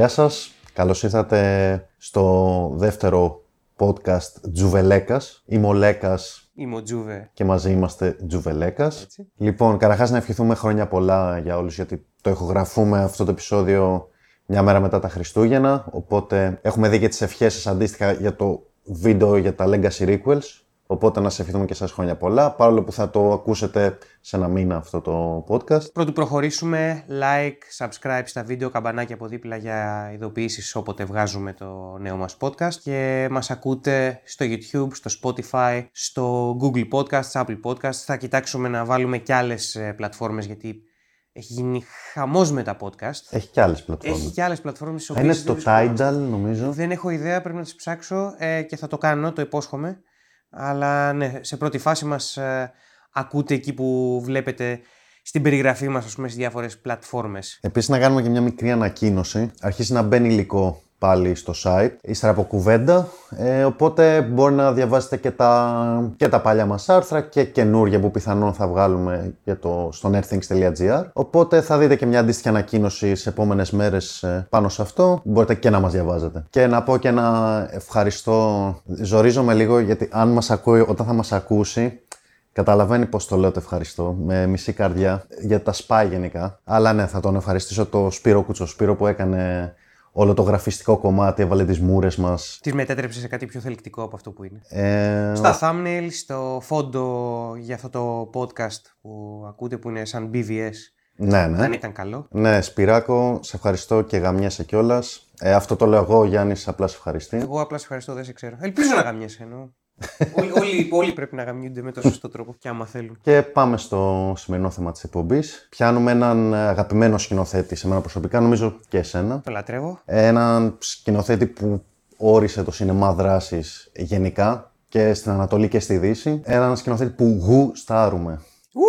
Γεια σας, καλώς ήρθατε στο δεύτερο podcast Τζουβελέκας. Είμαι ο Λέκας Είμαι ο Τζούβε. και μαζί είμαστε Τζουβελέκας. Έτσι. Λοιπόν, καταρχάς να ευχηθούμε χρόνια πολλά για όλους γιατί το ηχογραφούμε αυτό το επεισόδιο μια μέρα μετά τα Χριστούγεννα. Οπότε έχουμε δει και τις ευχές σας αντίστοιχα για το βίντεο για τα Legacy Requels. Οπότε να σε ευχηθούμε και εσάς χρόνια πολλά, παρόλο που θα το ακούσετε σε ένα μήνα αυτό το podcast. Πρωτού προχωρήσουμε, like, subscribe στα βίντεο, καμπανάκι από δίπλα για ειδοποιήσεις όποτε βγάζουμε το νέο μας podcast και μας ακούτε στο YouTube, στο Spotify, στο Google Podcasts, Apple Podcasts. Θα κοιτάξουμε να βάλουμε και άλλες ε, πλατφόρμες γιατί έχει γίνει χαμός με τα podcast. Έχει και άλλες πλατφόρμες. Έχει και άλλες πλατφόρμες στις Α, Είναι οποίες το δεν βρισκόμαστε. Tidal νομίζω. Δεν έχω ιδέα, πρέπει να τις ψάξω ε, και θα το κάνω, το υπόσχομαι. Αλλά ναι, σε πρώτη φάση μας ε, ακούτε εκεί που βλέπετε στην περιγραφή μας, ας πούμε, στις διάφορες πλατφόρμες. Επίσης, να κάνουμε και μια μικρή ανακοίνωση. Αρχίζει να μπαίνει υλικό πάλι στο site, ύστερα από κουβέντα. Ε, οπότε μπορεί να διαβάσετε και τα, και τα παλιά μας άρθρα και καινούργια που πιθανόν θα βγάλουμε για το, στο nerdthings.gr. Οπότε θα δείτε και μια αντίστοιχη ανακοίνωση σε επόμενες μέρες ε, πάνω σε αυτό. Μπορείτε και να μας διαβάζετε. Και να πω και ένα ευχαριστώ. Ζορίζομαι λίγο γιατί αν μας ακούει, όταν θα μας ακούσει, Καταλαβαίνει πώ το λέω το ευχαριστώ, με μισή καρδιά, για τα σπάει γενικά. Αλλά ναι, θα τον ευχαριστήσω το Σπύρο Κουτσο Σπύρο που έκανε όλο το γραφιστικό κομμάτι, έβαλε τις μούρες μας. Τις μετέτρεψε σε κάτι πιο θελκτικό από αυτό που είναι. Ε, Στα thumbnail, στο φόντο για αυτό το podcast που ακούτε που είναι σαν BVS, ναι, ναι. δεν ήταν καλό. Ναι, Σπυράκο, σε ευχαριστώ και γαμιέσαι κιόλας. Ε, αυτό το λέω εγώ, ο Γιάννης απλά σε ευχαριστεί. Εγώ απλά σε ευχαριστώ, δεν σε ξέρω. Ελπίζω να γαμιέσαι εννοώ. Όλοι, όλοι, όλοι πρέπει να γαμιούνται με το σωστό τρόπο και άμα θέλουν. Και πάμε στο σημερινό θέμα της εκπομπής. Πιάνουμε έναν αγαπημένο σκηνοθέτη σε μένα προσωπικά, νομίζω και εσένα. Το λατρεύω. Έναν σκηνοθέτη που όρισε το σινεμά δράσης γενικά και στην Ανατολή και στη Δύση. Έναν σκηνοθέτη που γουστάρουμε. Ου!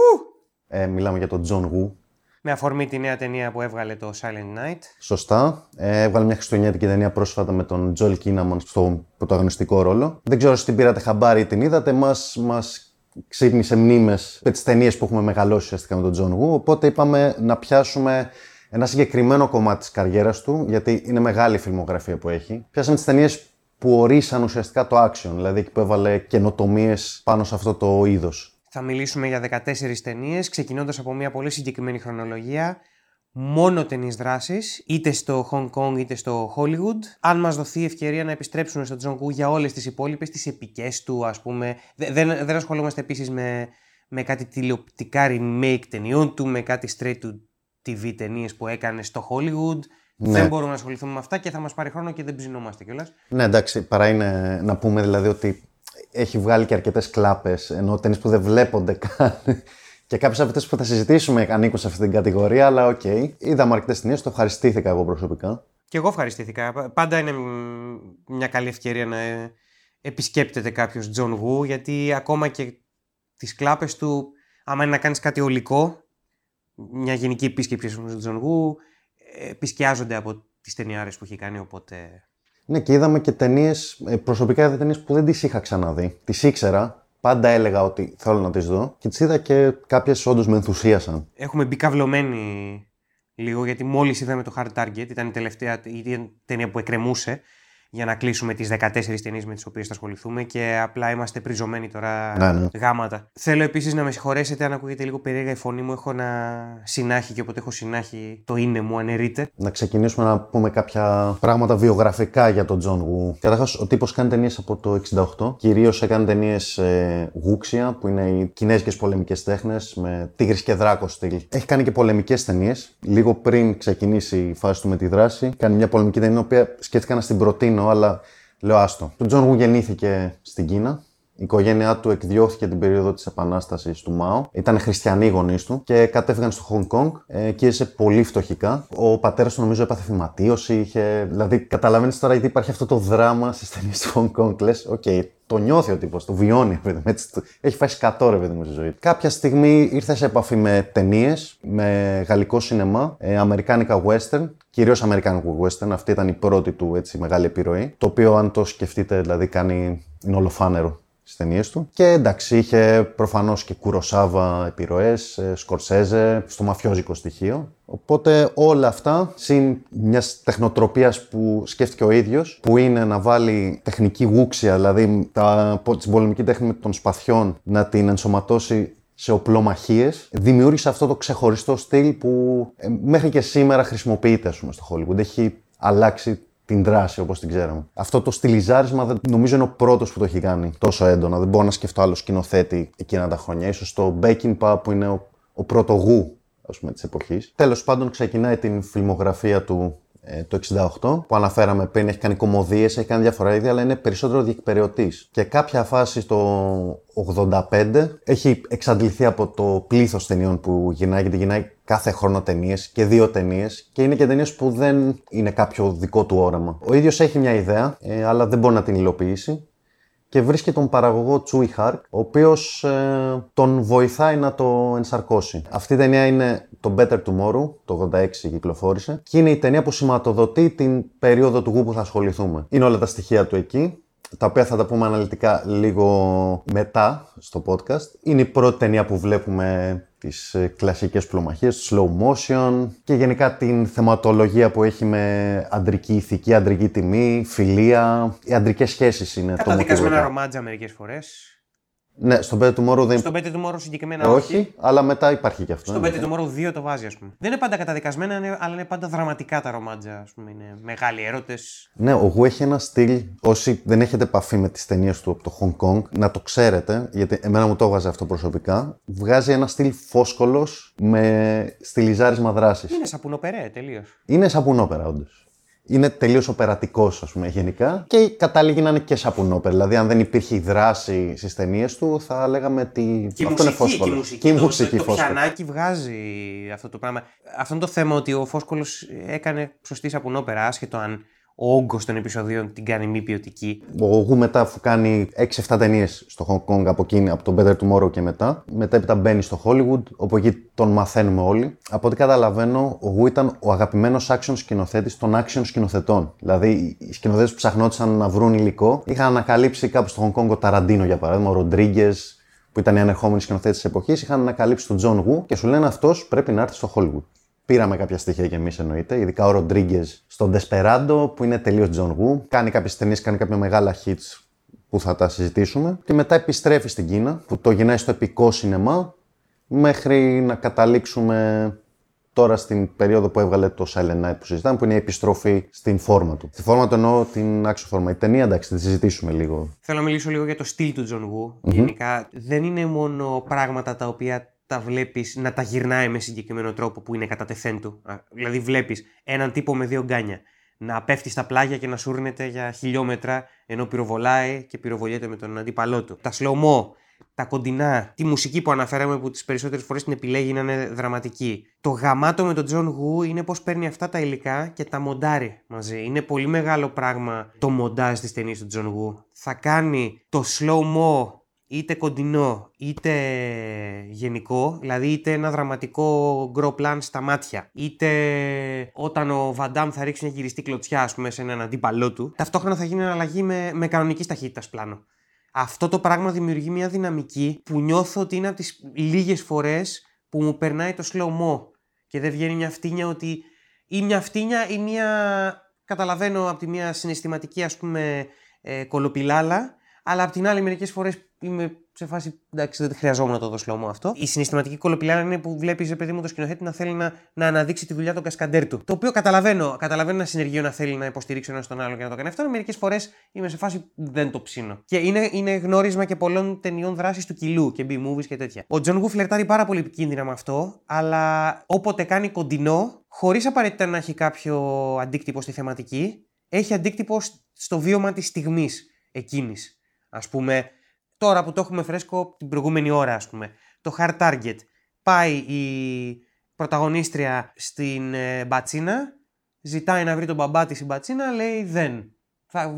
Ε, μιλάμε για τον John Woo. Με αφορμή τη νέα ταινία που έβγαλε το Silent Night. Σωστά. Ε, έβγαλε μια χριστουγεννιάτικη ταινία πρόσφατα με τον Joel Kinnaman στο πρωταγωνιστικό ρόλο. Δεν ξέρω αν την πήρατε χαμπάρι ή την είδατε. Μας, μας ξύπνησε μνήμες με τις ταινίες που έχουμε μεγαλώσει ουσιαστικά με τον John Woo. Οπότε είπαμε να πιάσουμε ένα συγκεκριμένο κομμάτι της καριέρας του, γιατί είναι μεγάλη η φιλμογραφία που έχει. Πιάσαμε τις ταινίες που ορίσαν ουσιαστικά το action, δηλαδή εκεί που έβαλε καινοτομίες πάνω σε αυτό το είδος. Θα μιλήσουμε για 14 ταινίες, ξεκινώντας από μια πολύ συγκεκριμένη χρονολογία. Μόνο ταινίες δράσης, είτε στο Hong Kong είτε στο Hollywood. Αν μας δοθεί η ευκαιρία να επιστρέψουμε στον John Woo για όλες τις υπόλοιπες, τις επικές του, ας πούμε. Δε- Δεν, δεν ασχολούμαστε επίσης με, με κάτι τηλεοπτικά remake ταινιών του, με κάτι straight to TV ταινίες που έκανε στο Hollywood. Ναι. Δεν μπορούμε να ασχοληθούμε με αυτά και θα μας πάρει χρόνο και δεν ψηνόμαστε κιόλας. Ναι, εντάξει, καλά είναι να πούμε δηλαδή ότι έχει βγάλει και αρκετές κλάπες, ενώ ταινίες που δεν βλέπονται καν. Και κάποιες από αυτές που θα συζητήσουμε ανήκουν σε αυτή την κατηγορία, αλλά οκ. Είδαμε αρκετές ταινίες, το ευχαριστήθηκα εγώ προσωπικά. Και εγώ ευχαριστήθηκα. Πάντα είναι μ, μια καλή ευκαιρία να ε, επισκέπτεται κάποιος John Woo, γιατί ακόμα και τις κλάπες του, άμα είναι να κάνεις κάτι ολικό, μια γενική επίσκεψη στον John Woo, ε, επισκιάζονται από τις ταινιάρες που έχει κάνει, οπότε... Ναι, και είδαμε και ταινίες, προσωπικά είδα ταινίες που δεν τις είχα ξαναδεί. Τις ήξερα, πάντα έλεγα ότι θέλω να τις δω και τις είδα και κάποιες όντως με ενθουσίασαν. Έχουμε μπει καυλωμένοι λίγο, γιατί μόλις είδαμε το Hard Target, ήταν η τελευταία η ταινία που εκκρεμούσε, για να κλείσουμε τις 14 ταινίες με τις οποίες θα ασχοληθούμε και απλά είμαστε πρησμένοι τώρα Ναι, ναι. γάμα τα. Θέλω επίσης να με συγχωρέσετε αν ακούγεται λίγο περίεργα η φωνή μου. Έχω ένα συνάχι και όποτε έχω συνάχι το είναι μου αναιρείται. Να ξεκινήσουμε να πούμε κάποια πράγματα βιογραφικά για τον John Woo. Καταρχάς, ο τύπος κάνει ταινίες από το 68. Κυρίως έκανε ταινίες ε, wuxia, που είναι οι κινέζικες πολεμικές τέχνες, με τίγρης και δράκος στυλ. Έχει κάνει και πολεμικές ταινίες. Λίγο πριν ξεκινήσει η φάση του με τη δράση, κάνει μια πολεμική ταινία, η οποία σκέφτηκα να στην προτείνω, αλλά λέω άστο. Ο John Woo γεννήθηκε στην Κίνα. Η οικογένειά του εκδιώχθηκε την περίοδο της Επανάστασης του Μάο. Ήταν χριστιανοί οι γονείς του και κατέφυγαν στο Χονγκ Κονγκ ε, και έζησε πολύ φτωχικά. Ο πατέρας του νομίζω έπαθε φυματίωση. Είχε... Δηλαδή, καταλαβαίνεις τώρα γιατί υπάρχει αυτό το δράμα στις ταινίες του Χονγκ Κονγκ. Λες, οκ, το νιώθει ο τύπος, το βιώνει. ρε παιδί μου, έτσι, το- έχει φάει σκατό ρε παιδί μου στη ζωή του. Κάποια στιγμή ήρθε σε επαφή με ταινίες, με γαλλικό σινεμά, ε, αμερικάνικα western, κυρίως αμερικάνικο western. Αυτή ήταν η πρώτη του έτσι, μεγάλη επιρροή. Το οποίο, αν το σκεφτείτε, δηλαδή κάνει. είναι ολοφάνερο στις ταινίες του. Και εντάξει, είχε προφανώς και Κουροσάβα επιρροές, Σκορσέζε, στο μαφιόζικο στοιχείο. Οπότε όλα αυτά, συν μιας τεχνοτροπίας που σκέφτηκε ο ίδιος, που είναι να βάλει τεχνική γούξια, δηλαδή τα, την πολεμική τέχνη των σπαθιών, να την ενσωματώσει σε οπλομαχίες, δημιούργησε αυτό το ξεχωριστό στυλ που ε, μέχρι και σήμερα χρησιμοποιείται ας πούμε, στο Hollywood. Έχει αλλάξει την δράση όπως την ξέραμε. Αυτό το στυλιζάρισμα νομίζω είναι ο πρώτος που το έχει κάνει τόσο έντονα. Δεν μπορώ να σκεφτώ άλλο σκηνοθέτη εκείνα τα χρόνια. σω το Papa που είναι ο, ο πρωτογού ας πούμε, της εποχής. Τέλος πάντων ξεκινάει την φιλμογραφία του ε, το 68 που αναφέραμε πριν, έχει κάνει κομμωδίες, έχει κάνει διάφορα είδη, αλλά είναι περισσότερο διεκπαιρεωτής. Και κάποια φάση στο 85 έχει εξαντληθεί από το πλήθος ταινιών που γυρνάει, γιατί γυρνάει κάθε χρόνο ταινίες και δύο ταινίες και είναι και ταινίες που δεν είναι κάποιο δικό του όραμα. Ο ίδιος έχει μια ιδέα, ε, αλλά δεν μπορεί να την υλοποιήσει και βρίσκει τον παραγωγό Τσούι Χάρκ, ο οποίος ε, τον βοηθάει να το ενσαρκώσει. Αυτή η ταινία είναι το Better Tomorrow, το 86 κυκλοφόρησε, και είναι η ταινία που σηματοδοτεί την περίοδο του γου που θα ασχοληθούμε. Είναι όλα τα στοιχεία του εκεί, τα οποία θα τα πούμε αναλυτικά λίγο μετά στο podcast. Είναι η πρώτη ταινία που βλέπουμε τις ε, κλασικές πλωμαχίες, slow motion και γενικά την θεματολογία που έχει με αντρική ηθική, αντρική τιμή, φιλία. Οι αντρικές σχέσεις είναι το Καταδικασμένα ρομάτζα μερικές φορές. Ναι, στον Better Tomorrow δεν. Στον Better Tomorrow συγκεκριμένα όχι. Όχι, αλλά μετά υπάρχει και αυτό. Στον Better Tomorrow 2 το βάζει, ας πούμε. Δεν είναι πάντα καταδικασμένα, αλλά είναι πάντα δραματικά τα ρομάτζα. Α πούμε. Είναι μεγάλοι έρωτες. Ναι, ο Γου έχει ένα στυλ. Όσοι δεν έχετε επαφή με τις ταινίες του από το Hong Kong, να το ξέρετε, γιατί εμένα μου το έβγαζε αυτό προσωπικά. Βγάζει ένα στυλ φόσκολος με στυλιζάρισμα δράσης. Είναι σαπουνοπερέ, τελείως. Είναι σαπουνόπερα, όντως είναι τελείως οπερατικός, ας πούμε, γενικά. Και καταλήγει να είναι και σαπουνόπερ. Δηλαδή, αν δεν υπήρχε η δράση στις ταινίες του, θα λέγαμε ότι. Και αυτό είναι φόσκολο. Και η μουσική, και η μουσική το, το, το πιανάκι βγάζει αυτό το πράγμα. Αυτό είναι το θέμα ότι ο Φόσκολος έκανε σωστή σαπουνόπερα, άσχετο αν ο όγκος των επεισοδίων την κάνει μη ποιοτική. Ο Γου μετά, αφού κάνει 6-7 ταινίες στο Hong Kong από, εκείνη, από τον Better Tomorrow και μετά, μετά έπειτα μπαίνει στο Hollywood, όπου εκεί τον μαθαίνουμε όλοι. Από ό,τι καταλαβαίνω, ο Γου ήταν ο αγαπημένος action σκηνοθέτης των action σκηνοθετών. Δηλαδή, οι σκηνοθέτες που ψαχνόντουσαν να βρουν υλικό είχαν ανακαλύψει κάπου στο Hong Kong ο Ταραντίνο για παράδειγμα, ο Ροντρίγκε, που ήταν οι ανερχόμενοι σκηνοθέτες της εποχής, είχαν ανακαλύψει τον Τζον Γου και σου λένε αυτός πρέπει να έρθει στο Hollywood. Πήραμε κάποια στοιχεία κι εμείς εννοείται, ειδικά ο Ροντρίγκες στον Desperado που είναι τελείως John Woo. Κάνει κάποιες ταινίες, κάνει κάποια μεγάλα hits που θα τα συζητήσουμε. Και μετά επιστρέφει στην Κίνα που το γυρνάει στο επικό σινεμά μέχρι να καταλήξουμε τώρα στην περίοδο που έβγαλε το Silent Night που συζητάμε, που είναι η επιστροφή στην φόρμα του. Στη φόρμα του εννοώ την action φόρμα. Η ταινία, εντάξει, θα τη συζητήσουμε λίγο. Θέλω να μιλήσω λίγο για το στυλ του John Woo. Γενικά, δεν είναι μόνο πράγματα τα οποία τα βλέπεις να τα γυρνάει με συγκεκριμένο τρόπο που είναι κατατεθέν του. Δηλαδή, βλέπεις έναν τύπο με δύο γκάνια να πέφτει στα πλάγια και να σούρνεται για χιλιόμετρα ενώ πυροβολάει και πυροβολιέται με τον αντίπαλό του. Τα slow mo, τα κοντινά, τη μουσική που αναφέραμε που τις περισσότερες φορές την επιλέγει να είναι δραματική. Το γαμάτο με τον Τζον Γου είναι πώς παίρνει αυτά τα υλικά και τα μοντάρει μαζί. Είναι πολύ μεγάλο πράγμα το μοντάζ της ταινίας του Τζον Γου. Θα κάνει το slow mo είτε κοντινό είτε γενικό, δηλαδή είτε ένα δραματικό γκρο πλάν στα μάτια, είτε όταν ο Βαντάμ θα ρίξει μια γυριστή κλωτσιά ας πούμε, σε έναν αντίπαλό του, ταυτόχρονα θα γίνει αλλαγή με, με κανονικής ταχύτητας πλάνο. Αυτό το πράγμα δημιουργεί μια δυναμική που νιώθω ότι είναι από τις λίγες φορές που μου περνάει το slow mo και δεν βγαίνει μια φτύνια ότι ή μια φτύνια ή μια καταλαβαίνω από τη μια συναισθηματική ας πούμε ε, κωλοπηλάλα αλλά απ' την άλλη μερικές φορές είμαι σε φάση εντάξει, δεν χρειαζόμουν να το δω μου αυτό. Η συναισθηματική κωλοπηλάλα είναι που βλέπεις, παιδί μου, το σκηνοθέτη να θέλει να, να αναδείξει τη δουλειά των κασκαντέρ του. Το οποίο καταλαβαίνω. Καταλαβαίνω ένα συνεργείο να θέλει να υποστηρίξει ένα τον άλλο και να το κάνει αυτό. Μερικές φορές είμαι σε φάση δεν το ψήνω. Και είναι, είναι γνώρισμα και πολλών ταινιών δράσης του κιλού και B-movies και τέτοια. Ο Τζον Γου φλερτάρει πάρα πολύ επικίνδυνα με αυτό, αλλά όποτε κάνει κοντινό, χωρίς απαραίτητα να έχει κάποιο αντίκτυπο στη θεματική, έχει αντίκτυπο στο βίωμα της στιγμής εκείνης. Α πούμε, τώρα που το έχουμε φρέσκο την προηγούμενη ώρα, ας πούμε, το hard target. Πάει η πρωταγωνίστρια στην ε, μπατσίνα, ζητάει να βρει τον μπαμπά της η μπατσίνα, λέει δεν. Θα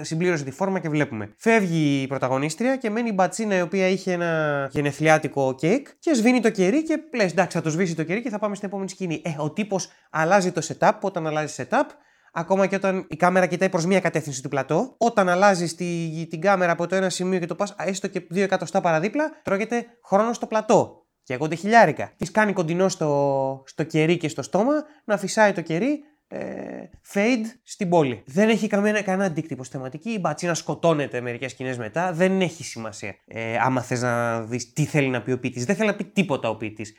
συμπλήρωσε τη φόρμα και βλέπουμε. Φεύγει η πρωταγωνίστρια και μένει η μπατσίνα η οποία είχε ένα γενεθλιάτικο κέικ και σβήνει το κερί και λες: Εντάξει, θα το σβήσει το κερί και θα πάμε στην επόμενη σκηνή. Ε, ο τύπος αλλάζει το setup. Όταν αλλάζει setup, ακόμα και όταν η κάμερα κοιτάει προς μία κατεύθυνση του πλατό. Όταν αλλάζεις τη, την κάμερα από το ένα σημείο και το πας έστω και δύο εκατοστά παραδίπλα, τρώγεται χρόνος στο πλατό. Και εγώ χιλιάρικα. Της κάνει κοντινό στο, στο κερί και στο στόμα, να φυσάει το κερί, ε, fade στην πόλη. Δεν έχει κανένα, κανένα αντίκτυπο στη θεματική. Η μπατσίνα σκοτώνεται μερικές σκηνές μετά. Δεν έχει σημασία. Ε, άμα θες να δεις τι θέλει να πει ο ποιητής. Δεν θέλει να πει τίποτα ο ποιητής.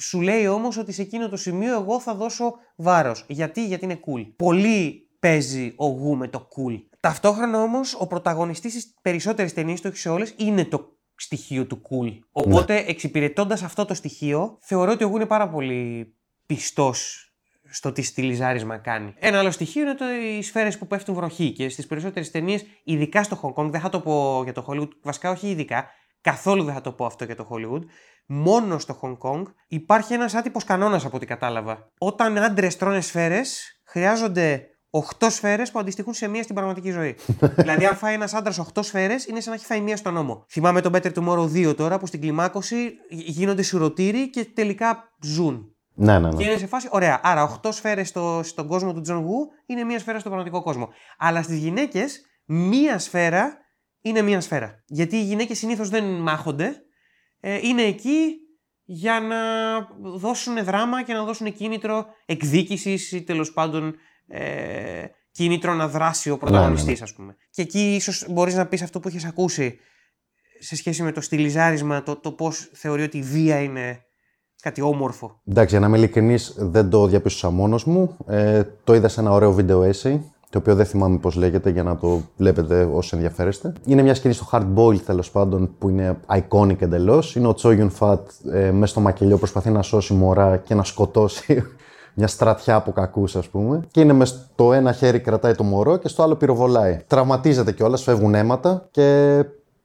Σου λέει όμως ότι σε εκείνο το σημείο εγώ θα δώσω βάρος. Γιατί, γιατί είναι cool. Πολύ παίζει ο Γου με το cool. Ταυτόχρονα όμως ο πρωταγωνιστής στις περισσότερες ταινίες, το έχεις σε όλες, είναι το στοιχείο του cool. Οπότε ναι. εξυπηρετώντας αυτό το στοιχείο, θεωρώ ότι ο Γου είναι πάρα πολύ πιστός στο τι στυλιζάρισμα κάνει. Ένα άλλο στοιχείο είναι το, οι σφαίρες που πέφτουν βροχή και στις περισσότερες ταινίες, ειδικά στο Hong Kong, δεν θα το πω για το Hollywood, βασικά όχι ειδικά, καθόλου δεν θα το πω αυτό για το Hollywood, μόνο στο Hong Kong υπάρχει ένας άτυπος κανόνας από ό,τι κατάλαβα. Όταν άντρες τρώνε σφαίρες, χρειάζονται 8 σφαίρες που αντιστοιχούν σε μία στην πραγματική ζωή. δηλαδή, αν φάει ένας άντρας 8 σφαίρες, είναι σαν να έχει φάει μία στον ώμο. Θυμάμαι τον Better Tomorrow 2 τώρα που στην κλιμάκωση γίνονται σουρωτήρι και τελικά ζουν. Ναι, ναι, ναι. Και είναι σε φάση, ωραία. Άρα, 8 σφαίρες στο, στον κόσμο του Τζον Γου είναι μία σφαίρα στον πραγματικό κόσμο. Αλλά στις γυναίκες, μία σφαίρα είναι μία σφαίρα. Γιατί οι γυναίκες συνήθως δεν μάχονται. Ε, είναι εκεί για να δώσουν δράμα και να δώσουν κίνητρο εκδίκησης ή τέλος πάντων ε, κίνητρο να δράσει ο πρωταγωνιστής ναι, ναι, ναι. πούμε. Και εκεί ίσως μπορείς να πεις αυτό που έχεις ακούσει σε σχέση με το στυλιζάρισμα, το, το πώς θεωρεί ότι η βία είναι κάτι όμορφο. Εντάξει, για να είμαι ειλικρινής, δεν το διαπίστωσα μόνος μου. Ε, το είδα σε ένα ωραίο βίντεο essay, το οποίο δεν θυμάμαι πώς λέγεται για να το βλέπετε όσοι ενδιαφέρεστε. Είναι μια σκηνή στο Hard Boil τέλος πάντων που είναι iconic εντελώς. Είναι ο Τσόγιον Φατ ε, μέσα στο μακελιό προσπαθεί να σώσει μωρά και να σκοτώσει μια στρατιά από κακούς, ας πούμε. Και είναι μες στο ένα χέρι κρατάει το μωρό και στο άλλο πυροβολάει. Τραυματίζεται κιόλας, φεύγουν αίματα και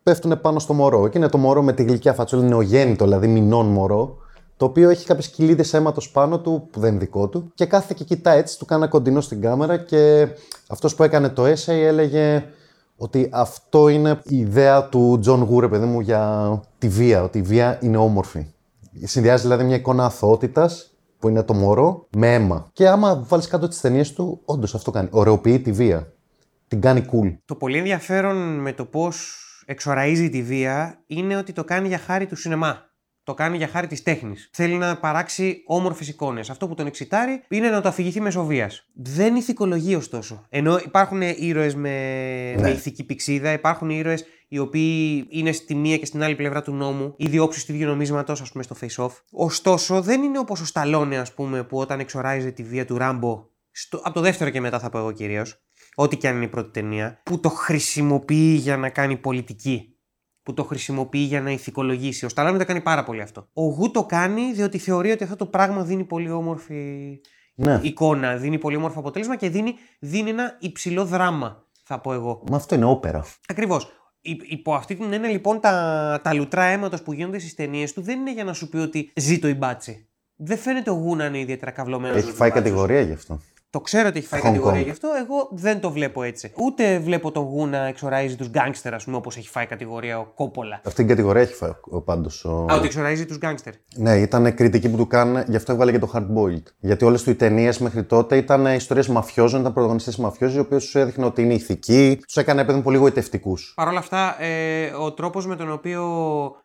πέφτουν πάνω στο μωρό. Και είναι το μωρό με τη γλυκιά φατσούλα, νεογέννητο, δηλαδή μηνών μωρό, το οποίο έχει κάποιες κοιλίδες αίματος πάνω του που δεν είναι δικό του. Και κάθε και κοιτά έτσι, του κάνα κοντινό στην κάμερα και αυτός που έκανε το essay έλεγε ότι αυτό είναι η ιδέα του Τζον Γου, ρε, παιδί μου, για τη βία, ότι η βία είναι όμορφη. Συνδυάζει δηλαδή μια εικόνα αθωότητας που είναι το μωρό, με αίμα. Και άμα βάλεις κάτω τις ταινίες του, όντως αυτό κάνει. Ωραιοποιεί τη βία. Την κάνει cool. Το πολύ ενδιαφέρον με το πώς εξωραΐζει τη βία είναι ότι το κάνει για χάρη του σινεμά. Το κάνει για χάρη της τέχνης. Θέλει να παράξει όμορφες εικόνες. Αυτό που τον εξιτάρει είναι να το αφηγηθεί μέσω βίας. Δεν ηθικολογεί ωστόσο. Ενώ υπάρχουν ήρωες με, ναι. με ηθική πηξίδα, υπάρχουν ήρωες οι οποίοι είναι στη μία και στην άλλη πλευρά του νόμου, ή διώξεις του ίδιου νομίσματος, ας πούμε, στο face-off. Ωστόσο, δεν είναι όπως ο Σταλόνε, ας πούμε, που όταν εξοράζει τη βία του Ράμπο, στο, από το δεύτερο και μετά θα πω εγώ κυρίως, ό,τι και αν είναι η πρώτη ταινία, που το χρησιμοποιεί για να κάνει πολιτική που το χρησιμοποιεί για να ηθικολογήσει. Ο Σταλόνε το κάνει πάρα πολύ αυτό. Ο Γου το κάνει διότι θεωρεί ότι αυτό το πράγμα δίνει πολύ όμορφη ναι. εικόνα, δίνει πολύ όμορφο αποτέλεσμα και δίνει, δίνει ένα υψηλό δράμα, θα πω εγώ. Μα αυτό είναι όπερα. Ακριβώς. Υπό αυτή την έννοια λοιπόν τα, τα λουτρά αίματος που γίνονται στις ταινίες του δεν είναι για να σου πει ότι ζει το μπάτσι. Δεν φαίνεται ο Γου να είναι ιδιαίτερα καυλωμένος. Έχει φάει κατηγορία γι' αυτό. Το ξέρω ότι έχει φάει κατηγορία γι' αυτό. Εγώ δεν το βλέπω έτσι. Ούτε βλέπω τον Γου να εξοραίζει τους γκάγκστερ, ας πούμε, όπως έχει φάει κατηγορία ο Κόπολα. Αυτή την κατηγορία έχει φάει ο πάντως. Ο... Α, ότι εξοραίζει τους γκάγκστερ. Ναι, ήταν κριτική που του κάνανε, γι' αυτό έβαλε και το hard boiled. Γιατί όλες του οι ταινίες μέχρι τότε ήταν ιστορίες μαφιόζων, ήταν πρωταγωνιστές μαφιόζοι, οι οποίοι τους έδειχνε ότι είναι ηθικοί, τους έκανε παιδί πολύ γοητευτικούς. Παρ' όλα αυτά, ε, ο τρόπος με τον οποίο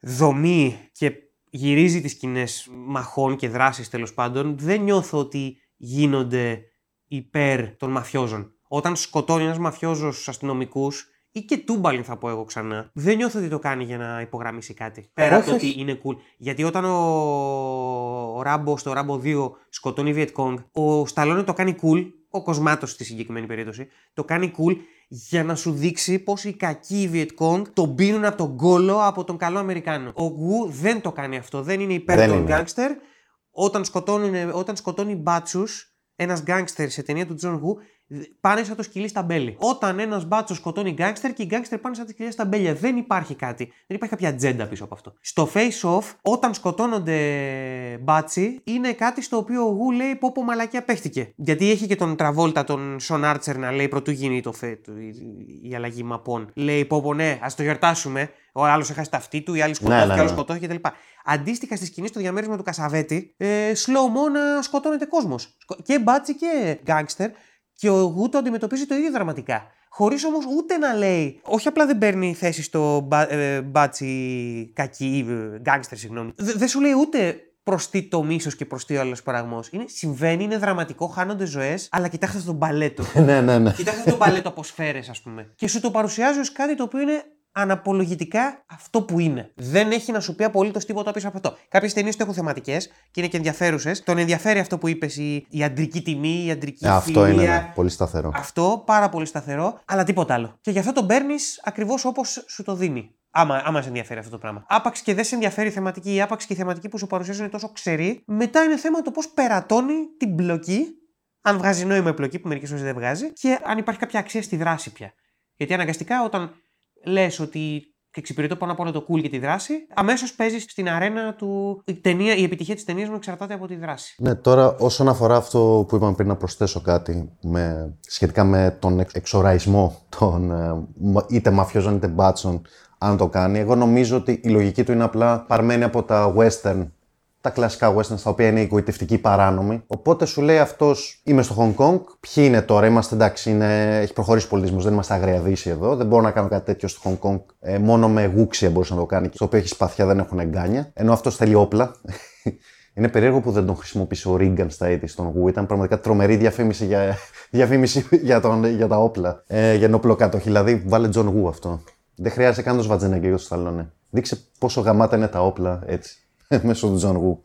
δομεί και γυρίζει τις σκηνές μαχών και δράσει τέλος πάντων, δεν νιώθω ότι γίνονται υπέρ των μαφιόζων. Όταν σκοτώνει ένας μαφιόζος αστυνομικούς, ή και τούμπαλιν θα πω εγώ ξανά, δεν νιώθω ότι το κάνει για να υπογραμμίσει κάτι. Πέρα από το ότι είναι cool. Γιατί όταν ο, ο Ράμπο στο Ράμπο 2 σκοτώνει Viet ο Σταλόνε το κάνει cool, ο Κοσμάτος στη συγκεκριμένη περίπτωση, το κάνει cool για να σου δείξει πως οι κακοί Viet τον πίνουν από τον κώλο από τον καλό Αμερικάνο. Ο Γου δεν το κάνει αυτό, δεν είναι υπέρ των γκάγκστερ. Όταν σκοτώνει, όταν σκοτώνει μπάτσους, ένας γκάγκστερ σε ταινία του Τζον Γου πάνε σαν το σκυλί στ' αμπέλι. Όταν ένας μπάτσος σκοτώνει γκάγκστερ και οι γκάγκστερ πάνε σαν το σκυλί στ' αμπέλι. Δεν υπάρχει κάτι. Δεν υπάρχει κάποια ατζέντα πίσω από αυτό. Στο Face/Off, όταν σκοτώνονται μπάτσοι, είναι κάτι στο οποίο ο Γου λέει πω πω μαλακία παίχτηκε. Γιατί έχει και τον Τραβόλτα, τον Σον Άρτσερ να λέει προτού γίνει το φε, η αλλαγή μαπών. Λέει πω πω ναι, ας το γιορτάσουμε. Ο άλλος έχασε τα αυτή του, η άλλη σκοτώθηκε, ναι, ναι, ναι. σκοτώθηκε κτλ. Αντίστοιχα στη σκηνή στο διαμέρισμα του Κασαβέτη, ε, slow mo να σκοτώνεται κόσμος. Και μπάτσι και γκάγκστερ Και ο Γου το αντιμετωπίζει το ίδιο δραματικά. Χωρίς όμως ούτε να λέει, όχι απλά δεν παίρνει θέση στο μπα, ε, μπάτσι κακή, ε, γκάγκστερ, συγγνώμη. Δεν σου λέει ούτε προς τι το μίσος και προς τι ο άλλος παραγμός. Συμβαίνει, είναι δραματικό, χάνονται ζωές, αλλά κοιτάξτε αυτό τον παλέτο. ναι, ναι, ναι. Κοιτάξτε αυτό τον παλέτο από σφαίρες, ας πούμε. Και σου το παρουσιάζει ως κάτι το οποίο είναι αναπολογητικά αυτό που είναι. Δεν έχει να σου πει απολύτως τίποτα πίσω από αυτό. Κάποιες ταινίες το έχουν θεματικές και είναι και ενδιαφέρουσες. Τον ενδιαφέρει αυτό που είπες, η, η αντρική τιμή, η αντρική ε, Αυτό είναι ναι, πολύ σταθερό. Αυτό πάρα πολύ σταθερό, αλλά τίποτα άλλο. Και γι' αυτό τον παίρνεις ακριβώς όπως σου το δίνει. Άμα, άμα σε ενδιαφέρει αυτό το πράγμα. Άπαξ και δεν σε ενδιαφέρει η θεματική, ή άπαξ και η θεματική που σου παρουσιάζουν είναι τόσο ξερή, μετά είναι θέμα το πώς περατώνει την πλοκή, αν βγάζει νόημα η πλοκή που μερικές φορές δεν βγάζει, και αν υπάρχει κάποια αξία στη δράση πια. Γιατί αναγκαστικά όταν λες ότι εξυπηρετώ πάνω απ' όλα το cool και τη δράση, αμέσως παίζεις στην αρένα του. Η, ταινία, η επιτυχία της ταινίας μου εξαρτάται από τη δράση. Ναι, τώρα όσον αφορά αυτό που είπαμε πριν, να προσθέσω κάτι με, σχετικά με τον εξοραϊσμό των ε, είτε μαφιόζων είτε μπάτσων, αν το κάνει. Εγώ νομίζω ότι η λογική του είναι απλά παρμένη από τα western τα κλασικά westerns τα οποία είναι εγωιτευτικοί παράνομοι. Οπότε σου λέει αυτός, είμαι στο Hong Kong, ποιοι είναι τώρα, είμαστε εντάξει, είναι, έχει προχωρήσει ο πολιτισμός, δεν είμαστε αγρία δύση εδώ, δεν μπορώ να κάνω κάτι τέτοιο στο Hong Kong. Ε, μόνο με γούξια μπορούσε να το κάνει, στο οποίο έχεις σπαθιά, δεν έχουν εγκάνια. Ενώ αυτός θέλει όπλα. Είναι περίεργο που δεν τον χρησιμοποίησε ο Ρίγκαν στα 80s τον Γου. Ήταν πραγματικά τρομερή διαφήμιση για, διαφήμιση για, τον, για τα όπλα. Ε, για εν- οπλοκατοχή. Δηλαδή, βάλε Τζον Γου αυτό. Δεν χρειάζεται καν το Σβαρτσενέγκερ ή το Σταλόνε. Δείξε πόσο γαμάτα είναι τα όπλα έτσι. μέσω του Τζον Γου.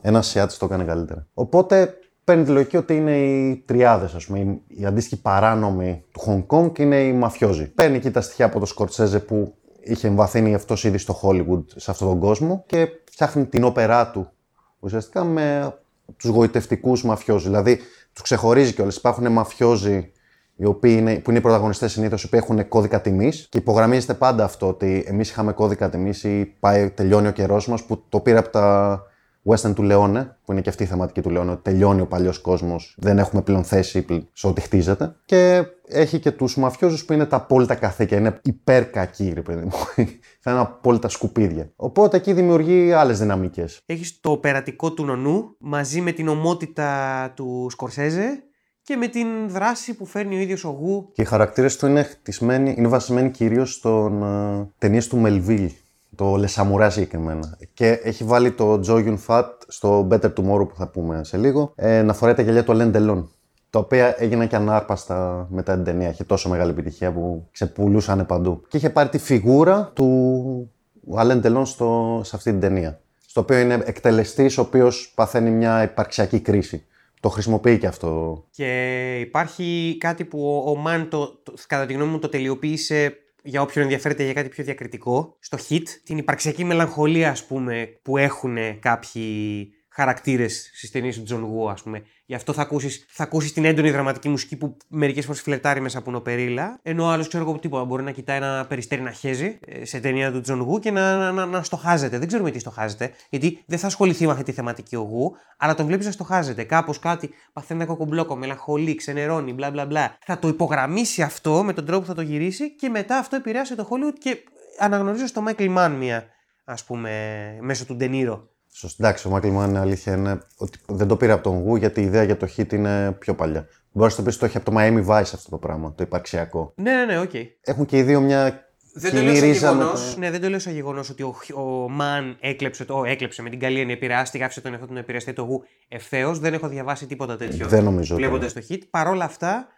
Ένας Ασιάτης το έκανε καλύτερα. Οπότε παίρνει τη λογική ότι είναι οι τριάδες, ας πούμε. Οι αντίστοιχοι παράνομοι του Χονγκ Κόνγκ είναι οι μαφιόζοι. Παίρνει εκεί τα στοιχεία από το Σκορτσέζε που είχε εμβαθύνει αυτός ήδη στο Hollywood σε αυτόν τον κόσμο και φτιάχνει την όπερά του ουσιαστικά με τους γοητευτικούς μαφιόζου. Δηλαδή τους ξεχωρίζει κιόλας. Υπάρχουν μαφιόζοι οι οποίοι είναι, που είναι οι πρωταγωνιστές συνήθως, οι οποίοι έχουν κώδικα τιμής και υπογραμμίζεται πάντα αυτό ότι εμείς είχαμε κώδικα τιμής ή πάει, τελειώνει ο καιρός μας που το πήρε από τα western του Λεόνε, που είναι και αυτή η θεματική του Λεόνε, ότι τελειώνει ο παλιός κόσμος, δεν έχουμε πλέον θέση σε ό,τι χτίζεται. Και έχει και τους μαφιόζους που είναι τα απόλυτα καθήκια, είναι υπερκακοί, ρε παιδί μου. Θα είναι απόλυτα σκουπίδια. Οπότε εκεί δημιουργεί άλλες δυναμικές. Έχεις το περατικό του νονού μαζί με την ομότητα του Σκορσέζε και με την δράση που φέρνει ο ίδιος ο Γου. Και οι χαρακτήρες του είναι χτισμένοι, είναι βασισμένοι κυρίως στον uh, ταινίες του Μελβίλ, το Λεσαμουρά συγκεκριμένα. Και έχει βάλει το Τζο Γιουν Φατ στο Better Tomorrow που θα πούμε σε λίγο, ε, να φοράει τα γυαλιά του Αλέν Τελών. Τα οποία έγιναν και ανάρπαστα μετά την ταινία. Είχε τόσο μεγάλη επιτυχία που ξεπουλούσαν παντού. Και είχε πάρει τη φιγούρα του Αλέν Ντελόν σε αυτή την ταινία. Στο οποίο είναι εκτελεστής, ο οποίος παθαίνει μια υπαρξιακή κρίση. Το χρησιμοποιεί και αυτό. Και υπάρχει κάτι που ο Μαν, το, κατά τη γνώμη μου, το τελειοποίησε για όποιον ενδιαφέρεται για κάτι πιο διακριτικό. Στο Heat, την υπαρξιακή μελαγχολία, ας πούμε, που έχουν κάποιοι χαρακτήρες στις ταινίες του Τζον Γου, ας πούμε. Γι' αυτό θα ακούσεις θα ακούσεις την έντονη δραματική μουσική που μερικές φορές φλερτάρει με σαπουνοπερίλα. Ενώ ο άλλος, ξέρω εγώ τίποτα, μπορεί να κοιτάει ένα περιστέρι να χέζει ε, σε ταινία του Τζον Γου και να, να, να, να στοχάζεται. Δεν ξέρουμε τι στοχάζεται, γιατί δεν θα ασχοληθεί με αυτή τη θεματική ο Γου, αλλά τον βλέπεις να στοχάζεται. Κάπως κάτι παθαίνει ένα κοκομπλόκο, μελαγχολεί, ξενερώνει, μπλα μπλα μπλα. Θα το υπογραμμίσει αυτό με τον τρόπο που θα το γυρίσει και μετά αυτό επηρεάσει το Hollywood και αναγνωρίζω στο Michael Mann μια, ας πούμε, μέσω του Ντενίρο Σωστά. Εντάξει, ο Μάικλ Μάν αλήθεια είναι ότι δεν το πήρε από τον Γου γιατί η ιδέα για το Heat είναι πιο παλιά. Μπορείς να το πεις το έχει από το Miami Vice αυτό το πράγμα, το υπαρξιακό. Ναι, ναι, ναι, ok. Okay. Έχουν και οι δύο μια δεν το, λέω γεγονός, ναι, δεν το λέω σαν γεγονός ότι ο, ο Μαν έκλεψε, το, έκλεψε με την καλή έννοια, επηρεάστηκε, άφησε τον εαυτό του να επηρεαστεί απ' το Γου ευθέως. Δεν έχω διαβάσει τίποτα τέτοιο. Δεν νομίζω. Βλέποντας το Heat. Παρ' όλα αυτά,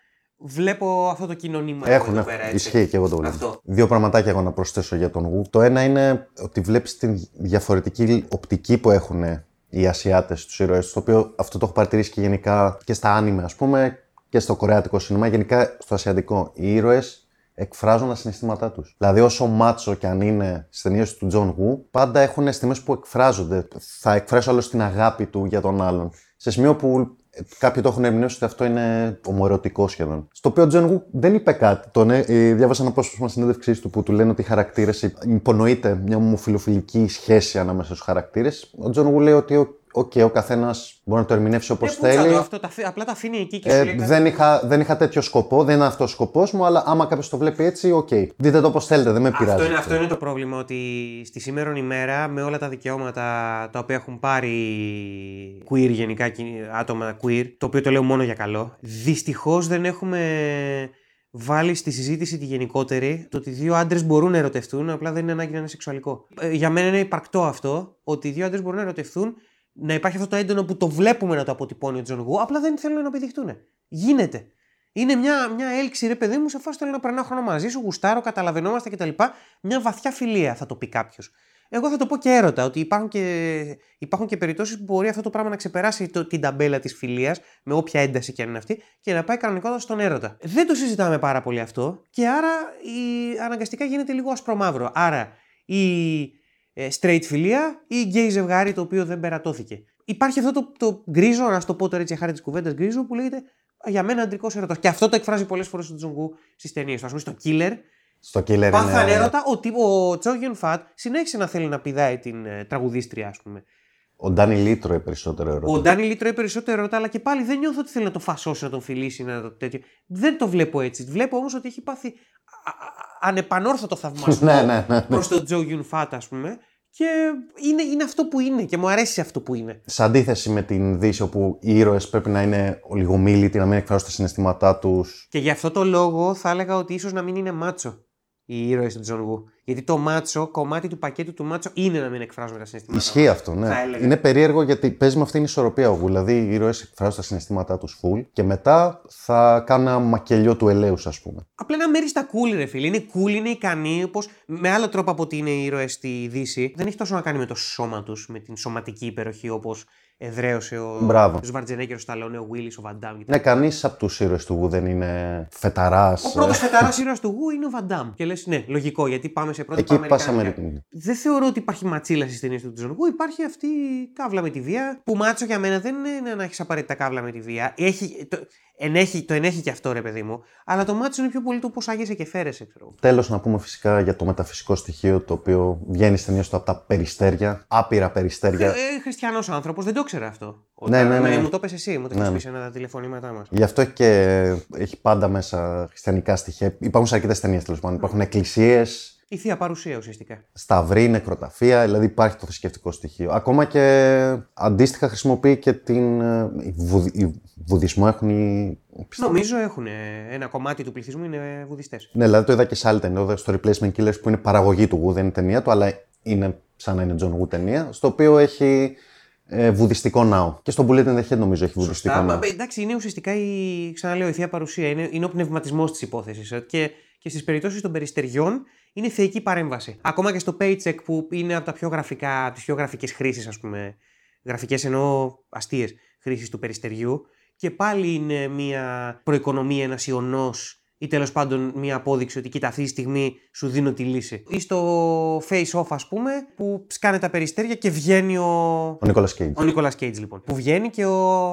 βλέπω αυτό το κοινό νήμα. Έχουν, εδώ πέρα, ισχύει και εγώ το βλέπω. Δύο πραγματάκια εγώ να προσθέσω για τον Γου. Το ένα είναι ότι βλέπεις την διαφορετική οπτική που έχουν οι Ασιάτες τους ήρωες, το οποίο αυτό το έχω παρατηρήσει και γενικά και στα άνιμε, ας πούμε, και στο κορεάτικο σινεμά, γενικά στο ασιατικό. Οι ήρωες εκφράζουν τα συναισθήματά τους. Δηλαδή, όσο μάτσο κι αν είναι στις ταινίες του Τζον Γου, πάντα έχουν στιγμές που εκφράζονται. Θα εκφράσει ο άλλος την αγάπη του για τον άλλον. Σε σημείο που Κάποιοι το έχουν ερμηνεύσει ότι αυτό είναι ομοερωτικό σχεδόν. Στο οποίο ο Τζον Γου δεν είπε κάτι. Τον, ε, διάβασα ένα απόσπασμα συνέντευξής του που του λένε ότι οι χαρακτήρες υπονοείται μια ομοφυλοφιλική σχέση ανάμεσα στους χαρακτήρες. Ο Τζον Γου λέει ότι οκ, ο καθένας μπορεί να το ερμηνεύσει όπως Ε, θέλει. πούτσα το, αυτό, τα, αφή- απλά τα αφήνει εκεί και σου Ε, λέει κάτι. δεν, είχα, δεν είχα τέτοιο σκοπό, δεν είναι αυτός ο σκοπός μου, αλλά άμα κάποιος το βλέπει έτσι, οκ. Δείτε το όπως θέλετε, δεν με πειράζει. Αυτό είναι, αυτό είναι το πρόβλημα, ότι στη σήμερον ημέρα με όλα τα δικαιώματα τα οποία έχουν πάρει queer γενικά, κι- άτομα queer, το οποίο το λέω μόνο για καλό, δυστυχώς δεν έχουμε βάλει στη συζήτηση τη γενικότερη το ότι δύο άντρες μπορούν να ερωτευτούν, απλά δεν είναι ανάγκη να είναι σεξουαλικό. Ε, για μένα είναι υπαρκτό αυτό, ότι οι δύο άντρες μπορούν να ερωτευτούν, να υπάρχει αυτό το έντονο που το βλέπουμε να το αποτυπώνει ο Τζον Γου, απλά δεν θέλουν να πηδηχτούν. Γίνεται. Είναι μια, μια έλξη, ρε παιδί μου, σε φάση θέλω να περνάω χρόνο μαζί σου, γουστάρω, καταλαβαίνόμαστε κτλ. Μια βαθιά φιλία, θα το πει κάποιος. Εγώ θα το πω και έρωτα, ότι υπάρχουν και, υπάρχουν και περιπτώσεις που μπορεί αυτό το πράγμα να ξεπεράσει το, την ταμπέλα της φιλίας, με όποια ένταση και αν είναι αυτή, και να πάει κανονικότατα στον έρωτα. Δεν το συζητάμε πάρα πολύ αυτό, και άρα η, αναγκαστικά γίνεται λίγο ασπρομαύρο. Άρα η ε, straight φιλία ή gay ζευγάρι το οποίο δεν περατώθηκε. Υπάρχει αυτό το, το γκρίζο, να σου το πω τώρα έτσι για χάρη της κουβέντας γκρίζο, που λέγεται «Α, για μένα αντρικός έρωτας. Και αυτό το εκφράζει πολλές φορές ο Τζονγκού στις ταινίες του. Α πούμε στο Killer, Στο killer πάθαν είναι. έρωτα ότι ο Τσόγιον Φατ συνέχισε να θέλει να πηδάει την ε, τραγουδίστρια, ας πούμε. Ο Ντάνι Λίτρο είναι περισσότερο ερώτημα. Ο Ντάνι Λί τρώει περισσότερο έρωτα, αλλά και πάλι δεν νιώθω ότι θέλει να το φασώσει, να τον φιλήσει, να το τέτοιο. Δεν το βλέπω έτσι. Βλέπω όμως ότι έχει πάθει α- α- ανεπανόρθωτο θαυμασμό ναι, ναι, ναι. ναι. προς τον Τζο Γιουν Φατ, ας πούμε. Και είναι, είναι αυτό που είναι και μου αρέσει αυτό που είναι. Σε αντίθεση με την Δύση, όπου οι ήρωες πρέπει να είναι λιγομίλητοι, να μην εκφράσουν τα συναισθήματά τους. Και γι' αυτό το λόγο θα έλεγα ότι ίσως να μην είναι μάτσο οι ήρωες του Τζον Γου. Γιατί το μάτσο, κομμάτι του πακέτου του μάτσο είναι να μην εκφράζουμε τα συναισθήματα. Ισχύει αυτό, ναι. Θα έλεγα. Είναι περίεργο γιατί παίζει με αυτήν την ισορροπία ο Γου. Δηλαδή, οι ήρωες εκφράζουν τα συναισθήματά τους full και μετά θα κάνουν ένα μακελιό του ελαίου, ας πούμε. Απλά ένα μέρη στα cool, ρε φίλε. Είναι cool, είναι ικανοί, όπως με άλλο τρόπο από ότι είναι οι ήρωες στη Δύση. Δεν έχει τόσο να κάνει με το σώμα τους, με την σωματική υπεροχή όπως εδραίωσε ο Μπράβο. Σβαρτζενέκερ, ο Σταλόνε, ο Βίλι, ο Βαντάμ. Ναι, κανείς από τους ήρωες του Γου δεν είναι φεταράς. Ο πρώτος φεταράς ήρωας του Γου είναι ο Βαντάμ. Και λες, ναι, λογικό, γιατί πάμε σε πρώτη Εκεί πάμε πα Αμερικάνικα. Αμερική. Δεν θεωρώ ότι υπάρχει ματσίλα στις ταινίες του Τζον Γου. Υπάρχει αυτή η κάβλα με τη βία. Που μάτσο για μένα δεν είναι να έχεις απαραίτητα κάβλα με τη βία. Έχει, το, ενέχει, το ενέχει και αυτό, ρε παιδί μου. Αλλά το μάτσο είναι πιο πολύ το πώς άγεσαι και φέρεσαι, ξέρω. εγώ. Τέλος, να πούμε φυσικά για το μεταφυσικό στοιχείο το οποίο βγαίνει στην ταινία του από τα περιστέρια. Άπειρα περιστέρια. Ε, Χριστιανός άνθρωπος, δεν το ήξερα αυτό. Ναι, ναι, ναι. Μου το πες εσύ, μου το Ναι, έχει ναι. πει σε ένα από τα τηλεφωνήματά μας. Γι' αυτό και έχει πάντα μέσα χριστιανικά στοιχεία. Υπάρχουν σε αρκετές ταινίες τέλος πάντων. Υπάρχουν εκκλησίες, Η θεία παρουσία ουσιαστικά. σταυροί, νεκροταφεία, δηλαδή υπάρχει το θρησκευτικό στοιχείο. Ακόμα και αντίστοιχα χρησιμοποιεί και την. ε, η Βουδ- η Βουδισμό έχουν οι. Νομίζω έχουν ε, ένα κομμάτι του πληθυσμού είναι βουδιστές. Ναι, δηλαδή το είδα και σε άλλη ταινία, εδώ στο Replacement Killers που είναι παραγωγή του Γου, δεν είναι ταινία του, αλλά είναι σαν να είναι John Woo ταινία, στο οποίο έχει ε, βουδιστικό ναό. Και στο Bullet in the Head νομίζω έχει βουδιστικό Σωστά, ναό. μα, εντάξει, είναι ουσιαστικά η, ξαναλέω, η θεία παρουσία. Είναι, είναι ο πνευματισμός της υπόθεσης. Και, και στις περιπτώσεις των περιστεριών είναι θεϊκή παρέμβαση. Ακόμα και στο Paycheck που είναι από τα πιο γραφικά, από τις πιο γραφικές χρήσεις, ας πούμε. Γραφικές εννοώ αστείες χρήσει του περιστεριού. Και πάλι είναι μια προοικονομία, ένας ιονός ή τέλος πάντων μια απόδειξη ότι κοίτα αυτή τη στιγμή σου δίνω τη λύση. Ή στο face off, ας πούμε, που σκάνε τα περιστέρια και βγαίνει ο, Ο Νίκολας Κέιτζ. ο Νίκολας Κέιτζ λοιπόν. Που βγαίνει και ο,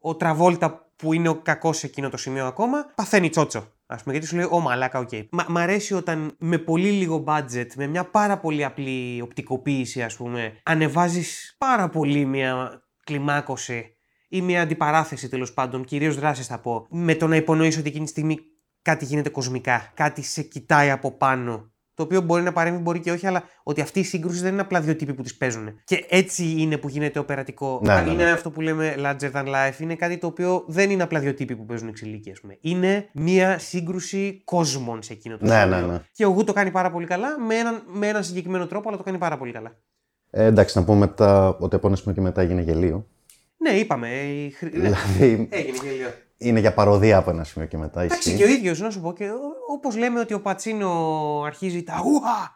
ο Τραβόλτα που είναι ο κακός σε εκείνο το σημείο ακόμα, παθαίνει τσότσο. Α πούμε, γιατί σου λέει: Ω μαλάκα, οκ. Μα, μ' αρέσει όταν με πολύ λίγο budget, με μια πάρα πολύ απλή οπτικοποίηση, ας πούμε, ανεβάζεις πάρα πολύ μια κλιμάκωση ή μια αντιπαράθεση τέλος πάντων, κυρίως δράσει θα πω, με το να υπονοήσεις ότι εκείνη τη στιγμή κάτι γίνεται κοσμικά. Κάτι σε κοιτάει από πάνω. Το οποίο μπορεί να παρέμβει, μπορεί και όχι, αλλά ότι αυτή η σύγκρουση δεν είναι απλά δύο τύποι που τις παίζουν. Και έτσι είναι που γίνεται οπερατικό. Ναι, ναι, είναι ναι. αυτό που λέμε larger than life. Είναι κάτι το οποίο δεν είναι απλά δύο τύποι που παίζουν ξυλίκι, ας πούμε. Είναι μια σύγκρουση κόσμων σε εκείνο το Ναι, σημείο. ναι, ναι. Και ο Γου το κάνει πάρα πολύ καλά, με έναν, με έναν συγκεκριμένο τρόπο, αλλά το κάνει πάρα πολύ καλά. Ε, εντάξει, να πούμε μετά ότι από ένα σημείο και μετά έγινε γελοίο. Ναι, είπαμε. η χρη- ναι, Δηλαδή Έγινε γελοίο. είναι για παρωδία από ένα σημείο και μετά. Εντάξει, ισχύει. και ο ίδιος, να σου πω, και όπως λέμε ότι ο Πατσίνο αρχίζει τα ουα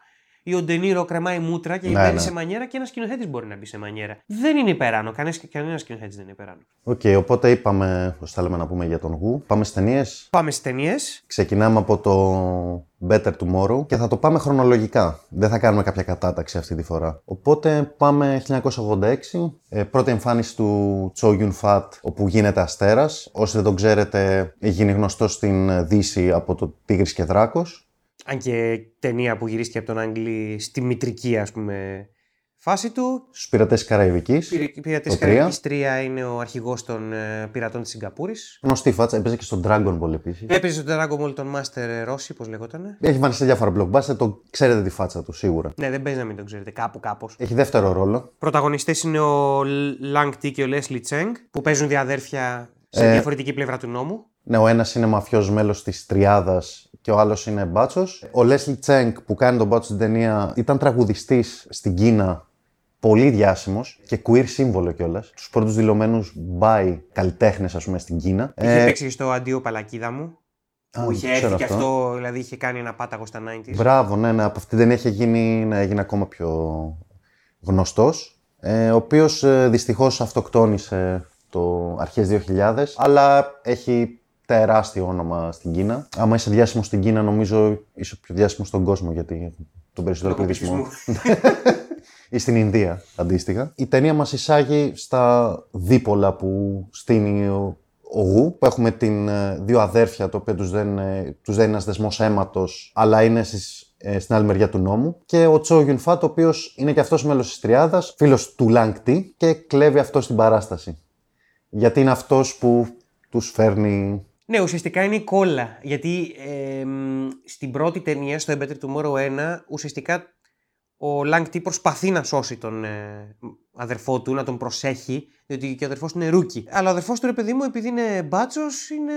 ή ο Ντενίρο κρεμάει μούτρα και Ναι, μπαίνει ναι. σε μανιέρα και ένας σκηνοθέτης μπορεί να μπει σε μανιέρα. Δεν είναι υπεράνω. Κανένας σκηνοθέτης δεν είναι υπεράνω. Οκ, οπότε είπαμε, πώς θέλαμε να πούμε για τον Γου. Πάμε στις ταινίες; Πάμε στις ταινίες. Ξεκινάμε από το Better Tomorrow και θα το πάμε χρονολογικά. Δεν θα κάνουμε κάποια κατάταξη αυτή τη φορά. Οπότε πάμε 1986, ε, πρώτη εμφάνιση του Chow Yun Fat, όπου γίνεται αστέρας. Όσοι δεν τον ξέρετε, έχει γίνει γνωστό στην Δύση από το Τίγρης και Δράκος. Αν και ταινία που γυρίστηκε από τον Άγγλι στη μητρική, ας πούμε, φάση του. Στους πειρατές Καραϊβικής. Πειρατές Καραϊβικής 3 είναι ο αρχηγός των ε, πειρατών της Σιγκαπούρης. Γνωστή φάτσα, έπαιζε και στον Dragon Ball επίσης. Έπαιζε στον Dragon Ball τον Master Rossi, πώς λέγονταν. Έχει βάλει σε διάφορα blockbuster, το ξέρετε τη φάτσα του σίγουρα. Ναι, δεν παίζει να μην το ξέρετε, κάπου κάπως. Έχει δεύτερο ρόλο. Πρωταγωνιστές είναι ο Lang T και ο Leslie Cheng, που παίζουν διαδέρφια σε Ε, διαφορετική πλευρά του νόμου. Ναι, ο ένας είναι μαφιός μέλος της Τριάδας και ο άλλος είναι μπάτσος. Ο Λέσλι Τσέγκ που κάνει τον μπάτσο στην ταινία ήταν τραγουδιστής στην Κίνα, πολύ διάσημος και queer σύμβολο κιόλας. Τους πρώτους δηλωμένους bi καλλιτέχνες, ας πούμε, στην Κίνα. Είχε Ε, παίξει και στο αντίο Παλακίδα μου. α, Που είχε δεν ξέρω έρθει και αυτό, δηλαδή είχε κάνει ένα πάταγο στα 90s. Μπράβο, ναι, ναι. Από αυτή την ταινία είχε γίνει, ναι, έγινε ακόμα πιο γνωστός. Ε, ο οποίος ε, δυστυχώς αυτοκτόνησε το αρχές 2000, αλλά έχει τεράστιο όνομα στην Κίνα. Άμα είσαι διάσημος στην Κίνα, νομίζω είσαι πιο διάσημος στον κόσμο, γιατί τον περισσότερο Λόγω πληθυσμό. πληθυσμού. ή στην Ινδία, αντίστοιχα. Η ταινία μας εισάγει στα δίπολα που στείνει ο, ο Γου, που έχουμε την, ε, δύο αδέρφια, το οποίο τους δένει, ε, τους δένει ένας δεσμός αίματος, αλλά είναι στις, ε, στην άλλη μεριά του νόμου. Και ο Τσο Γιουν Φατ, ο οποίος είναι και αυτός μέλος της Τριάδας, φίλος του Λάγκ Τι και κλέβει αυτό στην παράσταση. Γιατί είναι αυτός που τους φέρνει... Ναι, ουσιαστικά είναι η κόλλα. Γιατί ε, μ, στην πρώτη ταινία, στο A Better Tomorrow 1, ουσιαστικά ο Lang T προσπαθεί να σώσει τον ε, αδερφό του, να τον προσέχει, διότι και ο αδερφός του είναι rookie. Αλλά ο αδερφός του, ρε παιδί μου, επειδή είναι μπάτσος, είναι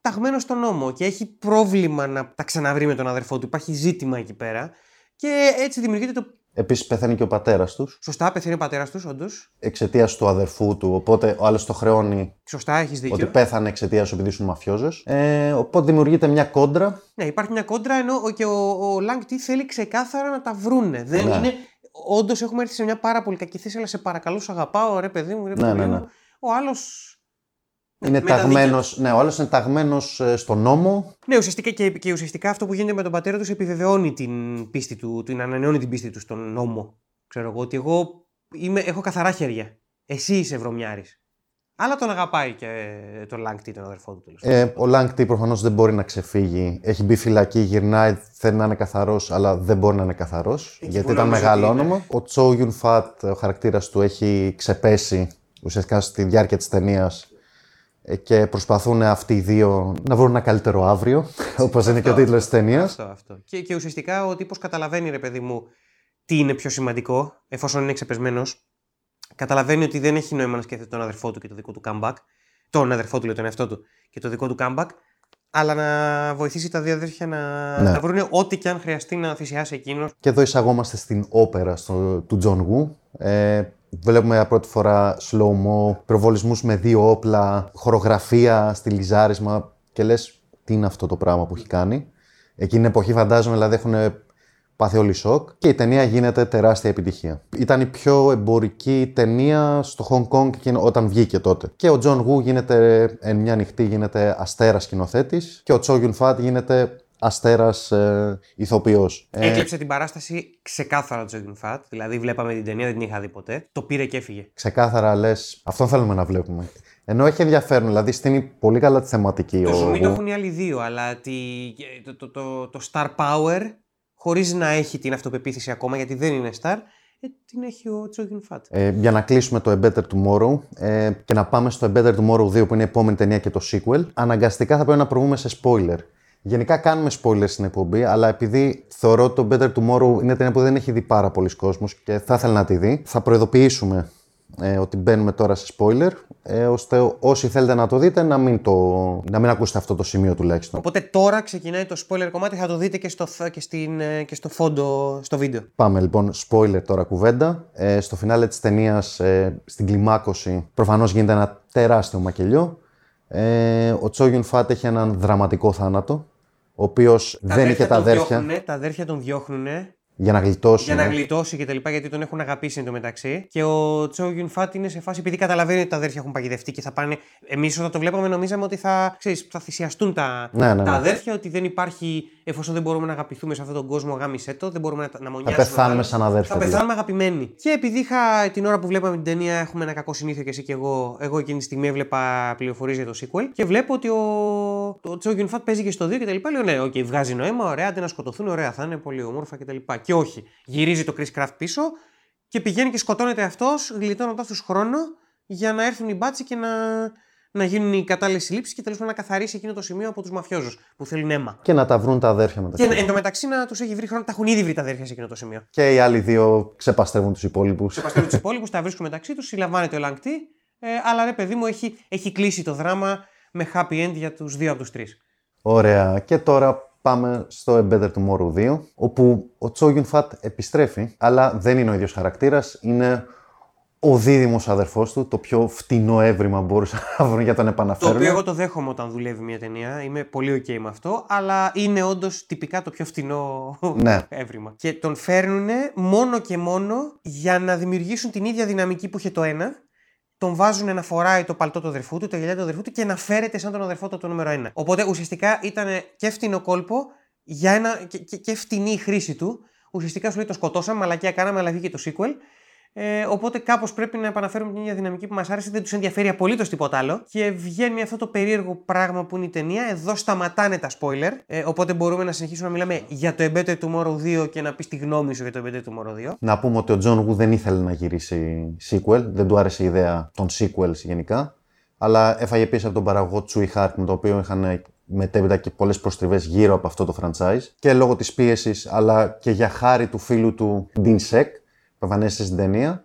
ταγμένος στον νόμο και έχει πρόβλημα να τα ξαναβρεί με τον αδερφό του. Υπάρχει ζήτημα εκεί πέρα. Και έτσι δημιουργείται το. Επίσης πεθαίνει και ο πατέρας τους Σωστά, πεθαίνει ο πατέρας τους, όντως. εξαιτίας του αδερφού του, οπότε ο άλλος το χρεώνει Σωστά, έχεις δίκιο. ότι πέθανε εξαιτίας σου επειδή ήσουν μαφιόζος. Ε, οπότε δημιουργείται μια κόντρα. Ναι, υπάρχει μια κόντρα ενώ ο- και ο, ο Lang T θέλει ξεκάθαρα να τα βρούνε. Δεν Ναι. είναι. Όντως έχουμε έρθει σε μια πάρα πολύ κακή θέση, αλλά σε παρακαλώ, σου αγαπάω, ρε παιδί μου, ρε Ναι, παιδί ναι, μου. ναι. Ο άλλος. Είναι με τα ταγμένος, ναι, ο άλλος είναι ταγμένος ε, στον νόμο. Ναι, ουσιαστικά και, και ουσιαστικά αυτό που γίνεται με τον πατέρα τους επιβεβαιώνει την πίστη του, την ανανεώνει την πίστη τους στον νόμο. Ξέρω εγώ ότι εγώ είμαι, έχω καθαρά χέρια. Εσύ είσαι βρωμιάρης. Αλλά τον αγαπάει και τον Lang T, τον αδερφό του τέλος. Ε, ο Λάγκ Τι προφανώς δεν μπορεί να ξεφύγει. Έχει μπει φυλακή, γυρνάει, θέλει να είναι καθαρός, αλλά δεν μπορεί να είναι καθαρός. γιατί που ήταν νόμιζε μεγάλο ότι είναι. όνομα. Ο Τσο Γιουν Φατ, ο χαρακτήρας του, έχει ξεπέσει ουσιαστικά στη διάρκεια της ταινίας και προσπαθούν αυτοί οι δύο να βρουν ένα καλύτερο αύριο, όπως είναι και ο τίτλος της ταινίας. Αυτό, αυτό. Και, και ουσιαστικά ο τύπος καταλαβαίνει, ρε παιδί μου, τι είναι πιο σημαντικό, εφόσον είναι ξεπεσμένος. Καταλαβαίνει ότι δεν έχει νόημα να σκέφτεται τον αδερφό του και το δικό του comeback. Τον αδερφό του, λέει τον εαυτό του και το δικό του comeback. Αλλά να βοηθήσει τα δύο αδέρφια να, Ναι. να βρουν ό,τι και αν χρειαστεί να θυσιάσει εκείνος. Και εδώ εισαγόμαστε στην όπερα στο, του Τζον Γου. Ε, βλέπουμε για πρώτη φορά slow-mo, πυροβολισμούς με δύο όπλα, χορογραφία, στυλιζάρισμα και λες τι είναι αυτό το πράγμα που έχει κάνει. Εκείνη την εποχή φαντάζομαι δηλαδή έχουν πάθει όλοι σοκ και η ταινία γίνεται τεράστια επιτυχία. Ήταν η πιο εμπορική ταινία στο Hong Kong εκείνο- όταν βγήκε τότε. Και ο Τζον Γου γίνεται εν μια νυκτί γίνεται αστέρας σκηνοθέτης και ο Τσο Γιουν Φατ γίνεται αστέρας ε, ηθοποιός. Ε, Έκλεψε την παράσταση ξεκάθαρα το Chow Yun Fat. Δηλαδή, βλέπαμε την ταινία, δεν την είχα δει ποτέ. Το πήρε και έφυγε. ξεκάθαρα λες, αυτόν θέλουμε να βλέπουμε. Ενώ έχει ενδιαφέρον, δηλαδή στήνει πολύ καλά τη θεματική. Το ο zoom Γου. το έχουν οι άλλοι δύο, αλλά τη, το, το, το, το star power, χωρίς να έχει την αυτοπεποίθηση ακόμα, γιατί δεν είναι star, ε, την έχει ο Τζόγιν Φατ. Ε, για να κλείσουμε το A Better Tomorrow ε, και να πάμε στο A Better Tomorrow 2 που είναι η επόμενη ταινία και το sequel, αναγκαστικά θα πρέπει να προβούμε σε spoiler. Γενικά κάνουμε spoilers στην εκπομπή, αλλά επειδή θεωρώ ότι το Better Tomorrow είναι ταινία που δεν έχει δει πάρα πολλοί κόσμος και θα ήθελα να τη δει, θα προειδοποιήσουμε ε, ότι μπαίνουμε τώρα σε spoiler, ε, ώστε όσοι θέλετε να το δείτε να μην, το, να μην ακούσετε αυτό το σημείο τουλάχιστον. Οπότε τώρα ξεκινάει το spoiler κομμάτι, θα το δείτε και στο, θ- και στην, ε, και στο φόντο, στο βίντεο. Πάμε λοιπόν, spoiler τώρα κουβέντα. Ε, στο φινάλε της ταινίας, ε, στην κλιμάκωση, προφανώς γίνεται ένα τεράστιο μακελιό. Ε, ο Τσόγιον Φάτ έχει έναν δραματικό θάνατο, ο οποίος δεν είχε τα τον αδέρφια. διώχνουνε, τα αδέρφια τον διώχνουν για να γλιτώσει. για να γλιτώσει και τα λοιπά, γιατί τον έχουν αγαπήσει εν τω μεταξύ. Και ο Τσο Γιουν Φατ είναι σε φάση επειδή καταλαβαίνει ότι τα αδέρφια έχουν παγιδευτεί και θα πάνε. Εμείς όταν το βλέπαμε, νομίζαμε ότι θα, ξέρεις, θα θυσιαστούν τα, Ναι, ναι, τα ναι. αδέρφια, ότι δεν υπάρχει, εφόσον δεν μπορούμε να αγαπηθούμε σε αυτόν τον κόσμο, γάμησέ το, δεν μπορούμε να, να Θα μονιάσουμε. πεθάνουμε άλλο. σαν αδέρφια. Θα δηλαδή. πεθάνουμε αγαπημένοι. Και επειδή είχα την ώρα που βλέπαμε την ταινία, έχουμε ένα κακό συνήθειο και εσύ και εγώ. Εγώ εκείνη τη στιγμή έβλεπα πληροφορίες για το sequel και βλέπω ότι ο, ο Τσο Γιουν Φατ παίζει και στο 2 και τα λοιπά. Λέω ναι, οκ, βγάζει νόημα, ωραία, αντί να σκοτωθούν, ωραία, θα είναι πολύ όμορφα και τα λοιπά. Και όχι. Γυρίζει το Chris Craft πίσω και πηγαίνει και σκοτώνεται αυτός, γλιτώνοντας τους χρόνο για να έρθουν οι μπάτσοι και να, να γίνουν οι κατάλληλες συλλήψεις και τέλος πάντων να καθαρίσει εκείνο το σημείο από τους μαφιόζους που θέλουν αίμα. Και να τα βρουν τα αδέρφια μεταξύ. Και εν τω μεταξύ να τους έχει βρει χρόνο, τα έχουν ήδη βρει τα αδέρφια σε εκείνο το σημείο. Και οι άλλοι δύο ξεπαστρεύουν τους υπόλοιπους. Ξεπαστρεύουν τους υπόλοιπους, τα βρίσκουν μεταξύ τους, συλλαμβάνεται ο Λαγκτή. Ε, αλλά ρε παιδί μου, έχει, έχει κλείσει το δράμα με happy end για τους δύο από τους τρεις. Ωραία. Και τώρα πάμε στο Embedded Tomorrow 2, όπου ο Τσόγιουν Φατ επιστρέφει, αλλά δεν είναι ο ίδιος χαρακτήρας, είναι ο δίδυμος αδερφός του, το πιο φτηνό έβριμα μπορούσα να βρουν για τον επαναφέρον. Το οποίο εγώ το δέχομαι όταν δουλεύει μια ταινία. Είμαι πολύ OK με αυτό. Αλλά είναι όντως τυπικά το πιο φτηνό Ναι. έβριμα. Και τον φέρνουν μόνο και μόνο για να δημιουργήσουν την ίδια δυναμική που είχε το ένα. Τον βάζουν να φοράει το παλτό του αδερφού του, το γυαλιά του αδερφού του και να φέρεται σαν τον αδερφό του το νούμερο ένα. Οπότε ουσιαστικά ήταν και φτηνό κόλπο για ένα, και, και, και φτηνή η χρήση του. Ουσιαστικά σου λέει το σκοτώσαμε, μαλακία κάναμε, αλλά βγήκε το sequel. Ε, οπότε κάπως πρέπει να επαναφέρουμε την ίδια δυναμική που μας άρεσε. Δεν τους ενδιαφέρει απολύτως τίποτα άλλο. Και βγαίνει αυτό το περίεργο πράγμα που είναι η ταινία. Εδώ σταματάνε τα spoiler. Ε, οπότε μπορούμε να συνεχίσουμε να μιλάμε για το A Better Tomorrow 2 και να πεις τη γνώμη σου για το A Better Tomorrow 2. Να πούμε ότι ο Τζον Γου δεν ήθελε να γυρίσει sequel, δεν του άρεσε η ιδέα των sequels γενικά. Αλλά έφαγε πίεση από τον παραγωγό Τσούι Χαρκ, με το οποίο είχαν μετέπειτα και πολλές προστριβές γύρω από αυτό το franchise. Και λόγω της πίεσης, αλλά και για χάρη του φίλου του Dean Shek, που εμφανίστηκε στην ταινία,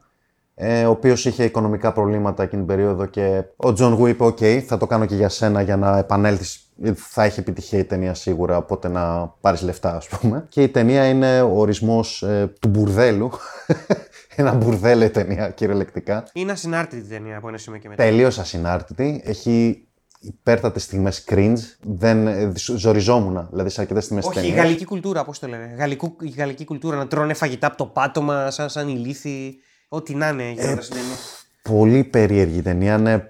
ε, ο οποίος είχε οικονομικά προβλήματα εκείνη την περίοδο και ο Τζον Γου είπε: Οκ, θα το κάνω και για σένα για να επανέλθεις. Θα έχει επιτυχία η ταινία σίγουρα, οπότε να πάρεις λεφτά, ας πούμε. Και η ταινία είναι ο ορισμός ε, του μπουρδέλου. Ένα μπουρδέλο η ταινία, κυριολεκτικά. Είναι ασυνάρτητη η ταινία από ένα σημείο και μετά. Τελείως ασυνάρτητη. Έχει υπέρτατες στιγμές cringe. Δεν ε, ζοριζόμουν, δηλαδή σε αρκετές στιγμές Όχι, η γαλλική κουλτούρα, πώς το λένε. Γαλλικού, η γαλλική κουλτούρα να τρώνε φαγητά από το πάτωμα, σαν, σαν ηλίθι. Ό,τι να είναι γίνοντα στην ταινία. Πολύ περίεργη ταινία, ναι.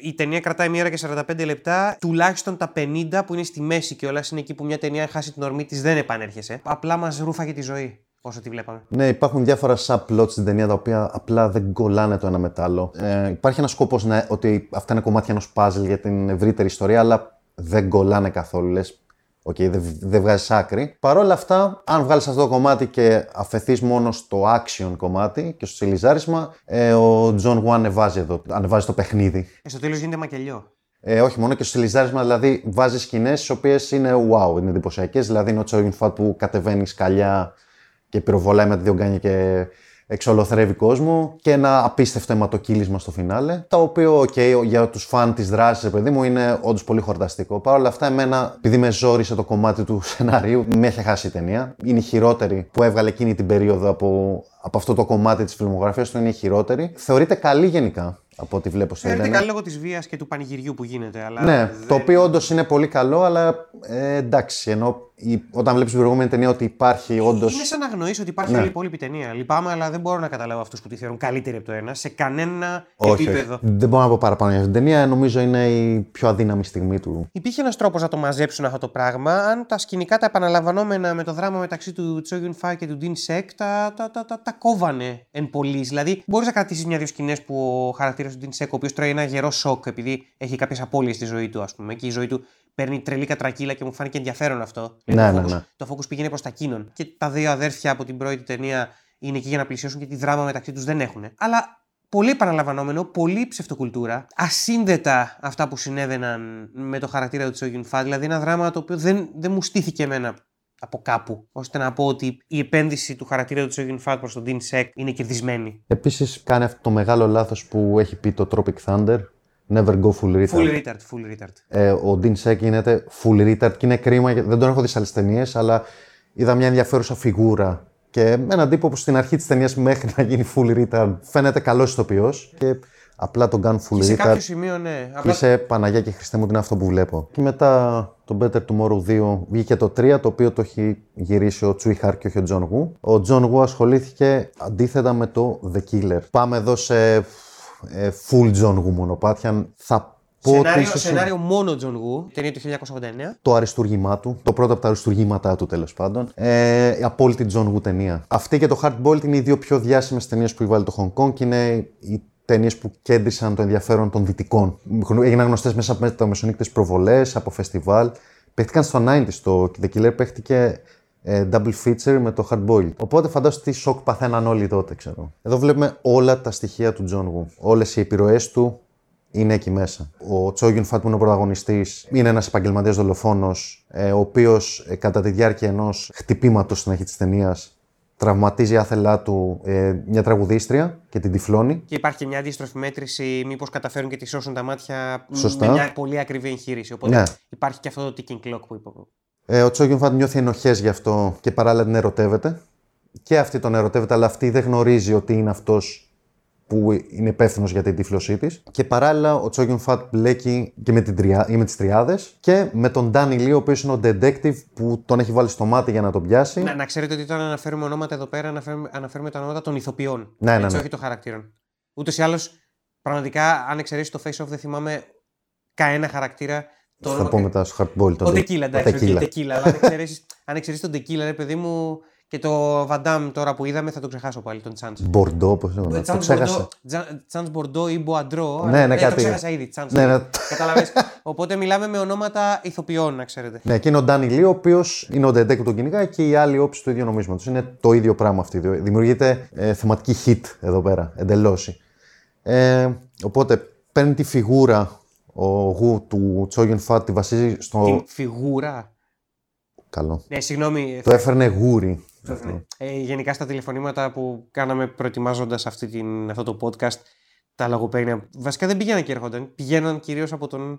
Η ταινία κρατάει μία ώρα και 45 λεπτά. Τουλάχιστον τα 50 που είναι στη μέση και όλα είναι εκεί που μια ταινία χάσει την ορμή της δεν επανέρχεσαι. Απλά μας ρούφαγε τη ζωή όσο τη βλέπαμε. Ναι, υπάρχουν διάφορα subplots στην ταινία τα οποία απλά δεν κολλάνε το ένα με το άλλο. Ε, υπάρχει ένας σκοπό ότι αυτά είναι κομμάτια ενός puzzle για την ευρύτερη ιστορία, αλλά δεν κολλάνε καθόλου. Λες, OK, okay, δεν δε βγάζεις άκρη. Παρ' όλα αυτά, αν βγάλεις αυτό το κομμάτι και αφεθείς μόνο στο action κομμάτι και στο στυλιζάρισμα, ε, ο John Woo ανεβάζει εδώ, ανεβάζει το παιχνίδι. Ε, στο τέλος γίνεται μακελιό. Ε, όχι μόνο και στο στυλιζάρισμα, δηλαδή βάζει σκηνές τις οποίες είναι wow, είναι εντυπωσιακές. Δηλαδή είναι ο Τσόγιν Φατ που κατεβαίνει σκαλιά και πυροβολάει με τη διοκάνια και εξολοθρεύει κόσμο και ένα απίστευτο αιματοκύλισμα στο φινάλε. Το οποίο, OK, για τους φαν της δράσης, παιδί μου, είναι όντως πολύ χορταστικό. Παρ' όλα αυτά, εμένα, επειδή με ζόρισε το κομμάτι του σενάριου, με έχει χάσει η ταινία. Είναι η χειρότερη που έβγαλε εκείνη την περίοδο από, από αυτό το κομμάτι της φιλμογραφίας του, είναι η χειρότερη. Θεωρείται καλή γενικά από ό,τι βλέπω στην ταινία. καλό λόγω της βίας και του πανηγυριού που γίνεται. Αλλά ναι, δεν... το οποίο όντως είναι πολύ καλό, αλλά ε, εντάξει, ενώ η, όταν βλέπεις την προηγούμενη ταινία ότι υπάρχει όντως. Είναι σαν να γνωρίζει ότι υπάρχει ναι. όλη η υπόλοιπη ταινία. Λυπάμαι, αλλά δεν μπορώ να καταλάβω αυτούς που τη θεωρούν καλύτερη από το ένα σε κανένα όχι, επίπεδο. Όχι. Δεν μπορώ να πω παραπάνω για αυτήν την ταινία. Νομίζω είναι η πιο αδύναμη στιγμή του. Υπήρχε ένας τρόπος να το μαζέψουν αυτό το πράγμα. Αν τα σκηνικά τα επαναλαμβανόμενα με το δράμα μεταξύ του Τσόου Γιουν Φατ και του Ντιν Σεκ τα, τα, τα, τα, τα κόβανε εν πολλοίς. Δηλαδή, μπορείς να κρατήσεις μια-δύο σκηνές που ο χαρακτήρας του Ντιν Σεκ, ο οποίος τρώει ένα γερό σοκ επειδή έχει κάποιες απώλειες στη ζωή του, ας πούμε, και η ζωή του παίρνει τρελή κατρακύλα και μου φάνηκε ενδιαφέρον αυτό. Ναι, το, ναι, focus, ναι. το focus πήγαινε προς τα εκείνον. Και τα δύο αδέρφια από την πρώτη ταινία είναι εκεί για να πλησιώσουν και τη δράμα μεταξύ τους δεν έχουν. Αλλά πολύ επαναλαμβανόμενο, πολύ ψευτοκουλτούρα. Ασύνδετα αυτά που συνέβαιναν με το χαρακτήρα του Τσόγιουν Φά. Δηλαδή ένα δράμα το οποίο δεν, δεν μου στήθηκε εμένα από κάπου, ώστε να πω ότι η επένδυση του χαρακτήρα του Τσόγιουν Φάτ προς τον Dean Sek είναι κερδισμένη. Επίσης, κάνει αυτό το μεγάλο λάθος που έχει πει το Tropic Thunder. Never go full retard. Full retard, full retard. Ε, ο Dean Sek γίνεται full retard και είναι κρίμα, δεν τον έχω δει σε άλλες ταινίες, αλλά είδα μια ενδιαφέρουσα φιγούρα. Και με έναν τύπο που στην αρχή της ταινίας μέχρι να γίνει full retard φαίνεται καλός ηθοποιός. Και απλά τον κάνουν full Και σε retard. κάποιο σημείο, ναι. Και είσαι Παναγιά και Χριστέ μου, ότι είναι αυτό που βλέπω. Και μετά το Better Tomorrow 2 βγήκε το 3, το οποίο το έχει γυρίσει ο Τσούι Χαρκ και όχι ο Τζον Γου. Ο Τζον Γου ασχολήθηκε αντίθετα με το The Killer. Πάμε εδώ σε ε, full John Woo μονοπάτια. Θα πω ότι Σενάριο, ίσως είναι σενάριο μόνο John Woo, ταινία του 1989. το αριστούργημά του, το πρώτο από τα αριστούργήματά του τέλος πάντων. Ε, η απόλυτη John Woo ταινία. Αυτή και το Hardboiled είναι οι δύο πιο διάσημες ταινίες που βάλει το Hong Kong και είναι οι ταινίες που κέντρισαν το ενδιαφέρον των δυτικών. Έγιναν γνωστές μέσα από τα μεσονύκτε προβολές, από φεστιβάλ. Παίχτηκαν στο 90s. Το The Killer παίχτηκε ε, double feature με το hard boiled. Οπότε φαντάζομαι τι σοκ παθαίναν όλοι τότε, ξέρω. Εδώ βλέπουμε όλα τα στοιχεία του John Woo. Όλες οι επιρροές του είναι εκεί μέσα. Ο Τσόγιον Φατ που είναι ο πρωταγωνιστής είναι ένας επαγγελματίας δολοφόνος, ε, ο οποίος ε, κατά τη διάρκεια ενός χτυπήματος στην αρχή της ταινίας τραυματίζει άθελά του ε, μια τραγουδίστρια και την τυφλώνει. Και υπάρχει και μια αντίστροφη μέτρηση, μήπως καταφέρουν και τη σώσουν τα μάτια Σωστά. με μια πολύ ακριβή εγχείρηση. Οπότε Ναι. υπάρχει και αυτό το ticking clock που είπα. Ε, ο Τσόγιον Φατ νιώθει ενοχές γι' αυτό και παράλληλα την ερωτεύεται. Και αυτή τον ερωτεύεται, αλλά αυτή δεν γνωρίζει ότι είναι αυτός που είναι υπεύθυνος για την τύφλωσή της. Και παράλληλα ο Τσόγιον Φατ μπλέκει και με, την τριά, ή με τις τριάδες και με τον Ντάνι Λί, ο οποίος είναι ο detective που τον έχει βάλει στο μάτι για να τον πιάσει. Να, να ξέρετε ότι όταν αναφέρουμε ονόματα εδώ πέρα, αναφέρουμε, αναφέρουμε τα ονόματα των ηθοποιών. Ναι, ναι, έτσι, ναι. όχι των χαρακτήρων. Ούτως ή άλλως, πραγματικά, αν εξαιρέσεις το face off, δεν θυμάμαι κανένα χαρακτήρα. Το Θα όνομα- πω μετά στο hardball. Ο Tequila, εντάξει, ο Tequila. αλλά αν εξαιρέσεις- Αν εξαιρέσεις τον Tequila, ρε παιδί μου, και το Van τώρα που είδαμε, θα τον ξεχάσω πάλι, τον Chance. Μπορντό, πώς λέγεται. Το ξέχασα. Τσάντ Μπορντό ή Μποαντρό. Ναι, ναι, Το κάτι. ξέχασα ήδη. Chance. Ναι, ναι. Καταλαβες. Οπότε μιλάμε με ονόματα ηθοποιών, να ξέρετε. Ναι, και είναι ο Ντάνι Λί, ο οποίος είναι ο detective που τον κυνηγάει και η άλλη όψη του ίδιου νομίσματος. Είναι το ίδιο πράγμα αυτή. Δημιουργείται ε, θεματική hit εδώ πέρα, εντελώς. Ε, οπότε παίρνει τη φιγούρα ο γου του Τσόγιον Φατ, τη βασίζει στο. Την φιγούρα; Καλό. Ναι, συγγνώμη. Το έφερνε γούρι. Ε, γενικά στα τηλεφωνήματα που κάναμε προετοιμάζοντας αυτό το podcast, τα λογοπαίγνια βασικά δεν πήγαιναν και έρχονταν. Πηγαίναν κυρίως από τον.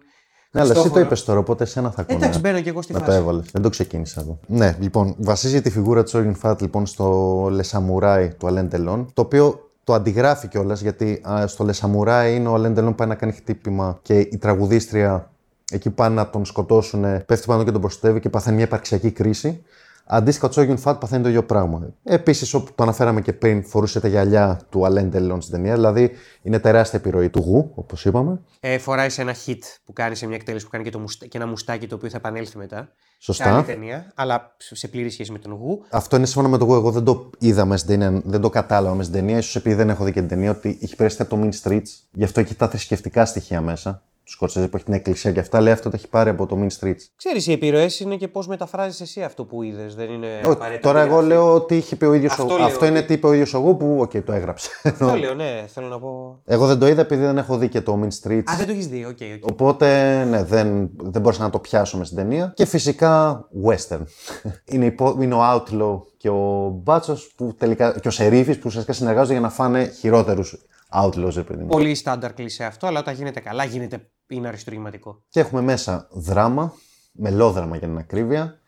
Ναι, αλλά εσύ το Χριστόφορο. είπες τώρα, οπότε εσένα θα ακούω. Εντάξει, ναι. μπαίνω και εγώ στη Να το φάση. έβαλες. Δεν το ξεκίνησα εδώ. Ναι, λοιπόν, βασίζει τη φιγούρα του Όγιν Φατ λοιπόν στο Λεσαμουράι του Αλέν Τελών, το οποίο το αντιγράφει κιόλας γιατί α, στο Λεσαμουράι είναι ο Αλέν Τελών πάει να κάνει χτύπημα και η τραγουδίστρια εκεί πάνε να τον σκοτώσουν, πέφτει πάνω και τον προστατεύει και παθαίνει μια υπαρξιακή κρίση. Αντίστοιχα, ο Τσόγιον Φατ παθαίνει το ίδιο πράγμα. Επίσης, όπω το αναφέραμε και πριν, φορούσε τα γυαλιά του Αλέν Τελών στην ταινία, δηλαδή είναι τεράστια επιρροή του γου, όπως είπαμε. Ε, φοράει σε ένα hit που κάνει σε μια εκτέλεση που κάνει και, το μουστα... και ένα μουστάκι το οποίο θα επανέλθει μετά. Σωστά. Σε άλλη ταινία, αλλά σε πλήρη σχέση με τον Γου. Αυτό είναι σύμφωνα με το εγώ. Εγώ δεν το είδα μέσα στην ταινία, δεν το κατάλαβα μέσα στην ταινία. ίσως επειδή δεν έχω δει και την ταινία, ότι έχει περάσει από το Mean Streets. Γι' αυτό έχει τα θρησκευτικά στοιχεία μέσα. Του Σκορσέζε που έχει την εκκλησία και αυτά, λέει αυτό το έχει πάρει από το Mean Streets. Ξέρεις, οι επιρροές είναι και πώς μεταφράζεις εσύ αυτό που είδες. Δεν είναι Ω, απαραίτητα Τώρα εγώ αντιγραφή. λέω ότι είχε πει ο ίδιος Αυτό ο λέω, Αυτό είναι ότι- τι είπε ο ίδιος εγώ που, οκ, το έγραψε. Αυτό λέω, ναι, θέλω να πω. εγώ δεν το είδα επειδή δεν έχω δει και το Mean Streets. Α, δεν το έχεις δει, OK, OK. Οπότε, ναι, δεν, δεν μπορούσα να το πιάσω μες στην ταινία. Και φυσικά, western. είναι, υπό, είναι ο Outlaw και ο μπάτσος που τελικά. και ο σερίφης που ουσιαστικά συνεργάζονται για να φάνε χειρότερους Outlaws, ρε παιδί μου. Πολύ στάνταρ κλισέ αυτό, αλλά όταν γίνεται καλά, γίνεται, είναι αριστουργηματικό. Και έχουμε μέσα δράμα, μελόδραμα για την ακρίβεια.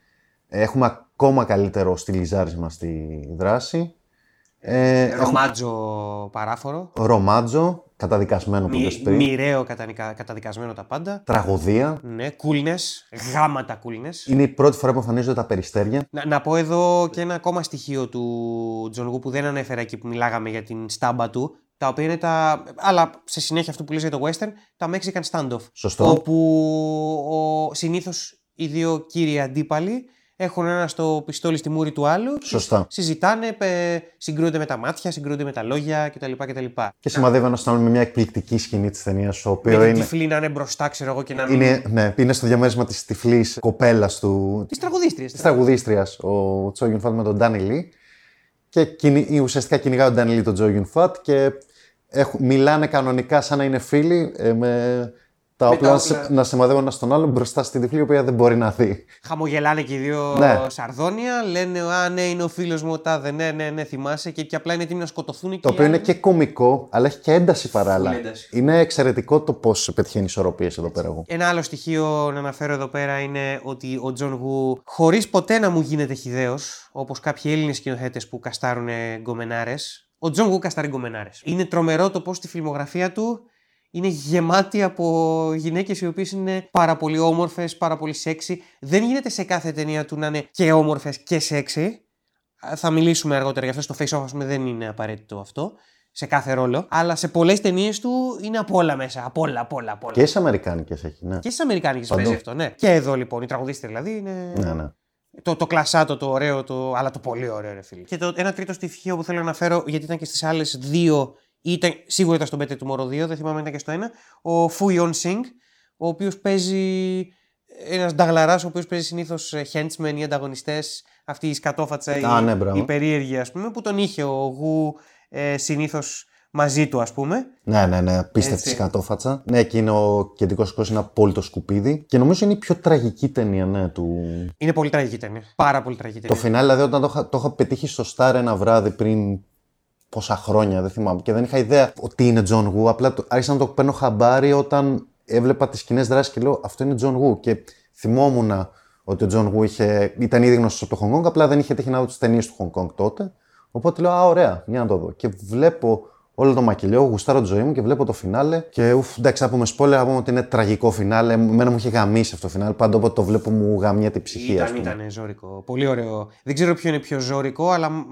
Έχουμε ακόμα καλύτερο στυλιζάρισμα στη δράση. Ε, έχουμε Ρομάντζο παράφορο. ρομάντζο, καταδικασμένο που Μη, είπες πριν. μοιραίο κατανικα- καταδικασμένο τα πάντα. Τραγωδία. Ναι, coolness, γάμα τα coolness. Είναι η πρώτη φορά που εμφανίζονται τα περιστέρια. Να, να πω εδώ και ένα ακόμα στοιχείο του Τζον Γου που δεν ανέφερα εκεί που μιλάγαμε για την στάμπα του. Τα οποία είναι τα. Αλλά σε συνέχεια αυτό που λες για το western, τα Mexican standoff. Σωστό. Όπου ο, συνήθως οι δύο κύριοι αντίπαλοι έχουν ένα στο πιστόλι στη μούρη του άλλου. και Σωστά. Συζητάνε, πε, συγκρούνται με τα μάτια, συγκρούνται με τα λόγια κτλ. κτλ. Και σημαδεύει ένας στον άλλο με μια εκπληκτική σκηνή της ταινίας, ο Με οποίο την είναι. τυφλή να είναι μπροστά, ξέρω εγώ, και να μην. Είναι, ναι, είναι στο διαμέρισμα της τυφλής κοπέλας του. Της τραγουδίστριας. της τραγουδίστριας, ο Τσόγιον Φατ με τον Ντάνι Λί. Και κυνη- ουσιαστικά κυνηγάει ο Ντάνι Λί τον Τσόγιον Φατ και έχουν, μιλάνε κανονικά σαν να είναι φίλοι ε, με τα Με όπλα τα να σε- όπλα. να σημαδεύουν ένα στον άλλον μπροστά στην τυφλή, η οποία δεν μπορεί να δει. Χαμογελάνε και οι δύο Ναι. σαρδόνια, λένε Α, ναι, είναι ο φίλος μου ο τάδε, ναι, ναι, ναι, θυμάσαι. Και, και απλά είναι έτοιμοι να σκοτωθούν. και Το οι οποίο είναι άλλοι- και κωμικό, αλλά έχει και ένταση παράλληλα. Full ένταση. Είναι εξαιρετικό το πώς πετυχαίνει ισορροπίες εδώ πέρα εγώ. Ένα άλλο στοιχείο να αναφέρω εδώ πέρα είναι ότι ο Τζον Γου, χωρίς ποτέ να μου γίνεται χυδαίο, όπως κάποιοι Έλληνες σκηνοθέτες που καστάρουν γκομενάρες, ο Τζον Γου καστάρει γκομενάρες. Είναι τρομερό το πώς στη φιλμογραφία του είναι γεμάτη από γυναίκες οι οποίες είναι πάρα πολύ όμορφες, πάρα πολύ σεξy. Δεν γίνεται σε κάθε ταινία του να είναι και όμορφες και σεξy. Α, Θα μιλήσουμε αργότερα γι' αυτό. Στο Face/Off, ας πούμε, δεν είναι απαραίτητο αυτό σε κάθε ρόλο. Αλλά σε πολλές ταινίες του είναι απ' όλα μέσα. Απ' όλα, απ' όλα, απ' όλα. Και στις Αμερικάνικες έχει, ναι. Και στις Αμερικάνικες Παντού. παίζει αυτό, ναι. Και εδώ λοιπόν, η τραγουδίστρια δηλαδή είναι. Ναι, ναι. Το, το κλασάτο, το ωραίο, το, αλλά το πολύ ωραίο, ρε φίλε. Και το, ένα τρίτο στοιχείο που θέλω να αναφέρω, γιατί ήταν και στις άλλες δύο, ή ήταν, σίγουρα ήταν στον Better Tomorrow 2, δεν θυμάμαι αν ήταν και στο ένα, ο Φου Ιον Sing, ο οποίος παίζει ένας νταγλαράς ο οποίος παίζει συνήθως henchmen ή ανταγωνιστές, αυτή η σκατόφατσα, Α, η, ναι, μπράβο. η περίεργη, ας πούμε, που τον είχε ο Γου ε, συνήθως μαζί του, ας πούμε. Ναι, ναι, ναι, απίστευτη Έτσι. σκατόφατσα. Ναι, και είναι ο κεντρικός οικός είναι απόλυτο σκουπίδι. Και νομίζω είναι η πιο τραγική ταινία, ναι, του. Είναι πολύ τραγική ταινία. Πάρα πολύ τραγική Το ταινία. φινάλ, δηλαδή, όταν το είχα, το είχα πετύχει στο Star ένα βράδυ πριν πόσα χρόνια, δεν θυμάμαι. Και δεν είχα ιδέα ότι είναι John Woo. Απλά το, άρχισα να το παίρνω χαμπάρι όταν έβλεπα τις κοινέ δράσει και λέω Αυτό είναι John Woo. Και θυμόμουν ότι ο John Woo είχε, ήταν ήδη γνωστός από το Hong Kong, απλά δεν είχε τύχει να δω τις ταινίες του Hong Kong τότε. Οπότε λέω Α, ωραία, για να το δω. Και βλέπω όλο το μακελιό, γουστάρω τη ζωή μου και βλέπω το φινάλε. Και ουφ, εντάξει, θα πούμε spoiler, θα πούμε ότι είναι τραγικό φινάλε. Εμένα μου είχε γαμίσει αυτό το φινάλε. Πάντα όποτε το βλέπω μου γαμιέται η ψυχή, ας Ήταν, πούμε. ήταν ζόρικο. Πολύ ωραίο. Δεν ξέρω ποιο είναι πιο ζόρικο, αλλά μ,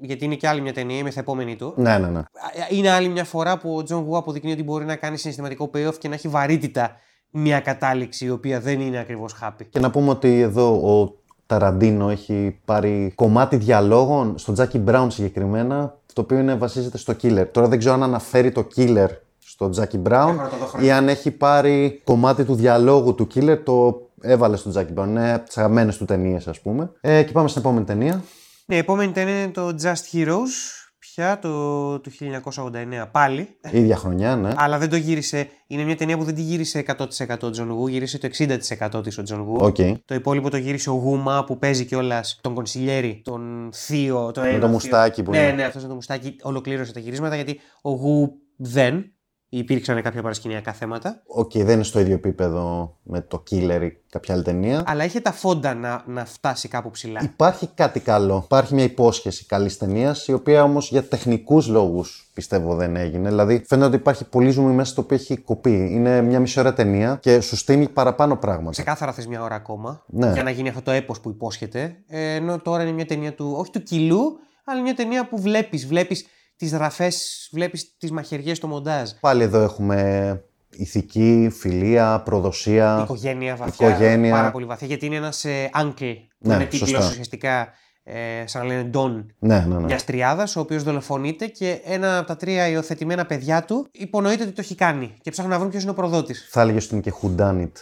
γιατί είναι και άλλη μια ταινία, η μεθεπόμενη του. Ναι, ναι, ναι. Είναι άλλη μια φορά που ο Τζον Γου αποδεικνύει ότι μπορεί να κάνει συναισθηματικό payoff και να έχει βαρύτητα μια κατάληξη η οποία δεν είναι ακριβώς happy. Και να πούμε ότι εδώ ο Ταραντίνο έχει πάρει κομμάτι διαλόγων στον Τζάκι Μπράουν συγκεκριμένα, το οποίο είναι, βασίζεται στο Killer. Τώρα δεν ξέρω αν αναφέρει το Killer στο Τζάκι Μπράουν Έχω να το δω χρόνια. ή αν έχει πάρει κομμάτι του διαλόγου του Killer, το έβαλε στον Τζάκι Μπράουν. Είναι τις αγαπημένες του ταινίες, ας πούμε. Ε, και πάμε στην επόμενη ταινία. Ναι, η επόμενη ταινία είναι το Just Heroes, πια το, του 1989 πάλι. ίδια χρονιά, ναι. Αλλά δεν το γύρισε. Είναι μια ταινία που δεν τη γύρισε 100% ο Τζον Γου, γύρισε το 60% της ο Τζον Γου. Οκ. Το υπόλοιπο το γύρισε ο Γου Μα που παίζει κιόλας τον κονσιλιέρη, τον θείο. Το ένα το θείο. μουστάκι που Ναι, είναι. ναι, αυτός με το μουστάκι ολοκλήρωσε τα γυρίσματα γιατί ο Γου δεν. Υπήρξαν κάποια παρασκηνιακά θέματα. Οκ, δεν είναι στο ίδιο επίπεδο με το Killer ή κάποια άλλη ταινία. Αλλά είχε τα φόντα να, να φτάσει κάπου ψηλά. Υπάρχει κάτι καλό. Υπάρχει μια υπόσχεση καλής ταινίας, η οποία όμως για τεχνικούς λόγους πιστεύω δεν έγινε. Δηλαδή, φαίνεται ότι υπάρχει πολύ ζουμί μέσα στο οποίο έχει κοπεί. Είναι μια μισή ώρα ταινία και σου στείνει παραπάνω πράγματα. Ξεκάθαρα θες μια ώρα ακόμα Ναι. για να γίνει αυτό το έπος που υπόσχεται. Ε, ενώ τώρα είναι μια ταινία του, όχι του κιλού, αλλά μια ταινία που βλέπεις. Βλέπεις τις ραφές, βλέπεις τις μαχαιριές στο μοντάζ. Πάλι εδώ έχουμε ηθική, φιλία, προδοσία. Οικογένεια βαθιά. Οικογένεια. Πάρα πολύ βαθιά. Γιατί είναι ένας ε, uncle που Ναι, είναι τίτλος σωστά. ουσιαστικά ε, σαν να λένε Don Ναι, ναι, ναι. μιας τριάδας, ο οποίος δολοφονείται και ένα από τα τρία υιοθετημένα παιδιά του υπονοείται ότι το έχει κάνει. Και ψάχνουν να βρουν ποιος είναι ο προδότης. Θα έλεγε ότι είναι και whodunit.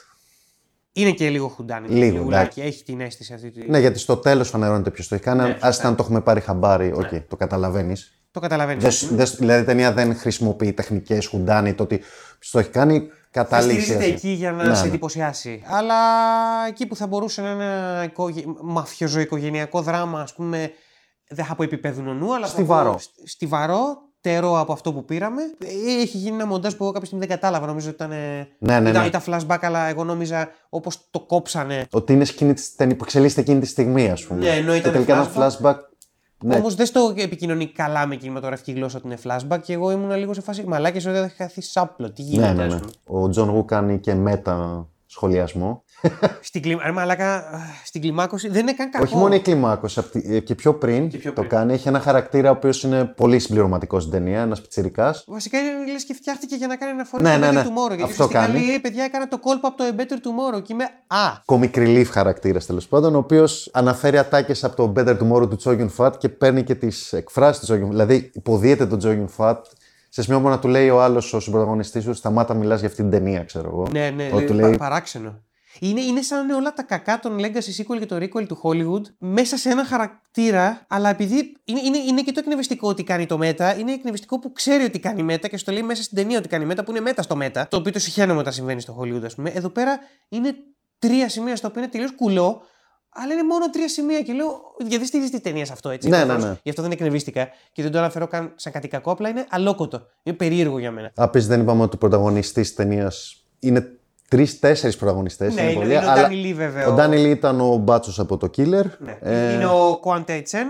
Είναι και λίγο whodunit. Λίγο, λιγουλάκι, Έχει την αίσθηση αυτή. Τη... Ναι, γιατί στο τέλος φανερώνεται ποιος το έχει κάνει. Ναι, Ναι, αν το έχουμε πάρει χαμπάρι, οκ, Ναι. το καταλαβαίνεις. Το καταλαβαίνεις. δηλαδή η ταινία δεν χρησιμοποιεί τεχνικές whodunit, ότι ποιο το έχει κάνει, καταλήξει. Στηρίζεται εκεί για να Ναι, σε ναι. εντυπωσιάσει. Αλλά εκεί που θα μπορούσε να είναι ένα οικογε... μαφιοζωοικογενειακό δράμα, ας πούμε, δεν θα πω επίπεδου νονού, αλλά θα Στιβαρό. πω σ- στιβαρό, τερό από αυτό που πήραμε. Ε, Έχει γίνει ένα μοντάζ που εγώ κάποια στιγμή δεν κατάλαβα. Νομίζω ότι ήταν. ε, Ναι, ναι, ήταν, ναι. ήταν flashback, αλλά εγώ νόμιζα όπως το κόψανε. Ότι είναι σκηνή της ταινία που εξελίσσεται εκείνη τη στιγμή, ας πούμε. Ναι, ενώ Και ήταν τελικά ένα flashback. Flashback. Ναι, Όμως δεν στο επικοινωνεί καλά με κινηματογραφική γλώσσα ότι είναι flashback και εγώ ήμουν λίγο σε φάση μαλάκια ότι θα χαθεί σάπλο. Τι γίνεται, ναι, ναι, ας ναι. πούμε. Ο Τζον Γου κάνει και μετασχολιασμό. Στην, κλι... Ρε μαλάκα, στην κλιμάκωση δεν είναι καν κακό. Όχι μόνο η κλιμάκωση, απ' τη- ε, και πιο πριν, Και πιο το πριν. κάνει. Έχει ένα χαρακτήρα ο οποίος είναι πολύ συμπληρωματικός στην ταινία, ένας πιτσυρικά. Βασικά είναι λες και φτιάχτηκε για να κάνει αναφορά Ναι, στο ναι, Better ναι. Tomorrow. Γιατί Αυτό ουσιαστικά κάνει. λέει, «Ε, παιδιά, έκανα το κόλπο από το A Better Tomorrow. Και είμαι, α, Comic relief χαρακτήρας τέλος πάντων, ο οποίος αναφέρει ατάκες από το Better Tomorrow του Τζόγιον Φατ και παίρνει και τις εκφράσεις του Τζόγιον Δηλαδή υποδίεται τον Τζόγιον Φατ σε σημείο που να του λέει ο άλλος, ο συμπροταγωνιστής του, σταμάτα μιλάς για αυτή την ταινία, ξέρω εγώ. ναι, ναι, Ότι λέει, λέει, πα- παράξενο. Είναι, είναι σαν να είναι όλα τα κακά των Legacy sequel και το requel του Hollywood μέσα σε ένα χαρακτήρα, αλλά επειδή είναι, είναι, είναι και το εκνευριστικό ότι κάνει το μέτα, είναι εκνευριστικό που ξέρει ότι κάνει μέτα και στο λέει μέσα στην ταινία ότι κάνει μέτα, που είναι μέτα στο μέτα, το οποίο το συχαίνομαι όταν συμβαίνει στο Hollywood, ας πούμε. Εδώ πέρα είναι τρία σημεία στα οποία είναι τελείως κουλό, αλλά είναι μόνο τρία σημεία και λέω, γιατί δεν στηρίζει τη ταινία σε αυτό έτσι. Ναι, προφανώς. ναι, ναι. Γι' αυτό δεν εκνευρίστηκα και δεν το αναφέρω καν σαν κάτι κακό, απλά είναι αλόκοτο. Είναι περίεργο για μένα. Επίσης δεν είπαμε ότι ο πρωταγωνιστής τη ταινίας είναι τρει-τέσσερι πρωταγωνιστές. Ναι, είναι, είναι ο Ντάνι Λί βέβαια. Ο Ντάνι Λί ήταν ο μπάτσος από το Killer. Ναι. Ε, Είναι ο Κουάν Τέιτσεν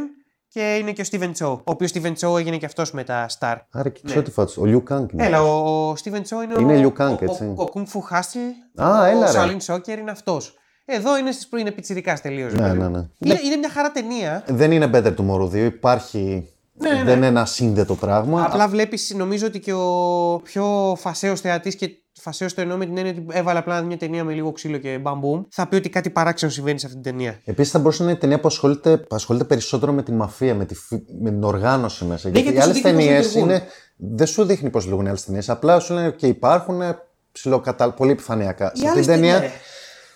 και είναι και ο Στίβεν Τσό. Ο οποίος Στίβεν Τσό έγινε και αυτός μετά star. Άρα και Ναι. ξέρω τι φάτσε. Ο Λιου Κανγκ είναι. Έλα, ο Στίβεν Τσό είναι, Είναι ο, Liu Kang, ο, έτσι. Ο, ο Kung Fu Hustle. Α, ο έλα, ρε. Σαλίν Σόκερ είναι αυτός. Εδώ είναι στις προ- είναι πιτσιρικάς τελείως. Ναι, παιδί ναι, μου. ναι. Είναι, είναι μια χαρά ταινία. Δεν είναι Better Tomorrow 2. Υπάρχει. Ναι, ναι. Δεν είναι ένα σύνδετο πράγμα. Απλά βλέπεις, νομίζω ότι και ο πιο φασαίος θεατής και φασαίος το εννοώ με την έννοια ότι έβαλε απλά μια ταινία με λίγο ξύλο και μπαμπούμ, θα πει ότι κάτι παράξενο συμβαίνει σε αυτή την ταινία. Επίσης θα μπορούσε να είναι ταινία που ασχολείται, που ασχολείται περισσότερο με τη μαφία, με, τη, φυ- με την οργάνωση μέσα. Ναι, γιατί γιατί οι σου άλλες δείχνει πώς ταινίες λειτουργούν. είναι. Δεν σου δείχνει πώς λειτουργούν οι άλλες ταινίες. Απλά σου λένε και υπάρχουν ψηλοκατάλ, πολύ επιφανειακά. Οι Σε αυτή άλλες την ταινία ταινίες-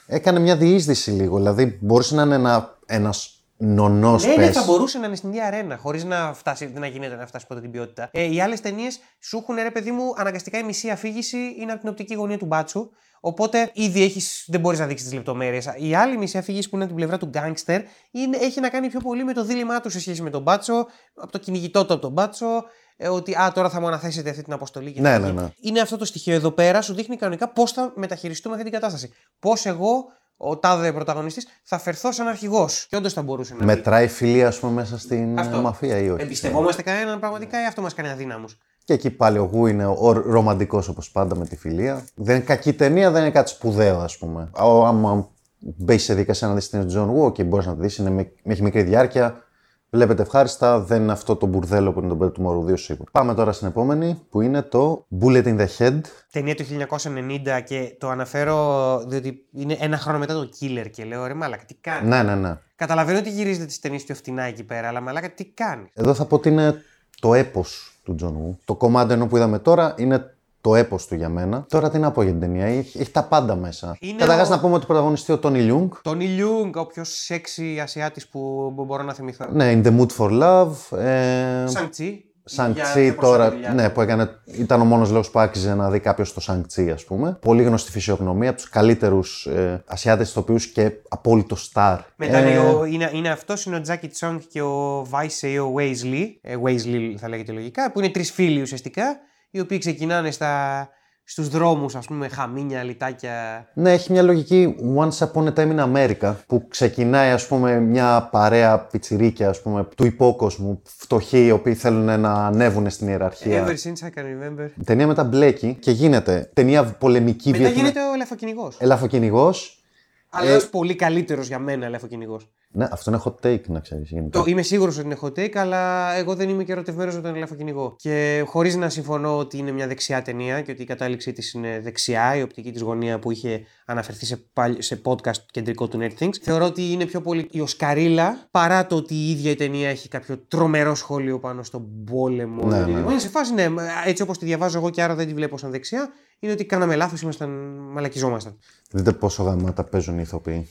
Έκανε μια διείσδυση λίγο. Δηλαδή μπορούσε να είναι ένα ένας νονός Ναι, ναι, πες. θα μπορούσε να είναι στην ίδια αρένα, χωρίς να, φτάσει, να γίνεται να φτάσει ποτέ την ποιότητα. Ε, οι άλλες ταινίες σου έχουν, ρε παιδί μου, αναγκαστικά η μισή αφήγηση είναι από την οπτική γωνία του μπάτσου. Οπότε ήδη έχεις, δεν μπορείς να δείξεις τις λεπτομέρειες. Η άλλη μισή αφήγηση που είναι από την πλευρά του γκάγκστερ είναι, έχει να κάνει πιο πολύ με το δίλημά του σε σχέση με τον μπάτσο, από το κυνηγητό του από τον μπάτσο, ε, ότι α, τώρα θα μου αναθέσετε αυτή την αποστολή. Και Ναι, τέτοια. ναι, ναι. Είναι αυτό το στοιχείο εδώ πέρα, σου δείχνει κανονικά πώς θα μεταχειριστούμε αυτή την κατάσταση. Πώς εγώ, ο τάδε πρωταγωνιστής, θα φερθώ σαν αρχηγός. Και όντως θα μπορούσε να. μπει. Μετράει φιλία, ας πούμε, μέσα στην Αυτό. ε, μαφία ή όχι; Εμπιστευόμαστε κανέναν πραγματικά ή αυτό μας κάνει αδύναμους; Και εκεί πάλι ο Γου είναι ο ρομαντικός όπως πάντα με τη φιλία. Δεν είναι κακή ταινία, δεν είναι κάτι σπουδαίο, ας πούμε. Ο, άμα μπει σε δικασία να δεις την John Woo, και μπορείς να τη δεις, είναι, με- έχει μικρή διάρκεια. Βλέπετε ευχάριστα, δεν είναι αυτό το μπουρδέλο που είναι το Μπέρ του Μωρού 2 σίγουρα. Πάμε τώρα στην επόμενη που είναι το Bullet in the Head. Ταινία του 1990 και το αναφέρω διότι είναι ένα χρόνο μετά το Killer και λέω ρε μαλάκα τι κάνεις; Ναι, ναι, ναι. Καταλαβαίνω ότι γυρίζετε τις ταινίες πιο φτηνά εκεί πέρα αλλά μαλάκα τι κάνεις; Εδώ θα πω ότι είναι το έπος του John Woo. Το κομμάτι ενώ που είδαμε τώρα είναι το έπος του για μένα. Τώρα τι να πω για την ταινία, έχει, έχει τα πάντα μέσα. Είναι Καταρχάς ο- να πούμε ότι πρωταγωνιστεί ο Τόνι Λιούγκ. Τον Ιλιούγκ, ο πιο σεξι Ασιάτης που μπορώ να θυμηθώ. Ναι, In the Mood for Love. Ε, Σανκτσί. Σανκτσί τώρα, ναι, που έκανε, ήταν ο μόνος λόγος που άξιζε να δει κάποιος το Σανκτσί, ας πούμε. Πολύ γνωστή φυσιογνωμία, από τους καλύτερους ε, Ασιάτες ηθοποιούς και απόλυτο στάρ. Μετά Ε, είναι, ο, είναι, είναι αυτός, είναι ο Τζάκι Τσόνγκ και ο Βάισεϊ ο Weasley, ε, Weasley θα λέγεται λογικά, που είναι τρεις φίλοι ουσιαστικά, οι οποίοι ξεκινάνε στα, στους δρόμους, ας πούμε, με χαμίνια, λιτάκια, Ναι, έχει μια λογική Once Upon a Time in America που ξεκινάει ας πούμε μια παρέα πιτσιρίκια ας πούμε του υπόκοσμου, φτωχοί οι οποίοι θέλουν να ανέβουν στην ιεραρχία. Ever since I can remember. Η ταινία μετά μπλέκει και γίνεται ταινία πολεμική Μετά Βιετνα- γίνεται ο ελεφοκυνηγός. Ελαφοκυνηγός. Αλλά ένας πολύ καλύτερος για μένα ελεφοκυνηγός. Ναι, αυτό είναι hot take να ξέρεις. γενικά. Το, είμαι σίγουρος ότι είναι hot take, αλλά εγώ δεν είμαι και ερωτευμένος με τον ελαφοκυνηγό. Και χωρίς να συμφωνώ ότι είναι μια δεξιά ταινία και ότι η κατάληξή της είναι δεξιά, η οπτική της γωνία που είχε αναφερθεί σε, πάλι- σε podcast κεντρικό του Nerd Things, θεωρώ ότι είναι πιο πολύ η Οσκαρίλα παρά το ότι η ίδια η ταινία έχει κάποιο τρομερό σχόλιο πάνω στον πόλεμο. Ναι, ναι. Είναι σε φάση, ναι, έτσι όπως τη διαβάζω εγώ και άρα δεν τη βλέπω σαν δεξιά, είναι ότι κάναμε λάθος, ήμασταν, μαλακιζόμασταν. Δείτε πόσο γαμάτα παίζουν οι ηθοποιοί.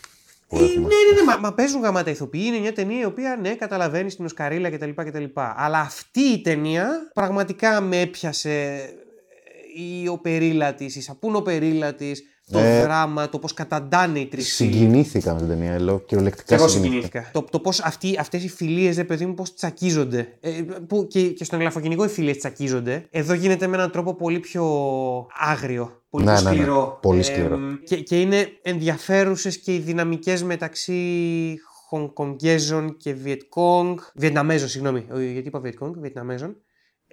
Που Ε, ναι, έχουμε. ναι, ναι, μα, μα παίζουν γαμάτα ηθοποιοί. Είναι μια ταινία η οποία, ναι, καταλαβαίνεις την Οσκαρίλα κτλ, κτλ. Αλλά αυτή η ταινία πραγματικά με έπιασε ε, η οπερίλα της, η σαπούνο οπερίλα της, το Ε, δράμα, το πώς καταντάνε οι τρεις Συγκινήθηκα με την ταινία, λέω κυριολεκτικά εγώ συγκινήθηκα. συγκινήθηκα. Το, το πώς αυτές οι φιλίες, ρε παιδί μου, πώς τσακίζονται. Ε, που και, και στον ελαφοκυνηγό οι φιλίες τσακίζονται. Εδώ γίνεται με έναν τρόπο πολύ πιο άγριο. Πολύ Ναι, πιο ναι, ναι. σκληρό. Πολύ σκληρό. και, και είναι ενδιαφέρουσες και οι δυναμικές μεταξύ Χονγκκονγκέζων και Βιετκόγκ. Βιετναμέζων, συγγνώμη. Ε, Γιατί είπα Βιετκόγκ, Βιετναμέζων.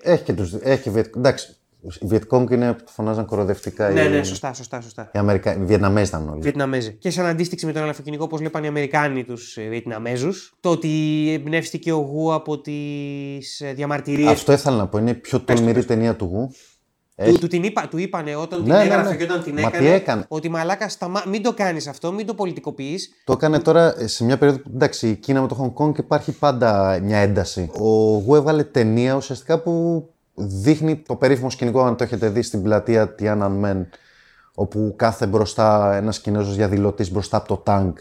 Έχει και τους, έχει και Βιετ... Εντάξει, οι Βιετκόγκ είναι που φωνάζαν κοροδευτικά. Ναι, οι... ναι, σωστά, σωστά, σωστά. Οι, Αμερικα... οι Βιετναμέζοι ήταν όλοι. Βιετναμέζοι. Και σαν αντίστοιξη με τον ελαφοκυνηγό, όπω βλέπαν οι Αμερικάνοι τους Βιετναμέζους, το ότι εμπνεύστηκε ο Γου από τις διαμαρτυρίες Αυτό ήθελα να πω. Είναι η πιο τολμηρή ταινία του Γου. Του, του, την είπα, του είπανε όταν Ναι, την ναι, έγραφε ναι. και όταν την Μα έκανε, τι έκανε. ότι μαλάκα σταμά... μην το κάνεις αυτό, μην το πολιτικοποιείς. Το έκανε τώρα σε μια περίοδο που εντάξει, η Κίνα με το Hong Kong υπάρχει πάντα μια ένταση. Ο Γου έβγαλε ταινία ουσιαστικά που δείχνει το περίφημο σκηνικό, αν το έχετε δει στην πλατεία Tiananmen, όπου κάθεται μπροστά ένας Κινέζος διαδηλωτής μπροστά από το τανκ.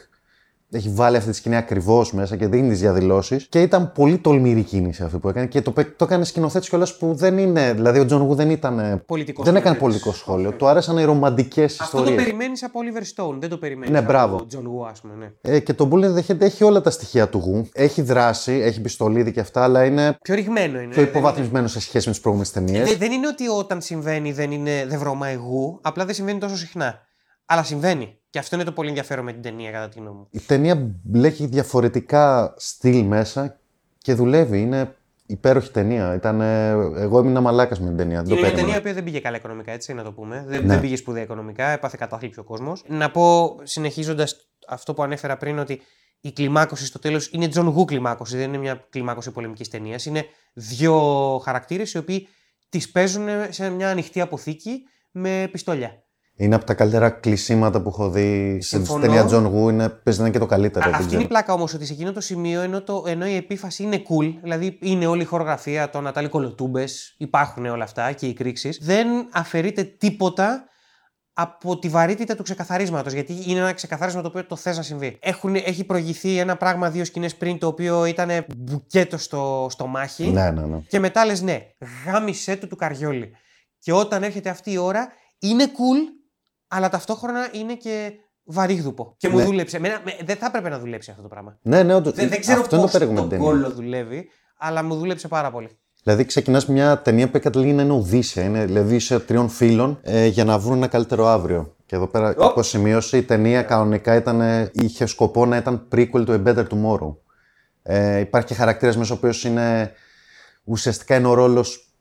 Έχει βάλει αυτή τη σκηνή ακριβώς μέσα και δίνει τις διαδηλώσεις. Και ήταν πολύ τολμηρή κίνηση αυτή που έκανε. Και το, πε- το έκανε σκηνοθέτης κιόλας που δεν είναι. Δηλαδή ο Τζον Γου δεν ήταν. Πολιτικός δεν έκανε σκηνοθέτης. πολιτικό σχόλιο. Του άρεσαν οι ρομαντικές Αυτό το ιστορίες. περιμένεις από Oliver Stone, δεν το περιμένεις Ναι, από μπράβο. τον John Woo, ας πούμε, ναι. Ε, και το Bullet in the Head έχει όλα τα στοιχεία του γου. Έχει δράση, έχει πιστολίδι και αυτά, αλλά είναι Πιο ριγμένο είναι. πιο δεν υποβαθμισμένο σε σχέση με τις προηγούμενες ταινίες. είναι- Δεν είναι ότι όταν συμβαίνει δεν, είναι, δεν βρωμάει γου, απλά δεν συμβαίνει τόσο συχνά. Αλλά συμβαίνει. Και αυτό είναι το πολύ ενδιαφέρον με την ταινία, κατά τη γνώμη μου. Η ταινία μπλέκει διαφορετικά στυλ μέσα και δουλεύει. Είναι υπέροχη ταινία. Ήταν, ε, εγώ έμεινα μαλάκας με την ταινία. Δεν Και το είναι μια περίμενα. ταινία που δεν πήγε καλά οικονομικά, έτσι να το πούμε. Δεν, Ναι. δεν πήγε σπουδαία οικονομικά, έπαθε κατάθλιψη ο κόσμος. Να πω, συνεχίζοντας αυτό που ανέφερα πριν, ότι η κλιμάκωση στο τέλος είναι John Woo κλιμάκωση, δεν είναι μια κλιμάκωση πολεμικής ταινίας. Είναι δύο χαρακτήρες οι οποίοι τις παίζουν σε μια ανοιχτή αποθήκη με πιστόλια. Είναι από τα καλύτερα κλεισίματα που έχω δει σε Συμφωνώ. ταινία John Woo. Είναι, παίζει να είναι και το καλύτερο. Α, δεν αυτή ξέρω. είναι η πλάκα όμως, ότι σε εκείνο το σημείο, ενώ, το, ενώ η επίφαση είναι cool, δηλαδή είναι όλη η χορογραφία, το Νατάλι Κολοτούμπες, υπάρχουν όλα αυτά και οι εκρήξεις, δεν αφαιρείται τίποτα από τη βαρύτητα του ξεκαθαρίσματος. Γιατί είναι ένα ξεκαθάρισμα το οποίο το θες να συμβεί. Έχουν, έχει προηγηθεί ένα πράγμα δύο σκηνές πριν το οποίο ήταν μπουκέτο στο, στο μάχη. Ναι, ναι, ναι. Και μετά λες ναι, γάμισέ του του καριόλι. Και όταν έρχεται αυτή η ώρα, είναι cool, αλλά ταυτόχρονα είναι και βαρύγδουπο. Και μου Ναι. δούλεψε. Εμένα, με- δεν θα έπρεπε να δουλέψει αυτό το πράγμα. Ναι, ναι, όντως. Δεν, δεν ξέρω Αυτό είναι πώ το περίεργο με τον την ταινία. κόλλο δουλεύει, αλλά μου δούλεψε πάρα πολύ. Δηλαδή, ξεκινάς μια ταινία που καταλήγει να είναι Οδύσσια. Είναι δηλαδή σε τριών φίλων ε, για να βρουν ένα καλύτερο αύριο. Και εδώ πέρα Οπ. έχω σημείωση, η ταινία κανονικά ήταν, ε, είχε σκοπό να ήταν prequel του A Better Tomorrow. Ε, υπάρχει και χαρακτήρας μέσα ο οποίος είναι ουσιαστικά είναι ο ρόλος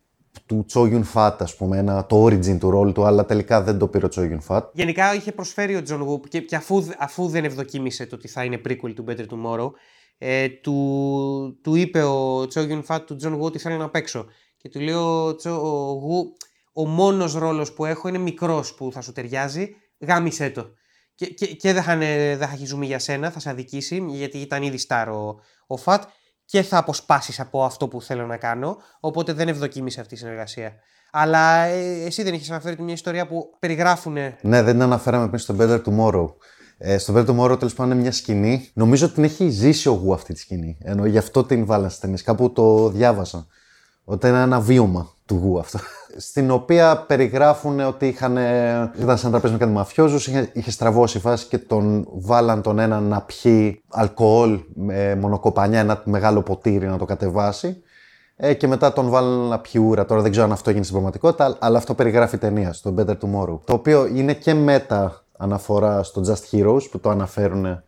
του Cho Yun Fat, ας πούμε, ένα, το origin του ρόλου του, αλλά τελικά δεν το πήρε ο Cho Yun Fat. Γενικά είχε προσφέρει ο Τζον Γου και, και αφού, αφού δεν ευδοκίμησε το ότι θα είναι prequel του Better Tomorrow, ε, του, του είπε ο Τσο Γιουν Φατ του Τζον Γου ότι θέλει να παίξω. Και του λέει ο Τσο ο Γου, ο μόνος ρόλος που έχω είναι μικρός που θα σου ταιριάζει, γάμισέ το. Και, και, και δεν θα, είναι- δεν θα έχει ζουμί για σένα, θα σε αδικήσει, γιατί ήταν ήδη στάρ ο, ο Φατ και θα αποσπάσεις από αυτό που θέλω να κάνω, οπότε δεν ευδοκίμησε αυτή η συνεργασία. Αλλά ε, εσύ δεν είχες αναφέρει μια ιστορία που περιγράφουν Ναι, δεν την αναφέραμε πριν στο Better Tomorrow. Ε, στο Better Tomorrow τέλος πάντων είναι μια σκηνή. Νομίζω ότι την έχει ζήσει ο Γου αυτή τη σκηνή. Ενώ γι' αυτό την βάλα στις ταινίες. Κάπου το διάβασα. Ότι είναι ένα βίωμα του Γου αυτό. Στην οποία περιγράφουν ότι είχαν, ήταν σε ένα τραπέζι με κάτι μαφιόζους, είχε, είχε στραβώσει η φάση και τον βάλαν τον έναν να πιει αλκοόλ με μονοκοπανιά, ένα μεγάλο ποτήρι να το κατεβάσει. Ε, και μετά τον βάλουν να πιει ούρα. Τώρα δεν ξέρω αν αυτό έγινε στην πραγματικότητα, αλλά αυτό περιγράφει η ταινία στο Better Tomorrow. Το οποίο είναι και μέτα αναφορά στο Just Heroes που το αναφέρουν.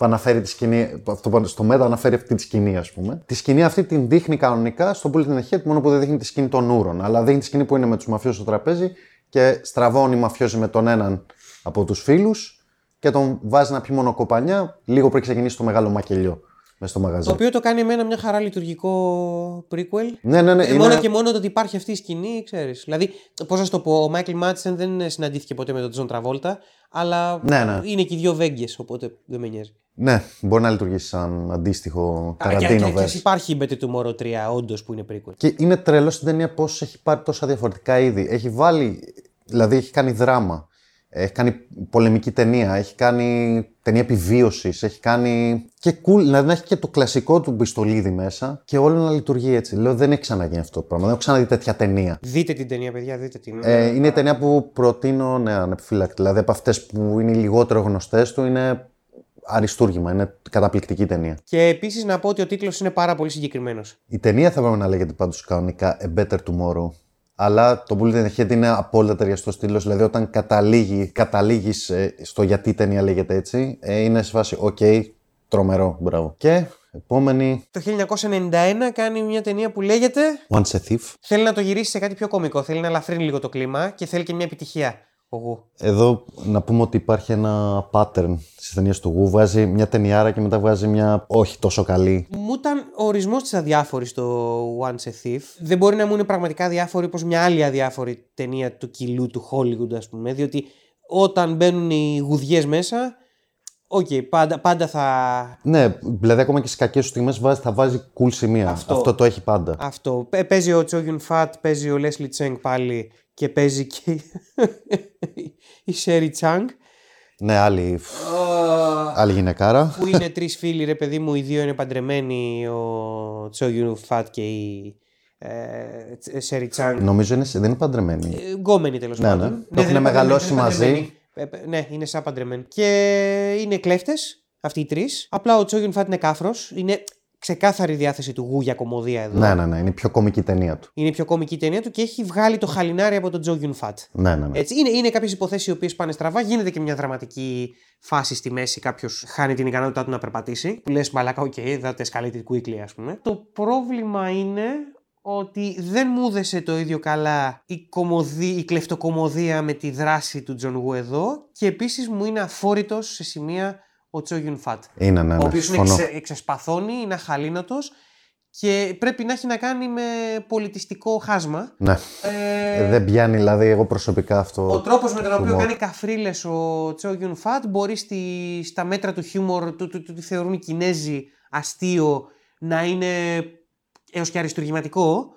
Που αναφέρει τη σκηνή, αυτό που στο μέτα αναφέρει αυτή τη σκηνή, ας πούμε. Τη σκηνή αυτή την δείχνει κανονικά στο Bullet in the Head, μόνο που δεν δείχνει τη σκηνή των ούρων. Αλλά δείχνει τη σκηνή που είναι με τους μαφιώσει στο τραπέζι και στραβώνει οι μαφιόζοι με τον έναν από τους φίλους και τον βάζει να πιει μονοκοπανιά λίγο πριν ξεκινήσει το μεγάλο μακελιό μέσα στο μαγαζί. Το οποίο το κάνει εμένα μια χαρά λειτουργικό prequel. Ναι, ναι, ναι. Ε, είναι- Μόνο και μόνο το ότι υπάρχει αυτή η σκηνή, ξέρεις. Δηλαδή, πώς να σου το πω, ο Μάικλ Μάντσεν δεν συναντήθηκε ποτέ με τον Τζον Τραβόλτα, αλλά Ναι, ναι. είναι και οι δύο Βέγκες, οπότε δεν με νοιάζει. Ναι, μπορεί να λειτουργήσει σαν αντίστοιχο Α, και, και, Tarantino και, verse. υπάρχει η Better Tomorrow 3, όντως που είναι prequel. Και είναι τρελός στην ταινία πώς έχει πάρει τόσα διαφορετικά είδη. Έχει βάλει, δηλαδή έχει κάνει δράμα, έχει κάνει πολεμική ταινία, έχει κάνει ταινία επιβίωσης, έχει κάνει. και cool, δηλαδή να έχει και το κλασικό του πιστολίδι μέσα και όλο να λειτουργεί έτσι. Λέω δεν έχει ξαναγίνει αυτό το πράγμα, δεν έχω ξαναδεί τέτοια ταινία. Δείτε την ταινία, παιδιά, δείτε την. Ε, είναι η ταινία που προτείνω ναι, ανεπιφύλακτη. Δηλαδή από αυτές που είναι οι λιγότερο γνωστές του είναι αριστούργημα. Είναι καταπληκτική ταινία. Και επίσης να πω ότι ο τίτλος είναι πάρα πολύ συγκεκριμένος. Η ταινία θα πρέπει να λέγεται πάντως κανονικά A Better Tomorrow. Αλλά το Bullet in the Head είναι απόλυτα ταιριαστός τίτλος. Δηλαδή, όταν καταλήγει, καταλήγεις ε, στο γιατί η ταινία λέγεται έτσι, ε, είναι σε φάση, οκ, τρομερό, μπράβο. Και επόμενη, Το 1991 κάνει μια ταινία που λέγεται. Once a Thief. Θέλει να το γυρίσει σε κάτι πιο κωμικό. Θέλει να ελαφρύνει λίγο το κλίμα και θέλει και μια επιτυχία. Ο Γου. Εδώ να πούμε ότι υπάρχει ένα pattern στις ταινίες του Γου. Βγάζει μια ταινιάρα και μετά βγάζει μια όχι τόσο καλή. Μου ήταν ο ορισμός της αδιάφορης στο Once a Thief. Δεν μπορεί να μου είναι πραγματικά αδιάφορη όπως μια άλλη αδιάφορη ταινία του κιλού του Hollywood, ας πούμε. Διότι όταν μπαίνουν οι γουδιές μέσα, οκ, πάντα, πάντα θα. Ναι, δηλαδή ακόμα και στις κακές τους στιγμές θα βάζει cool σημεία. Αυτό. Αυτό, το έχει πάντα. Αυτό. Παι- Παίζει ο Τσόγιουν Φατ, παίζει ο Λέσλι Τσέγκ πάλι και παίζει και η Σέρι Τσάνγκ. Ναι, άλλη, άλλη γυναικάρα. που είναι τρεις φίλοι, ρε παιδί μου, οι δύο είναι παντρεμένοι, ο Τσόγιουν Φατ και η ε, Σέρι Τσάνγκ. Νομίζω είναι, δεν είναι παντρεμένη. Ε, Γκόμενοι τέλος Ναι, πάντων. ναι. Το δεν έχουν είναι μεγαλώσει παντρεμένοι, δεν είναι μαζί. παντρεμένοι. Ε, ε, Ναι, είναι σαν παντρεμένοι. Και είναι κλέφτες, αυτοί οι τρεις. Απλά ο Τσόγιουν Φατ είναι κάφρος. Είναι ξεκάθαρη διάθεση του γου για κομμωδία εδώ. Ναι, ναι, ναι. Είναι η πιο κομική ταινία του. Είναι η πιο κομική ταινία του και έχει βγάλει το χαλινάρι από τον Τζόγιουν Φατ. Ναι, ναι, ναι. Έτσι, είναι, είναι κάποιες υποθέσεις οι οποίες πάνε στραβά. Γίνεται και μια δραματική φάση στη μέση. Κάποιος χάνει την ικανότητά του να περπατήσει. Που λες, μαλάκα, OK, okay, that escalated quickly, ας πούμε. Το πρόβλημα είναι ότι δεν μου έδεσε το ίδιο καλά η, κωμωδί, η κλεφτοκομωδία με τη δράση του Τζον Γου εδώ και επίσης μου είναι αφόρητος σε σημεία ο Τσο Γιουν Φατ. Είναι, ναι, ο ναι. οποίος είναι συμφωνώ. ξε, ξεσπαθώνει, είναι αχαλίνωτος και πρέπει να έχει να κάνει με πολιτιστικό χάσμα. Ναι. Ε, Ε, Δεν πιάνει, δηλαδή, εγώ προσωπικά αυτό. ο τρόπος με τον οποίο χιούμορ. κάνει καφρίλες ο Τσο Γιουν Φατ μπορεί στη, στα μέτρα του χιούμορ του, του, του, του θεωρούν οι Κινέζοι αστείο να είναι έως και αριστουργηματικό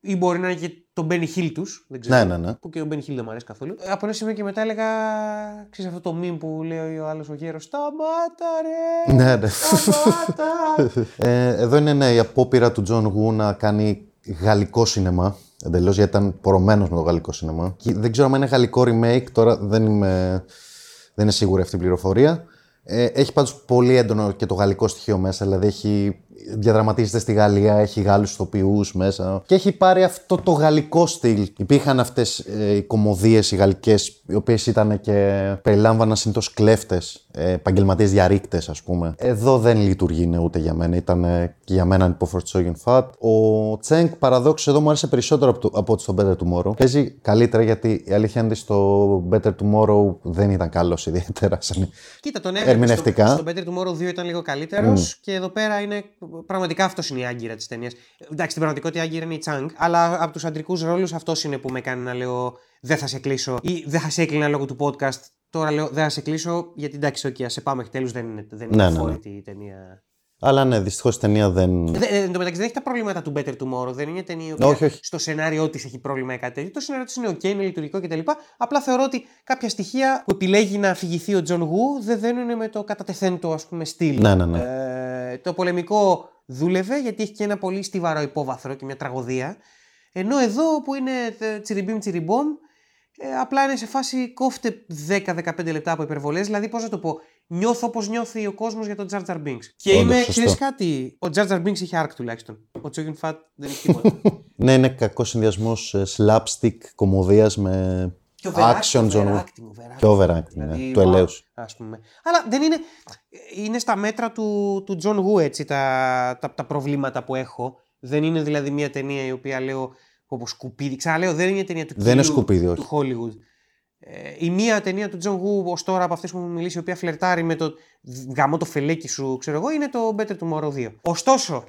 ή μπορεί να είναι και τον Benny Hill τους. Δεν ξέρω. Ναι, ναι, ναι. Που και ο Benny Hill δεν μου αρέσει καθόλου. Ε, Από ένα σημείο και μετά έλεγα. Ξέρεις αυτό το meme που λέει ο άλλος ο γέρος. Σταμάτα, ρε! Ναι, ναι. Σταμάτα! Ε, εδώ είναι ναι, η απόπειρα του Τζον Γου να κάνει γαλλικό σινεμά. Εντελώς γιατί ήταν πορωμένος με το γαλλικό σινεμά. Και δεν ξέρω αν είναι γαλλικό remake, τώρα δεν, είμαι, δεν είναι σίγουρη αυτή η πληροφορία. Ε, έχει πάντως πολύ έντονο και το γαλλικό στοιχείο μέσα, δηλαδή έχει, διαδραματίζεται στη Γαλλία, έχει Γάλλους ηθοποιούς μέσα και έχει πάρει αυτό το γαλλικό στυλ. Υπήρχαν αυτές ε, οι κομμωδίες οι γαλλικές, οι οποίες ήταν και περιλάμβαναν συνήθως κλέφτες, ε, επαγγελματίες διαρρήκτες ας πούμε. Εδώ δεν λειτουργεί ναι, ούτε για μένα, ήταν ε, και για μένα υπόφορτ Φατ. Ο Τσέγκ παραδόξω εδώ μου άρεσε περισσότερο από, το, από ότι στο Better Tomorrow. Παίζει καλύτερα γιατί η αλήθεια είναι ότι στο Better Tomorrow δεν ήταν καλός ιδιαίτερα. σαν- Κοίτα, τον έφερε. Ερμηνευτικά. Στο, στο Better Tomorrow 2 ήταν λίγο καλύτερος και εδώ πέρα είναι. Πραγματικά αυτός είναι η άγκυρα της ταινίας. Εντάξει, στην πραγματικότητα η άγκυρα είναι η Τσάνγκ, αλλά από τους αντρικούς ρόλους αυτός είναι που με κάνει να λέω Δεν θα σε κλείσω ή Δεν θα σε έκλεινα λόγω του podcast. Τώρα λέω Δεν θα σε κλείσω γιατί εντάξει, okay, σε πάμε τέλου δεν είναι, δεν είναι Ναι, ναι, ναι. αφόρητη η ταινία. Αλλά ναι, δυστυχώς η ταινία δεν. Δε- ε, Εν τω μεταξύ δεν έχει τα προβλήματα του Better Tomorrow. Δεν είναι μια ταινία η οποία Όχι, όχι. στο σενάριό της έχει πρόβλημα ή κάτι τέτοιο. Το σενάριό της είναι OK, είναι λειτουργικό κτλ. Απλά θεωρώ ότι κάποια στοιχεία που επιλέγει να αφηγηθεί ο Τζον Γου δεν δένουν με το κατατεθέν του ας πούμε στυλ. Ναι, ναι, ναι. Ε, το πολεμικό δούλευε γιατί έχει και ένα πολύ στιβαρό υπόβαθρο και μια τραγωδία. Ενώ εδώ που είναι ε, τσιριμπίμ τσιριμπόμ, ε, απλά είναι σε φάση κόφτε 10-15 λεπτά από υπερβολές. Δηλαδή, πώς να το πω, νιώθω όπως νιώθει ο κόσμος για τον Jar Jar Binks. Και Όντως, είμαι, σωστό. ξέρεις κάτι, ο Jar Jar Binks είχε arc τουλάχιστον. Ο Choking Fat δεν έχει τίποτα. Ναι, είναι κακός συνδυασμός slapstick κομμωδίας με Και overacting, action John Woo. overacting, overacting. Και overacting, ναι, Δηλαδή, του wow, ελέους. Ας πούμε. Αλλά δεν είναι. Είναι στα μέτρα του, του John Woo έτσι τα, τα, τα προβλήματα που έχω. Δεν είναι δηλαδή μια ταινία η οποία λέω όπως σκουπίδι. Ξαναλέω, δεν είναι μια ταινία του Δεν είναι κυρίου σκουπίδι, όχι. του Hollywood. Ε, η μία ταινία του John Woo ως τώρα από αυτές που μου μιλήσει, η οποία φλερτάρει με το γαμό το φελέκι σου, ξέρω εγώ, είναι το Better Tomorrow 2. Ωστόσο,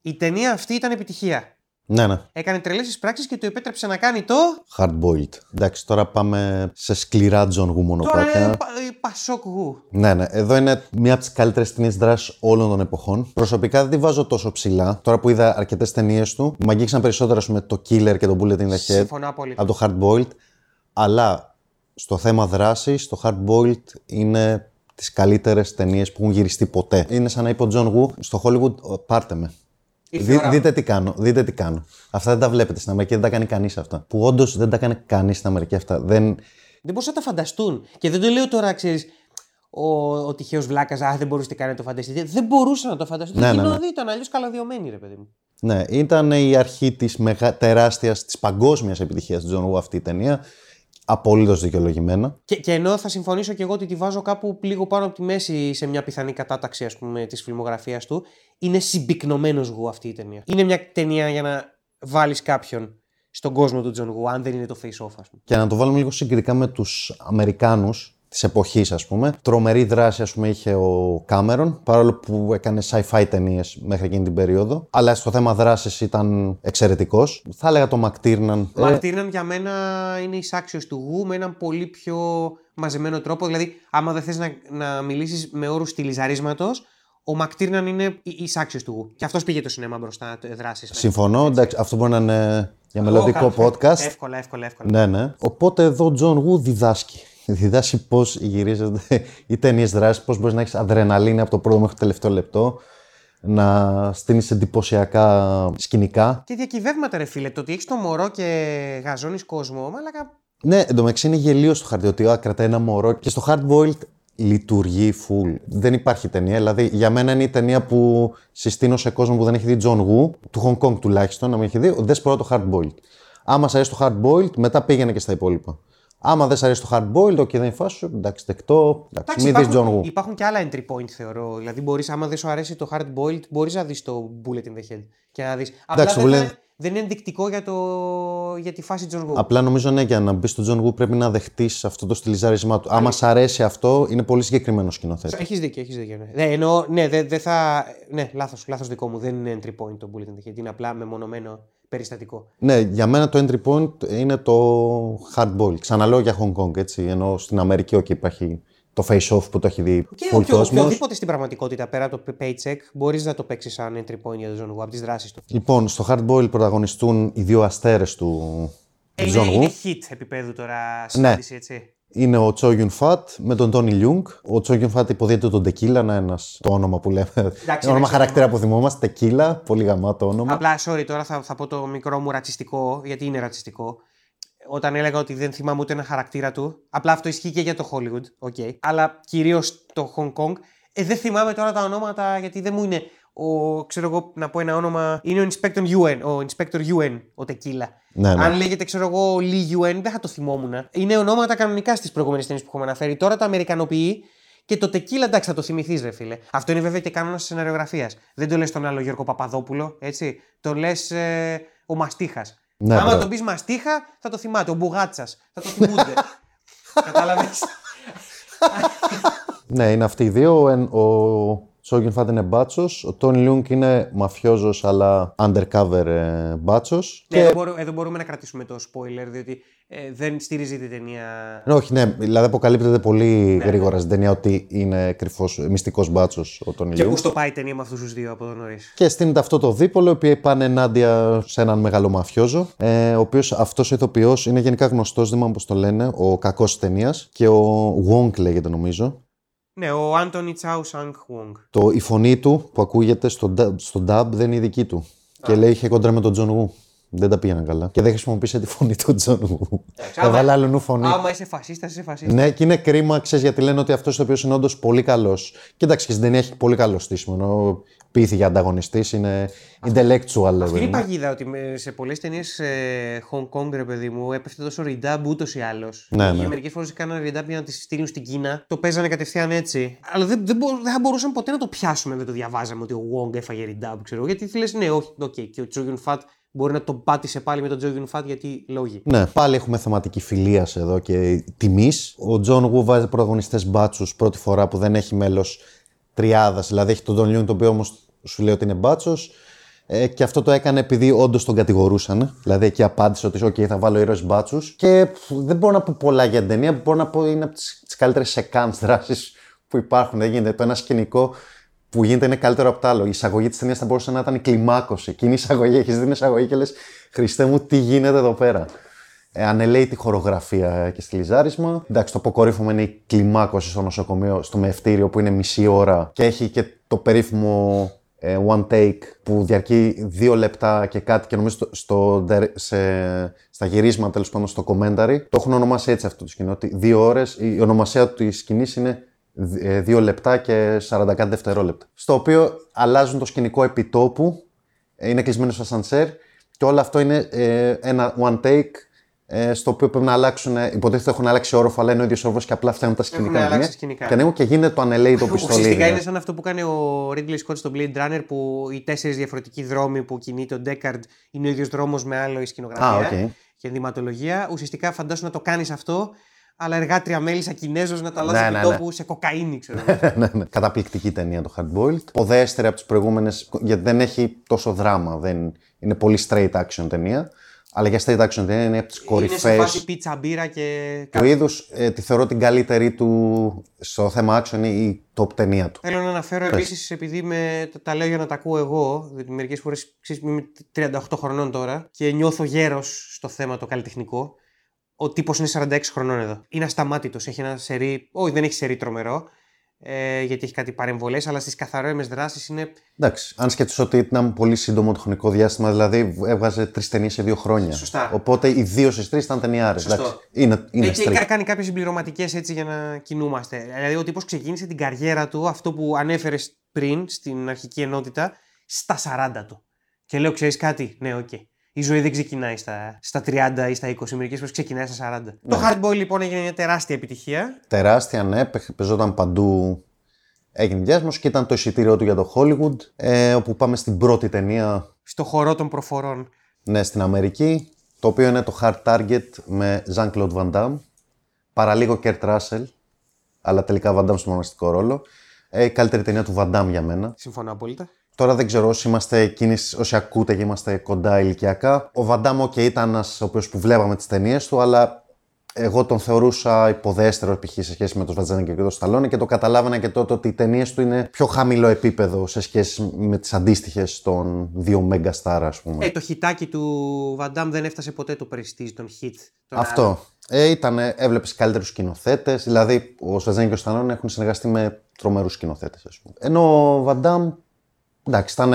η ταινία αυτή ήταν επιτυχία. Ναι, ναι. Έκανε τρελές πράξει και του επέτρεψε να κάνει το. Hard boiled. Εντάξει, τώρα πάμε σε σκληρά John Woo Τώρα είναι μονοπάτια. πα- ε, Πασόκ Γου. Ναι, ναι. Εδώ είναι μία από τις καλύτερες ταινίες δράσης όλων των εποχών. Προσωπικά δεν τη βάζω τόσο ψηλά. Τώρα που είδα αρκετές ταινίες του, μου αγγίξαν περισσότερο με το Killer και το Bullet in the Head Συμφωνώ απόλυτα. από το Hard boiled. Αλλά στο θέμα δράσης, το Hard boiled είναι τις καλύτερες ταινίες που έχουν γυριστεί ποτέ. Είναι σαν να είπε ο John Woo στο Hollywood, πάρτε με. Ήρθε η Δι- ώρα. δείτε τι κάνω, δείτε τι κάνω. Αυτά δεν τα βλέπετε στην Αμερική, δεν τα κάνει κανείς αυτά. Που όντως δεν τα κάνει κανείς στην Αμερική αυτά. Δεν... Δεν μπορούσαν να τα φανταστούν. Και δεν το λέω τώρα, ξέρεις, ο, ο τυχαίος βλάκας, Α, δεν μπορούσατε καν να το φανταστείτε. Δεν μπορούσαν να το φανταστούν. Ναι, Ναι, ναι, ναι, ναι. ήταν αλλιώς καλωδιωμένοι, ρε παιδί μου. Ναι, ήταν η αρχή της μεγα... τεράστιας, της παγκόσμιας επιτυχίας του John Woo αυτή η ταινία. Απολύτως δικαιολογημένα. Και, και ενώ θα συμφωνήσω και εγώ ότι τη βάζω κάπου λίγο πάνω από τη μέση σε μια πιθανή κατάταξη ας πούμε, της φιλμογραφίας του, είναι συμπυκνωμένος γου αυτή η ταινία. Είναι μια ταινία για να βάλεις κάποιον στον κόσμο του Τζον Γου, αν δεν είναι το face-off, ας πούμε. Και να το βάλουμε λίγο συγκριτικά με τους Αμερικάνους της εποχής, ας πούμε. Τρομερή δράση, ας πούμε, είχε ο Κάμερον, παρόλο που έκανε sci-fi ταινίες μέχρι εκείνη την περίοδο. Αλλά στο θέμα δράσης ήταν εξαιρετικός. Θα έλεγα το Μακτίρναν. Ο Μακτίρναν για μένα είναι ισάξιος του γου με έναν πολύ πιο μαζεμένο τρόπο. Δηλαδή, άμα δεν θες να, να μιλήσεις με όρους στυλιζαρίσματος, ο Μακτίρναν είναι ισάξιος του γου. Και αυτός πήγε το σινέμα μπροστά, ε, δράσεις. Συμφωνώ, εντάξει, αυτό μπορεί να είναι για μελλοντικό Εγώ κάνω- podcast. Εύκολα, εύκολα, εύκολα. Ναι, ναι. Οπότε εδώ ο Τζον Γου διδάσκει. Διδάσκει πώς γυρίζονται οι ταινίες δράσης, πώς μπορείς να έχεις αδρεναλίνη από το πρώτο μέχρι το τελευταίο λεπτό, να στείνεις εντυπωσιακά σκηνικά. Και διακυβεύματα, ρε φίλε. Το ότι έχεις το μωρό και γαζώνεις κόσμο, μαλάκα. Ναι, εντωμεταξύ είναι γελοίο στο χαρτί ότι α, κρατάει ένα μωρό και στο hard boiled λειτουργεί full. Δεν υπάρχει ταινία. Δηλαδή, για μένα είναι η ταινία που συστήνω σε κόσμο που δεν έχει δει John Woo, του Hong Kong τουλάχιστον, να μην έχει δει, δες πρώτα το hard boiled. Άμα σ' αρέσει το hard boiled, μετά πήγαινε και στα υπόλοιπα. Άμα δεν σ' αρέσει το hard boiled, OK, δεν είναι φάση σου, εντάξει, δεκτό, εντάξει, μην δεις John υπάρχουν, Woo. υπάρχουν και άλλα entry point, θεωρώ. Δηλαδή, μπορείς, άμα δεν σου αρέσει το hard boiled, μπορείς να δεις το bullet in the head. Και να δεις. Απλά Εντάξει, δεν, το θα- bullet- δεν είναι ενδεικτικό για, το... για τη φάση John Woo. Απλά νομίζω ναι, για να μπεις στο John Woo πρέπει να δεχτείς αυτό το στυλιζάρισμά του. Άμα σ' αρέσει αυτό, είναι πολύ συγκεκριμένο σκηνοθέτης. Έχεις δίκιο, έχεις δίκιο. Ναι, ναι, εννοώ, ναι, δεν δεν θα. Ναι, λάθος λάθος δικό μου. Δεν είναι entry point το bullet in the head. Είναι απλά μεμονωμένο περιστατικό. Ναι, για μένα το entry point είναι το hard ball. Ξαναλέω για Hong Kong, έτσι. Ενώ στην Αμερική, όχι, υπάρχει το face-off που το έχει δει Και full οποιο- κόσμος. οποιοδήποτε στην πραγματικότητα πέρα από το paycheck μπορείς να το παίξεις σαν entry point για τον John Woo από τις δράσεις του. Λοιπόν, στο Hardboil πρωταγωνιστούν οι δύο αστέρες του Ε, του είναι, John Woo. είναι hit επίπεδου τώρα συνάντηση, έτσι. Είναι ο Cho Yun Fat με τον Tony Leung. Ο Cho Yun Fat υποδίεται τον Tequila, να είναι ένας- το όνομα που λέμε. όνομα εντάξει, χαρακτήρα που θυμόμαστε. Tequila, πολύ γαμάτο όνομα. Απλά, sorry, τώρα θα, θα πω το μικρό μου ρατσιστικό, γιατί είναι ρατσιστικό. Όταν έλεγα ότι δεν θυμάμαι ούτε ένα χαρακτήρα του. Απλά αυτό ισχύει και για το Hollywood. Okay. Αλλά κυρίως το Hong Kong. Ε, δεν θυμάμαι τώρα τα ονόματα γιατί δεν μου είναι. Ο, ξέρω εγώ να πω ένα όνομα. Είναι ο Inspector UN. Ο Inspector UN, ο Tequila. Ναι, ναι. Αν λέγεται, ξέρω εγώ, Lee UN, δεν θα το θυμόμουν. Είναι ονόματα κανονικά στις προηγούμενες ταινίες που έχουμε αναφέρει. Τώρα τα Αμερικανοποιεί και το Tequila, εντάξει, θα το θυμηθείς, ρε φίλε. Αυτό είναι βέβαια και κανόνας της σεναριογραφίας. Δεν το λες τον άλλο Γιώργο Παπαδόπουλο, έτσι. Το λες ε, ο Μαστίχας. Ναι, Άμα μπράβο. τον πεις Μαστίχα, θα το θυμάται. Ο Μπουγάτσας. Θα το θυμούνται. Κατάλαβε. Ναι, είναι αυτοί οι δύο. Ο, εν- ο Cho Yun Fat είναι μπάτσος. Ο Tony Leung είναι μαφιόζος, αλλά undercover ε, μπάτσος. ναι, εδώ, μπορούμε, εδώ μπορούμε να κρατήσουμε το spoiler, διότι ε, δεν στηρίζει την ταινία. Όχι, ναι, δηλαδή αποκαλύπτεται πολύ γρήγορα στην ταινία ότι είναι κρυφός, μυστικός μπάτσος ο Tony Και Leung. πού στο πάει η ταινία με αυτούς τους δύο από εδώ νωρίς. Και στείνεται αυτό το δίπολο, οι οποίοι πάνε ενάντια σε έναν μεγάλο μαφιόζο, ε, ο οποίος αυτός ο ηθοποιός είναι γενικά γνωστός, δεν θυμάμαι πώς το λένε, ο κακός ταινίας. Και ο Wong λέγεται νομίζω. Ναι, ο Άντονι Τσάου Σανγκ Wong. Το, η φωνή του που ακούγεται στο, dub- στο dub δεν είναι η δική του. Και λέει είχε κόντρα με τον Τζον Woo. Δεν τα πήγαιναν καλά. Και δεν χρησιμοποίησε τη φωνή του Τζον Woo. άμα- Έβαλε αλλουνού φωνή. Άμα είσαι φασίστας, είσαι φασίστας. Ναι, και είναι κρίμα, ξέρεις, γιατί λένε ότι αυτός ο οποίος είναι όντως πολύ καλός. Κοίταξε και στην ταινία έχει πολύ καλό στήσιμο. Ενώ πείθει για ανταγωνιστής, είναι intellectual level. Αυτή είναι η παγίδα ότι με- σε πολλές ταινίες ε, Hong Kong, ρε παιδί μου, έπεφτε τόσο redub ούτως ή άλλως. Ναι, ναι. Μερικές φορές κάνανε redub για να τις στείλουν στην Κίνα. Το παίζανε κατευθείαν έτσι. Αλλά δεν, δεν, μπο- δεν θα μπορούσαμε ποτέ να το πιάσουμε αν δεν το διαβάζαμε ότι ο Wong έφαγε redub, ξέρω. Γιατί λες, ναι, όχι, οκ. Και ο Τσόου Γιουν Φατ μπορεί να την πάτησε πάλι με τον Τσόου Γιουν Φατ γιατί λόγοι. Ναι, πάλι έχουμε θεματική φιλία εδώ και τιμής. Ο Τζον Γου βάζει πρωταγωνιστές μπάτσους πρώτη φορά που δεν έχει μέλος τριάδας. Δηλαδή έχει τον Τόνι Λιούνγκ, το οποίο όμως σου λέει ότι είναι μπάτσος. Ε, και αυτό το έκανε επειδή όντως τον κατηγορούσαν. Δηλαδή εκεί απάντησε ότι OK, θα βάλω ήρωες μπάτσους. Και πφ, δεν μπορώ να πω πολλά για την ταινία. Μπορώ να πω είναι από τις καλύτερες σεκάνς δράσης που υπάρχουν. Δεν γίνεται. Το ένα σκηνικό που γίνεται είναι καλύτερο από το άλλο. Η εισαγωγή της ταινίας θα μπορούσε να ήταν η κλιμάκωση. Εκείνη η εισαγωγή, έχεις δει την εισαγωγή και λες: Χριστέ μου, τι γίνεται εδώ πέρα. Ε, ανελαίει τη χορογραφία και στυλιζάρισμα. Εντάξει, το αποκορύφωμα είναι η κλιμάκωση στο νοσοκομείο, στο μευτήριο που είναι μισή ώρα και έχει και το περίφημο ε, one take που διαρκεί δύο λεπτά και κάτι και νομίζω στο, στο, σε, στα γυρίσματα τέλος πάντων στο commentary το έχουν ονομάσει έτσι αυτό το σκηνό. Ότι δύο ώρες, η ονομασία της σκηνής είναι ε, δύο λεπτά και 40 κάτι δευτερόλεπτα. Στο οποίο αλλάζουν το σκηνικό επιτόπου, ε, είναι κλεισμένο στο ασανσέρ και όλο αυτό είναι ε, ένα one take ε, στο οποίο πρέπει να αλλάξουν. ε, Υποτίθεται έχουν αλλάξει όροφο, αλλά είναι ο ίδιος όροφος και απλά φτιάχνουν τα σκηνικά. αλλάξει ναι. σκηνικά. Και ανοίγουν και γίνεται το ανελέητο πιστολίδι. Ουσιαστικά ναι. είναι σαν αυτό που κάνει ο Ridley Scott στο Blade Runner που οι τέσσερις διαφορετικοί δρόμοι που κινείται ο Deckard είναι ο ίδιος δρόμος με άλλο η σκηνογραφία Α, οκ. και ενδυματολογία. Ουσιαστικά φαντάσου να το κάνεις αυτό, αλλά εργάτρια μέλισσα Κινέζος να τα αλλάζει Ναι, ναι, ναι, τόπου σε κοκαίνη, ξέρω. εγώ. ναι, ναι. Καταπληκτική ταινία το Hardboiled. Ποδέστερη από τις προηγούμενες, γιατί δεν έχει τόσο δράμα. Δεν... Είναι πολύ straight action ταινία. Αλλά για straight action ταινία είναι από τις είναι σε κορυφαίε. φάση πίτσα, μπύρα και. Του είδους ε, τη θεωρώ την καλύτερη του στο θέμα action είναι η top ταινία του. Θέλω να αναφέρω επίσης, επειδή με, τα λέω για να τα ακούω εγώ, διότι μερικές φορές είμαι 38 χρονών τώρα και νιώθω γέρος στο θέμα το καλλιτεχνικό. Ο τύπος είναι 46 χρονών εδώ. Είναι ασταμάτητος. Έχει ένα σερί. Όχι, δεν έχει σερί τρομερό. Ε, γιατί έχει κάτι παρεμβολές, αλλά στις καθαρόμε δράσεις είναι. Εντάξει, αν σκέφτεσαι ότι ήταν πολύ σύντομο το χρονικό διάστημα, δηλαδή έβγαζε τρεις ταινίες σε δύο χρόνια. Σωστά. Οπότε οι δύο στις τρεις ήταν ταινιάρες. Σωστό. Είναι, είναι Ε, και straight. κα- κάνει κάποιες συμπληρωματικές έτσι για να κινούμαστε. Δηλαδή, ο τύπος ξεκίνησε την καριέρα του, αυτό που ανέφερες πριν στην αρχική ενότητα, στα 40 του. Και λέω, ξέρεις κάτι, ναι, οκ. Η ζωή δεν ξεκινάει στα, στα 30 ή στα 20, μερικές φορές ξεκινάει στα 40. Το Hard Boiled λοιπόν έγινε μια τεράστια επιτυχία. Τεράστια, ναι, παιχ- παίζονταν παντού. Έγινε διάσημος και ήταν το εισιτήριό του για το Hollywood, ε, όπου πάμε στην πρώτη ταινία Στο χορό των προφορών. ναι, στην Αμερική, το οποίο είναι το Hard Target με Jean-Claude Van Damme, παραλίγο Kurt Russell, αλλά τελικά Van Damme στο πρωταγωνιστικό ρόλο. Ε, η καλύτερη ταινία του Van Damme για μένα. Συμφωνώ απόλυτα. Τώρα δεν ξέρω όσοι είμαστε εκείνοι, όσοι ακούτε και είμαστε κοντά ηλικιακά. Ο Βαντάμ, OK, ήταν ένας ο οποίος που βλέπαμε τις ταινίες του, αλλά Εγώ τον θεωρούσα υποδέστερο π.χ. σε σχέση με τον Σβατζένικερ και τον Σταλόνι και το καταλάβαινα και τότε ότι οι ταινίες του είναι πιο χαμηλό επίπεδο σε σχέση με τις αντίστοιχες των δύο Μέγκα ας πούμε. Ε, το χιτάκι του Βαντάμ δεν έφτασε ποτέ το prestige, τον hit. Τον Αυτό. άλλο. Ε, ήταν, έβλεπες καλύτερους σκηνοθέτες. Δηλαδή, ο Σβατζένικερ και ο Σταλόνι έχουν συνεργαστεί με τρομερούς σκηνοθέτες, ας πούμε. Ενώ ο Βαντάμ Εντάξει, ήταν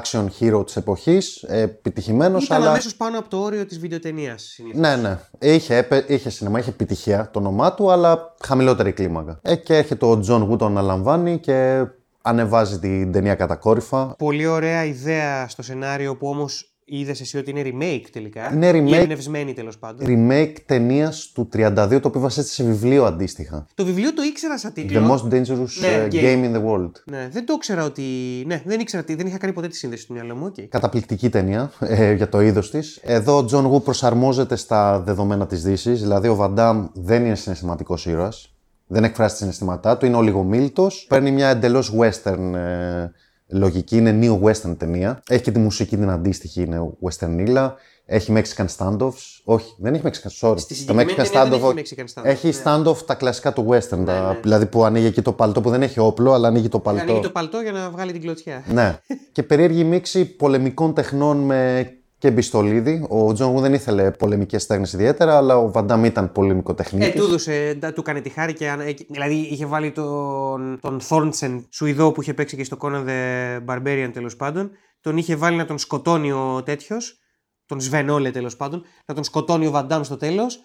action hero της εποχής, επιτυχημένος, Ήταν αλλά. αμέσως πάνω από το όριο της βιντεοταινίας συνήθως. Ναι, ναι. Είχε, έπε- είχε σινεμά, είχε επιτυχία το όνομά του, αλλά χαμηλότερη κλίμακα. Ε, και έρχεται ο Τζον Γου τον αναλαμβάνει και ανεβάζει την ταινία κατακόρυφα. Πολύ ωραία ιδέα στο σενάριο που όμως είδες εσύ ότι είναι remake τελικά; Είναι remake. Ή εμπνευσμένη τέλος πάντων. Remake ταινίας του 32, το οποίο βασίζεται σε βιβλίο αντίστοιχα. Το βιβλίο το ήξερα σαν The τίτλο. most dangerous Ναι, uh, game. game in the world. Ναι, δεν το ήξερα ότι. Ναι, δεν ήξερα τι. Δεν είχα κάνει ποτέ τη σύνδεση στο μυαλό μου. οκ. Καταπληκτική ταινία ε, για το είδος της. Εδώ ο Τζον Γου προσαρμόζεται στα δεδομένα της Δύσης. Δηλαδή, ο Βαντάμ δεν είναι συναισθηματικός ήρωας. Δεν εκφράζει τα συναισθήματά του. Είναι ολιγομίλητος. Παίρνει μια εντελώς western ε, λογική. Είναι neo western ταινία. Έχει και τη μουσική την αντίστοιχη. Είναι γουεστερνίλα. Έχει Mexican standoffs. Όχι, δεν έχει Mexican. Sorry. Στη Το συγκεκριμένη ταινία δεν standoff- έχει Mexican standoff, Έχει ναι. standoff τα κλασικά του western. τα- ναι. Δηλαδή που ανοίγει εκεί το παλτό που δεν έχει όπλο, αλλά ανοίγει το παλτό. Ανοίγει το παλτό για να βγάλει την κλωτσιά. Ναι. και περίεργη μίξη πολεμικών τεχνών με και μπιστολίδι. Ο Τζον Γου δεν ήθελε πολεμικές τέχνες ιδιαίτερα, αλλά ο Βαντάμ ήταν πολεμικό Ε, τεχνίτης. του έδωσε, ντα- του έκανε τη χάρη και ανα- ε, δηλαδή είχε βάλει τον, τον Θόρσεν Σουηδό που είχε παίξει και στο Conan the Barbarian τέλος πάντων. Τον είχε βάλει να τον σκοτώνει ο τέτοιος, τον Σβεν Όλε τέλος πάντων, να τον σκοτώνει ο Βαντάμ στο τέλος.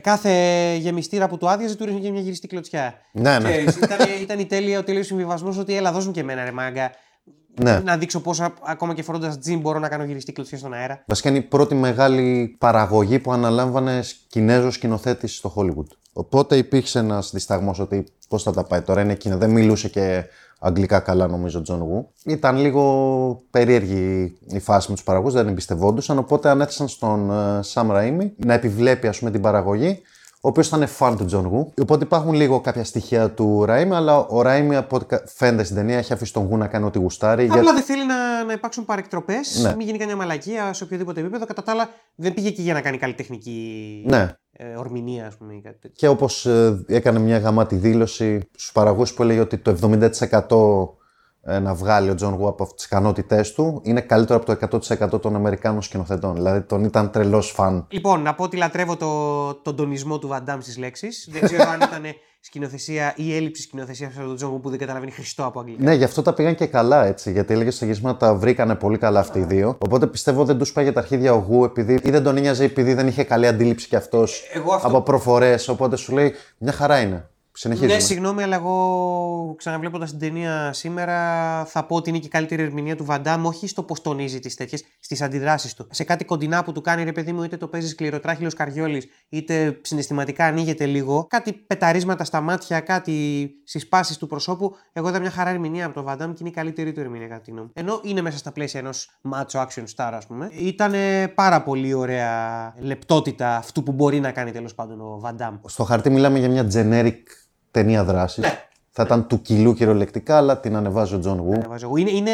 Κάθε γεμιστήρα που του άδειαζε του ρίχνει και μια γυριστή κλωτσιά. Ναι, ναι. Ξέρεις, ήταν, ήταν η τέλεια, ο τέλειος συμβιβασμός ότι έλα, δώσ' μου και εμένα ρε μάγκα. Ναι. Να δείξω πώς ακόμα και φορώντας τζιν μπορώ να κάνω γυριστή κλωτσιά στον αέρα. Βασικά είναι η πρώτη μεγάλη παραγωγή που αναλάμβανε Κινέζος σκηνοθέτης στο Hollywood. Οπότε υπήρξε ένας δισταγμός ότι πώς θα τα πάει τώρα. Είναι Κίνα. Δεν μιλούσε και αγγλικά καλά, νομίζω, ο Τζον Γου. Ήταν λίγο περίεργη η φάση με τους παραγωγούς, δεν εμπιστευόντουσαν. Οπότε ανέθεσαν στον Σαμ Ραίμι να επιβλέπει ας πούμε, την παραγωγή, ο οποίος ήταν φαν του Τζον Γου. Οπότε υπάρχουν λίγο κάποια στοιχεία του Ραίμι, αλλά ο Ραίμι από ό,τι κα- φαίνεται στην ταινία έχει αφήσει τον Γου να κάνει ό,τι γουστάρει. για- Απλά δεν θέλει να, να υπάρξουν παρεκτροπές, Ναι. μην γίνει καμιά μαλακία σε οποιοδήποτε επίπεδο. Κατά τα άλλα, δεν πήγε εκεί για να κάνει καλλιτεχνική Ναι. ε, ερμηνεία, ας πούμε, ή κάτι τέτοιο. Και όπως ε, έκανε μια γαμάτη δήλωση στους παραγωγούς που έλεγε ότι το 70% ε, να βγάλει ο Τζον Γου από τις ικανότητές του είναι καλύτερο από το 100% των Αμερικάνων σκηνοθετών. Δηλαδή τον ήταν τρελός φαν. Λοιπόν, να πω ότι λατρεύω το, τον τονισμό του Βαντάμ στις λέξεις. δεν ξέρω αν ήταν σκηνοθεσία ή έλλειψη σκηνοθεσίας από τον Τζον Γου που δεν καταλαβαίνει χριστό από αγγλικά. Ναι, γι' αυτό τα πήγαν και καλά έτσι. Γιατί έλεγε στα γυρίσματα τα βρήκανε πολύ καλά αυτοί οι δύο. Οπότε πιστεύω δεν τους πάγε τα αρχίδια ο Γου επειδή ή δεν τον ένοιαζε επειδή δεν είχε καλή αντίληψη κι αυτός Εγώ αυτό- από προφορές. Οπότε σου λέει μια χαρά είναι. Συνεχίζουμε. Ναι, συγγνώμη, αλλά εγώ ξαναβλέποντα την ταινία σήμερα θα πω ότι είναι και η καλύτερη ερμηνεία του Βαντάμ, όχι στο πώς τονίζει τις τέτοιες, στις αντιδράσεις του. Σε κάτι κοντινά που του κάνει, ρε παιδί μου, είτε το παίζει σκληροτράχυλος καριόλης, είτε συναισθηματικά ανοίγεται λίγο. Κάτι πεταρίσματα στα μάτια, κάτι στι πάσει του προσώπου. Εγώ είδα μια χαρά ερμηνεία από τον Βαντάμ και είναι η καλύτερη του ερμηνεία, κατά τη γνώμη μου. Ενώ είναι μέσα στα πλαίσια ενός macho action star, ας πούμε. Ήταν πάρα πολύ ωραία λεπτότητα αυτού που μπορεί να κάνει τέλος πάντων ο Βαντάμ. Στο χαρτί μιλάμε για μια generic ταινία δράσης. Ναι. Θα ήταν του κιλού κυριολεκτικά, αλλά την ανεβάζει ο Τζον Γου. Ανεβάζω εγώ. Είναι, είναι,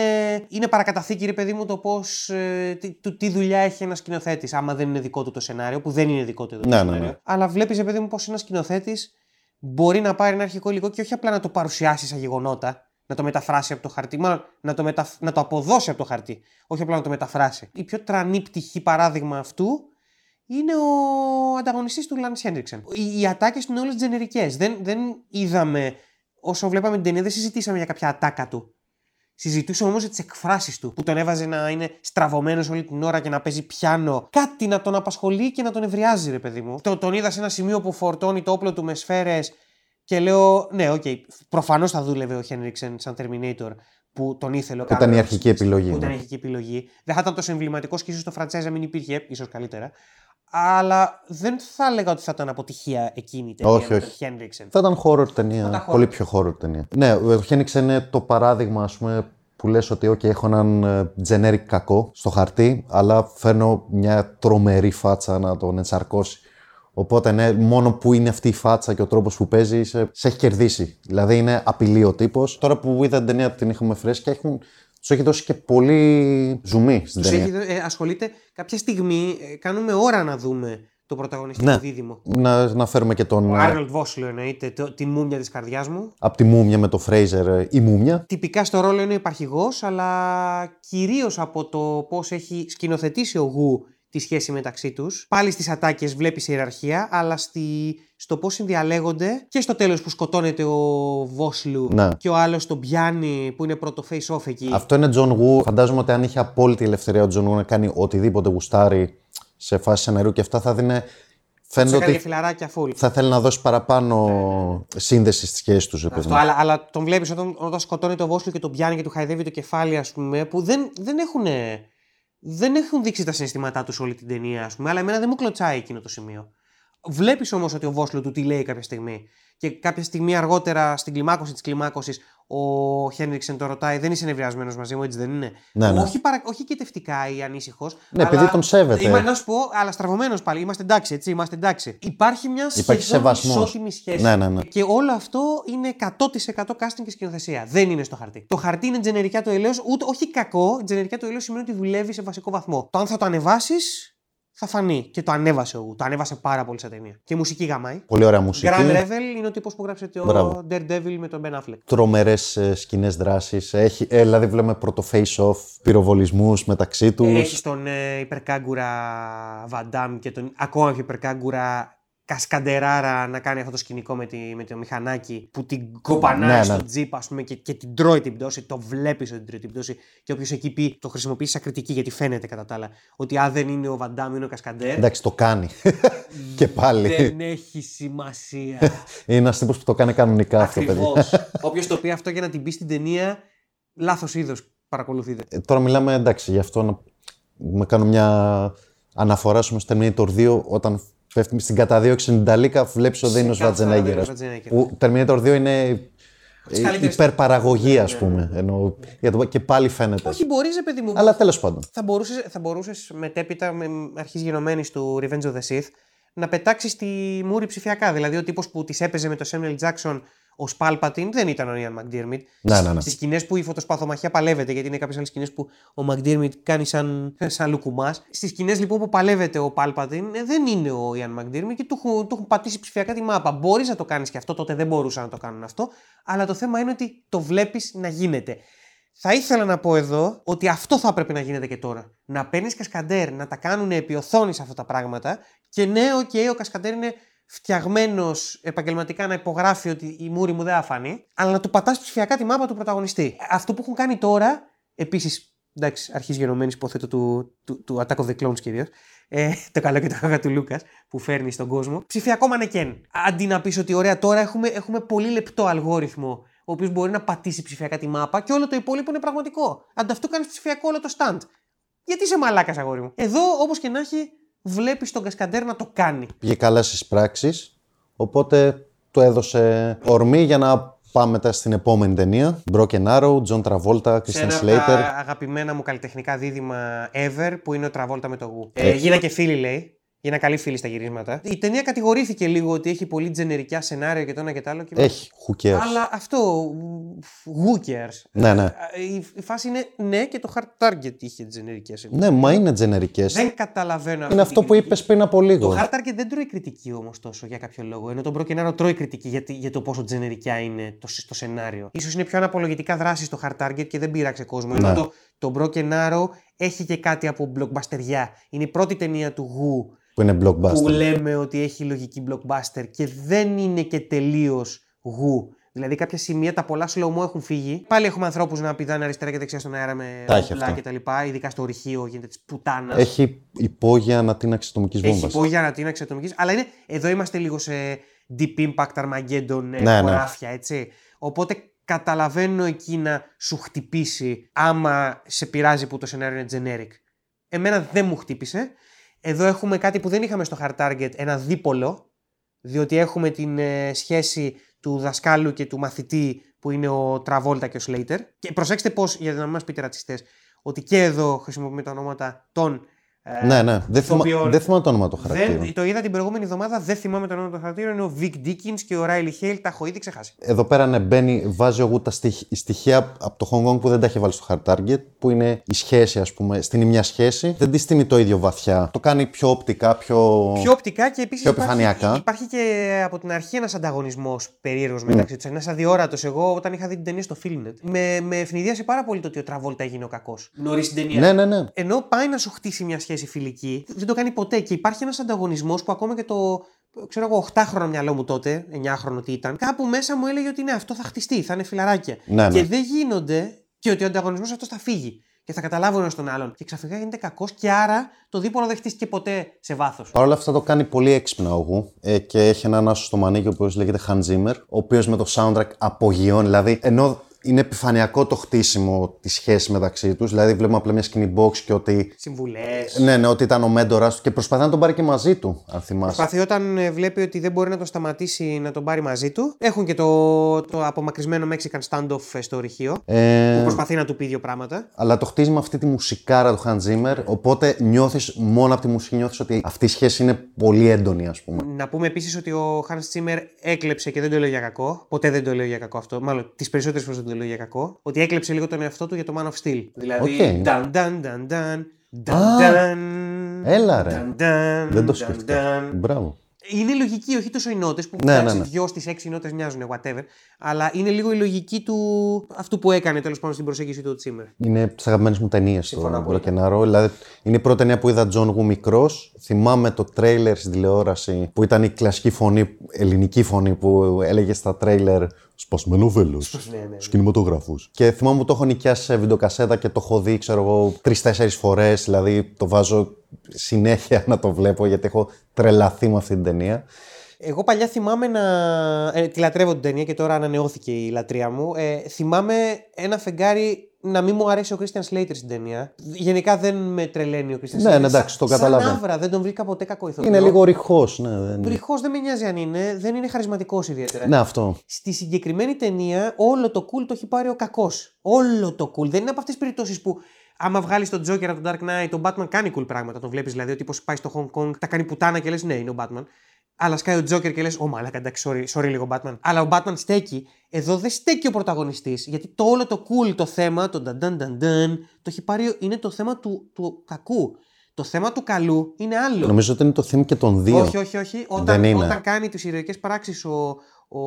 είναι παρακαταθήκη, ρε παιδί μου, το πώς. Ε, τι, του- τι δουλειά έχει ένας σκηνοθέτης. Άμα δεν είναι δικό του το σενάριο, που δεν είναι δικό του το Ναι, ναι, σενάριο. ναι. Αλλά βλέπεις, ρε παιδί μου, πώς ένας σκηνοθέτης μπορεί να πάρει ένα αρχικό υλικό και όχι απλά να το παρουσιάσει σαν γεγονότα, να το μεταφράσει από το χαρτί, μάλλον να το, μεταφ... να το αποδώσει από το χαρτί, όχι απλά να το μεταφράσει. Η πιο τρανή πτυχή παράδειγμα αυτού είναι ο ανταγωνιστής του Λανς Χένρικσεν. Οι, οι ατάκες του είναι όλες τζενερικές. Δεν, δεν είδαμε, όσο βλέπαμε την ταινία, δεν συζητήσαμε για κάποια ατάκα του. Συζητούσαμε όμως για τις εκφράσεις του. Που τον έβαζε να είναι στραβωμένος όλη την ώρα και να παίζει πιάνο. Κάτι να τον απασχολεί και να τον νευριάζει, ρε παιδί μου. Το, τον είδα σε ένα σημείο που φορτώνει το όπλο του με σφαίρες και λέω, ναι, OK, okay, προφανώς θα δούλευε ο Χένρικσεν σαν Terminator που τον ήθελε ο Που ήταν η Κάμερον αρχική επιλογή. που ήταν η ναι. αρχική επιλογή. Δεν θα ήταν τόσο εμβληματικό και ίσω το franchise να μην υπήρχε, ίσως καλύτερα. Αλλά δεν θα έλεγα ότι θα ήταν αποτυχία εκείνη η ταινία Όχι, με όχι. τον Henriksen. Θα ήταν horror ταινία. ήταν horror. Πολύ πιο horror ταινία. Ναι, ο Χένιξ είναι το παράδειγμα, ας πούμε, που λες ότι okay, έχω έναν ε, generic κακό στο χαρτί, αλλά φέρνω μια τρομερή φάτσα να τον ενσαρκώσει. Οπότε ναι, μόνο που είναι αυτή η φάτσα και ο τρόπος που παίζει, σε, σε έχει κερδίσει. Δηλαδή είναι απειλή ο τύπος. Τώρα που είδα την ταινία την είχαμε φρέσκια, έχουν, τους έχει δώσει και πολύ ζουμί στην Τους ταινία. έχει, δω- ε, ασχολείται κάποια στιγμή, ε, κάνουμε ώρα να δούμε το πρωταγωνιστικό Ναι. δίδυμο. Να, να φέρουμε και τον. Ο ε, Άρνολτ Βόσλο εννοείται, το, την μούμια της καρδιάς μου. Από τη μούμια με το Φρέιζερ ε, η μούμια. Τυπικά στο ρόλο είναι ο υπαρχηγός, αλλά κυρίως από το πώς έχει σκηνοθετήσει ο Γου τη σχέση μεταξύ τους. Πάλι στις ατάκες βλέπεις ιεραρχία, αλλά στη, στο πώς συνδιαλέγονται και στο τέλος που σκοτώνεται ο Βόσλου Ναι. και ο άλλος τον πιάνει που είναι πρώτο face-off εκεί. Αυτό είναι John Woo. Φαντάζομαι ότι αν είχε απόλυτη ελευθερία ο John Woo να κάνει οτιδήποτε γουστάρει σε φάση σενάριου και αυτά θα δίνε. Τους Φαίνεται έκανε ότι φιλαράκια full. θα θέλει να δώσει παραπάνω σύνδεση στη σχέση τους. Αυτό, αλλά, αλλά τον βλέπεις όταν, όταν σκοτώνει το Βόσλου και τον πιάνει και του χαϊδεύει το κεφάλι, ας πούμε, που δεν, δεν έχουν. Δεν έχουν δείξει τα συναισθήματά τους όλη την ταινία, ας πούμε, αλλά εμένα δεν μου κλωτσάει εκείνο το σημείο. Βλέπεις όμως ότι ο Βόσλου του τι λέει κάποια στιγμή. Και κάποια στιγμή αργότερα στην κλιμάκωση της κλιμάκωσης, ο Χένριξεν το ρωτάει: Δεν είσαι νευριασμένος μαζί μου, έτσι δεν είναι; Ναι, ναι. Όχι, παρα... όχι κετευτικά ή ανήσυχος. Ναι, επειδή τον σέβεται. Είμαι, να σου πω, αλλά στραβωμένος πάλι. Είμαστε εντάξει, έτσι. Είμαστε εντάξει. Υπάρχει μια Υπάρχει σχεδόν σεβασμός. ισότιμη σχέση. Ναι, ναι, ναι. Και όλο αυτό είναι 100% casting και σκηνοθεσία. Δεν είναι στο χαρτί. Το χαρτί είναι τζενερικά του ελαιό, ούτε όχι κακό. Τζενερικά του ελαιό σημαίνει ότι δουλεύει σε βασικό βαθμό. Το αν θα το ανεβάσεις, θα φανεί. Και το ανέβασε ο Γου. Το ανέβασε πάρα πολύ σε ταινία. Και μουσική γαμάει. Πολύ ωραία μουσική. Grand Revel είναι ο τύπος που γράψε το Μπράβο. Daredevil με τον Ben Affleck. Τρομερές σκηνές δράσει. Έχει, ε, δηλαδή, βλέπουμε πρώτο face-off, πυροβολισμούς μεταξύ τους. Έχεις τον ε, υπερκάγκουρα Βαντάμ και τον ακόμα πιο υπερκάγκουρα Κασκαντεράρα να κάνει αυτό το σκηνικό με, τη, με το μηχανάκι που την κοπανάει Ναι, ναι. στο τζιπ ας πούμε, και, και την τρώει την πτώση. Το βλέπει ότι την τρώει την πτώση. Και όποιος εκεί πει, το χρησιμοποιείς σαν κριτική γιατί φαίνεται κατά τα άλλα. Ότι αν δεν είναι ο Βαντάμ, είναι ο Κασκαντέρ. Εντάξει, το κάνει. και πάλι. Δεν έχει σημασία. Είναι ένας τύπος που το κάνει κανονικά αυτό, Ακριβώς. παιδί. Όποιος το πει αυτό για να την πει στην ταινία, λάθος είδος παρακολουθείτε. Ε, τώρα μιλάμε εντάξει, γι' αυτό να με κάνω μια αναφορά σου στο Terminator 2 όταν πέφτει στην καταδίωξη στην Ιταλίκα, βλέπεις ότι δεν είναι ο Ξεκάθαρα δεν είναι ο Σβατζενέγκερ. Schwarzenegger. Που Terminator 2 είναι Τις καλύτερες- υπερπαραγωγή, ας πούμε. Ενώ, για το, και πάλι φαίνεται. Όχι, μπορείς, παιδί μου. Αλλά τέλος πάντων. θα μπορούσες, θα μπορούσες μετέπειτα, με αρχής γενομένης του Revenge of the Sith, να πετάξεις τη μούρη ψηφιακά. Δηλαδή, ο τύπος που της έπαιζε με το Samuel Jackson ω Palpatine δεν ήταν ο Ian McDiarmid. Ναι, ναι, ναι. Στις σκηνές που η φωτοσπαθομαχία παλεύεται, γιατί είναι κάποιες άλλες σκηνές που ο McDiarmid κάνει σαν, σαν λουκουμάς. Στις σκηνές λοιπόν που παλεύεται ο Palpatine ε, δεν είναι ο Ian McDiarmid και του έχουν, του έχουν πατήσει ψηφιακά τη μάπα. Μπορείς να το κάνεις και αυτό, τότε δεν μπορούσαν να το κάνουν αυτό. Αλλά το θέμα είναι ότι το βλέπεις να γίνεται. Θα ήθελα να πω εδώ ότι αυτό θα έπρεπε να γίνεται και τώρα. Να παίρνεις κασκαντέρ, να τα κάνουν επί οθόνης αυτά τα πράγματα. Και ναι, οκ, ο κασκαντέρ είναι φτιαγμένος επαγγελματικά να υπογράφει ότι η μούρη μου δεν θα φανεί, αλλά να του πατάς ψηφιακά τη μάπα του πρωταγωνιστή. Αυτό που έχουν κάνει τώρα, επίσης, εντάξει, αρχής γενομένης υποθέτω του, του, του Attack of the Clones κυρίως, ε, το καλό και το κακό του Λούκας που φέρνει στον κόσμο. Ψηφιακό μανεκέν. Αντί να πεις ότι ωραία, τώρα έχουμε, έχουμε πολύ λεπτό αλγόριθμο ο οποίος μπορεί να πατήσει ψηφιακά τη μάπα και όλο το υπόλοιπο είναι πραγματικό. Αντ' αυτού κάνεις ψηφιακό όλο το stunt. Γιατί είσαι μαλάκας, αγόρι μου; Εδώ, όπως και να έχει, βλέπεις τον Κασκαντέρ να το κάνει. Πήγε καλά στις πράξεις. Οπότε του έδωσε ορμή για να πάμε μετά στην επόμενη ταινία. Broken Arrow, John Travolta, Σε Christian ένα από Slater. τα αγαπημένα μου καλλιτεχνικά δίδυμα ever που είναι ο Τραβόλτα με το γου. Ε, γίνα και φίλοι, λέει. Γίνα καλή φίλη στα γυρίσματα. Η ταινία κατηγορήθηκε λίγο ότι έχει πολύ τζενερικά σενάρια και το ένα και το άλλο. Και... Έχει, who cares; Αλλά αυτό. Who cares; Ναι, ναι. Η, η φάση είναι ναι και το hard target είχε τζενερικές. Ναι, μα είναι τζενερικές. Δεν καταλαβαίνω αυτή Είναι την αυτό που κριτική. είπες πριν από λίγο. Το hard target δεν τρώει κριτική όμως τόσο για κάποιο λόγο. Ενώ το Broken Arrow τρώει κριτική για, για το πόσο τζενερικά είναι το, το σενάριο. σω είναι πιο αναπολογητικά δράση στο hard target και δεν πείραξε κόσμο. Ενώ Ναι. το, το Broken Arrow έχει και κάτι από blockbusterιά. Είναι η πρώτη ταινία του Γου Που είναι που blockbuster. λέμε ότι έχει λογική blockbuster και δεν είναι και τελείως Γου. Δηλαδή κάποια σημεία τα πολλά slow-mo έχουν φύγει. Πάλι έχουμε ανθρώπους να πηδάνε αριστερά και δεξιά στον αέρα με Τα έχει όπλα αυτά. κτλ. Ειδικά στο ορυχείο γίνεται της πουτάνας. Έχει υπόγεια ανατείναξη ατομικής Έχει βόμβας. υπόγεια ανατείναξη ατομικής. Αλλά είναι, εδώ είμαστε λίγο σε Deep Impact Armageddon ναι, ναι. χωράφια, έτσι. Οπότε καταλαβαίνω εκεί να σου χτυπήσει άμα σε πειράζει που το σενάριο είναι generic. Εμένα δεν μου χτύπησε. Εδώ έχουμε κάτι που δεν είχαμε στο Hard Target, ένα δίπολο, διότι έχουμε την ε, σχέση του δασκάλου και του μαθητή που είναι ο Τραβόλτα και ο Σλέιτερ. Και προσέξτε πώς, για να μην μας πείτε ρατσιστές, ότι και εδώ χρησιμοποιούμε τα ονόματα των Ε, ναι, ναι. Δεν, το θυμα... οποίο δεν θυμάμαι το όνομα του χαρακτήρα. Δεν, το είδα την προηγούμενη εβδομάδα, δεν θυμάμαι το όνομα του χαρακτήρα. Είναι ο Vic Dickens και ο Riley Hale. Τα έχω ήδη ξεχάσει. Εδώ πέρα ναι, μπαίνει, βάζει ο Γου τα στοιχ- στοιχεία από το Hong Kong που δεν τα έχει βάλει στο hard target, που είναι η σχέση, ας πούμε. Στην μια σχέση δεν της στείνει το ίδιο βαθιά. Το κάνει πιο οπτικά, πιο. Πιο οπτικά και επίσης Πιο υπάρχει, επιφανειακά. υπάρχει και από την αρχή ένας ανταγωνισμός περίεργος μεταξύ τους. Ένας αδιόρατος. Εγώ όταν είχα δει την ταινία στο Filmnet, με, με ευνηδίασε πάρα πολύ το ότι ο Τραβόλτα έγινε ο κακός. Νωρίς την ταινία. Ναι, ναι, ναι. Ενώ πάει να σου χτίσει μια σχέση φιλική, δεν το κάνει ποτέ. Και υπάρχει ένας ανταγωνισμός που ακόμα και το. ξέρω εγώ, 8χρονο μυαλό μου τότε, 9χρονο τι ήταν, κάπου μέσα μου έλεγε ότι ναι, αυτό θα χτιστεί, θα είναι φιλαράκια. Ναι, ναι. Και δεν γίνονται και ότι ο ανταγωνισμός αυτός θα φύγει. Και θα καταλάβουν ένα τον άλλον. Και ξαφνικά γίνεται κακός και άρα το δίπολο δεν χτίστηκε ποτέ σε βάθος. Παρ' όλα αυτά το κάνει πολύ έξυπνα ο Γου ε, και έχει έναν άσο στο μανίκι ο οποίο λέγεται Hans Zimmer, ο οποίος με το soundtrack απογειώνει. Δηλαδή, ενώ είναι επιφανειακό το χτίσιμο της σχέσης μεταξύ τους, δηλαδή βλέπουμε απλά μια σκηνή box και ότι. Συμβουλές. Ναι, ναι, ότι ήταν ο μέντορας του και προσπαθεί να τον πάρει και μαζί του, αν θυμάσαι. Προσπαθεί όταν ε, βλέπει ότι δεν μπορεί να το σταματήσει να τον πάρει μαζί του. Έχουν και το, το απομακρυσμένο Mexican standoff ε, στο ορυχείο. Ε, Που προσπαθεί να του πει δύο πράγματα. αλλά το χτίζει με αυτή τη μουσικάρα του Hans Zimmer, οπότε νιώθεις μόνο από τη μουσική νιώθεις ότι αυτή η σχέση είναι πολύ έντονη, ας πούμε. Να πούμε επίσης ότι ο Hans Zimmer έκλεψε και δεν το λέω για κακό. Ποτέ δεν το λέω για κακό αυτό. Μάλλον τις περισσότερες φορές δεν το λέω για κακό. Ότι έκλεψε λίγο τον εαυτό του για το Man of Steel. Δηλαδή. Οκ. Νταν, νταν, νταν, νταν, νταν, Α, νταν, έλα, ρε. νταν, νταν, Δεν το νταν, σκέφτηκα. νταν. Μπράβο. Είναι λογική, όχι τόσο οι νότες που Ναι, εντάξει, ναι, ναι. δυο στις έξι νότες μοιάζουν, whatever. Αλλά είναι λίγο η λογική του αυτού που έκανε τέλος πάντων στην προσέγγιση του Τσίμερ. Είναι από τις αγαπημένες μου ταινίες Συμφωνώ το πολύ. Broken Arrow. Δηλαδή, είναι η πρώτη ταινία που είδα Τζον Γου μικρός. Θυμάμαι το τρέιλερ στην τηλεόραση που ήταν η κλασική φωνή, ελληνική φωνή που έλεγε στα τρέιλερ Σπασμένο βέλο. Ναι, ναι, ναι. Στους κινηματογράφους. Και θυμάμαι που το έχω νοικιάσει σε βιντεοκασέτα και το έχω δει, ξέρω εγώ, τρεις-τέσσερις φορές. Δηλαδή, το βάζω συνέχεια να το βλέπω γιατί έχω τρελαθεί με αυτή την ταινία. Εγώ παλιά θυμάμαι να. Ε, τη λατρεύω την ταινία και τώρα ανανεώθηκε η λατρεία μου. Ε, θυμάμαι ένα φεγγάρι να μην μου αρέσει ο Christian Slater στην ταινία. Γενικά δεν με τρελαίνει ο Christian Ναι, Slater. ναι, εντάξει, το Σαν- καταλαβαίνω. Σαν άβρα, δεν τον βρήκα ποτέ κακό ηθοποιό. Είναι λίγο ρηχός, ναι. Δεν... Ρηχός δεν με νοιάζει αν είναι, δεν είναι χαρισματικός ιδιαίτερα. Ναι, αυτό. Στη συγκεκριμένη ταινία, όλο το cool το έχει πάρει ο κακός. Όλο το cool. Δεν είναι από αυτές τις περιπτώσεις που άμα βγάλεις τον Joker από τον Dark Knight, τον Batman κάνει cool πράγματα. Τον βλέπεις δηλαδή ότι πάει στο Hong Kong, τα κάνει πουτάνα και λες ναι, είναι ο Batman. Αλλά σκάει ο Joker και λες: Ω μαλάκα, εντάξει, sorry, sorry λίγο Batman. Αλλά ο Batman στέκει. Εδώ δεν στέκει ο πρωταγωνιστής. Γιατί το όλο το cool το θέμα, το νταν νταν νταν νταν, το έχει πάρει, είναι το θέμα του, του κακού. Το θέμα του καλού είναι άλλο. Νομίζω ότι είναι το theme και των δύο. Όχι, όχι, όχι. Όταν, Δεν είναι. όταν κάνει τις ηρωικές πράξεις ο. Ο,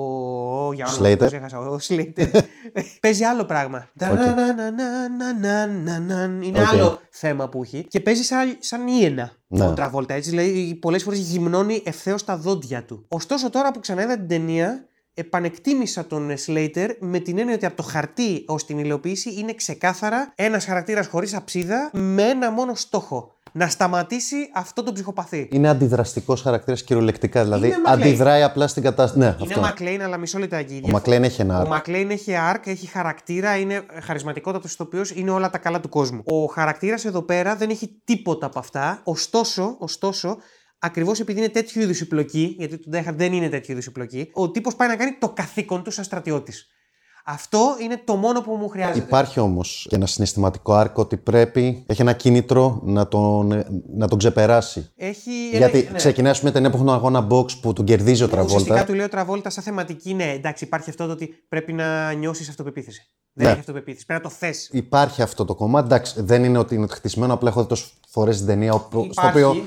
ο, για όνομα, Slater. το ξέχασα, ο Slater. παίζει άλλο πράγμα. Νταν-ναν-ναν-ναν-ναν-ναν. Είναι Οκ. άλλο θέμα που έχει. Και παίζει σαν, σαν ύαινα Ναι. ο Τραβόλτα. Έτσι, δηλαδή πολλές φορές γυμνώνει ευθέως τα δόντια του. Ωστόσο, τώρα που ξαναείδα την ταινία, επανεκτίμησα τον Slater με την έννοια ότι από το χαρτί ως την υλοποίηση είναι ξεκάθαρα ένας χαρακτήρας χωρίς αψίδα με ένα μόνο στόχο. Να σταματήσει αυτό το ψυχοπαθή. Είναι αντιδραστικός χαρακτήρας κυριολεκτικά. Δηλαδή, Είναι Μακλέιν. αντιδράει απλά στην κατάσταση. Ναι, Είναι αυτό. ο Μακλέιν, αλλά μισό λεπτάκι. Ο Μακλέιν έχει ένα Ο άρκ. Μακλέιν έχει arc, έχει χαρακτήρα, είναι χαρισματικότατος ηθοποιό, είναι όλα τα καλά του κόσμου. Ο χαρακτήρας εδώ πέρα δεν έχει τίποτα από αυτά. Ωστόσο, ωστόσο ακριβώς επειδή είναι τέτοιου είδους η πλοκή, γιατί το Die Hard δεν είναι τέτοιου είδους η πλοκή, ο τύπος πάει να κάνει το καθήκον του σαν στρατιώτης. Αυτό είναι το μόνο που μου χρειάζεται. Υπάρχει όμως και ένα συναισθηματικό άρκο ότι πρέπει, έχει ένα κίνητρο να τον, να τον ξεπεράσει. Έχει. Γιατί ναι. ξεκινάει με ταινία που έχουν αγώνα box που τον κερδίζει ο Ουσιαστικά Τραβόλτα. του λέει ο Τραβόλτα σαν θεματική, ναι, εντάξει, υπάρχει αυτό το ότι πρέπει να νιώσεις αυτοπεποίθηση. Ναι. Δεν έχει αυτοπεποίθηση. Πρέπει να το θες. Υπάρχει αυτό το κομμάτι. Εντάξει, δεν είναι ότι είναι χτισμένο, απλά έχω δει τόσες φορές την ταινία όπου- στο Υπάρχει. οποίο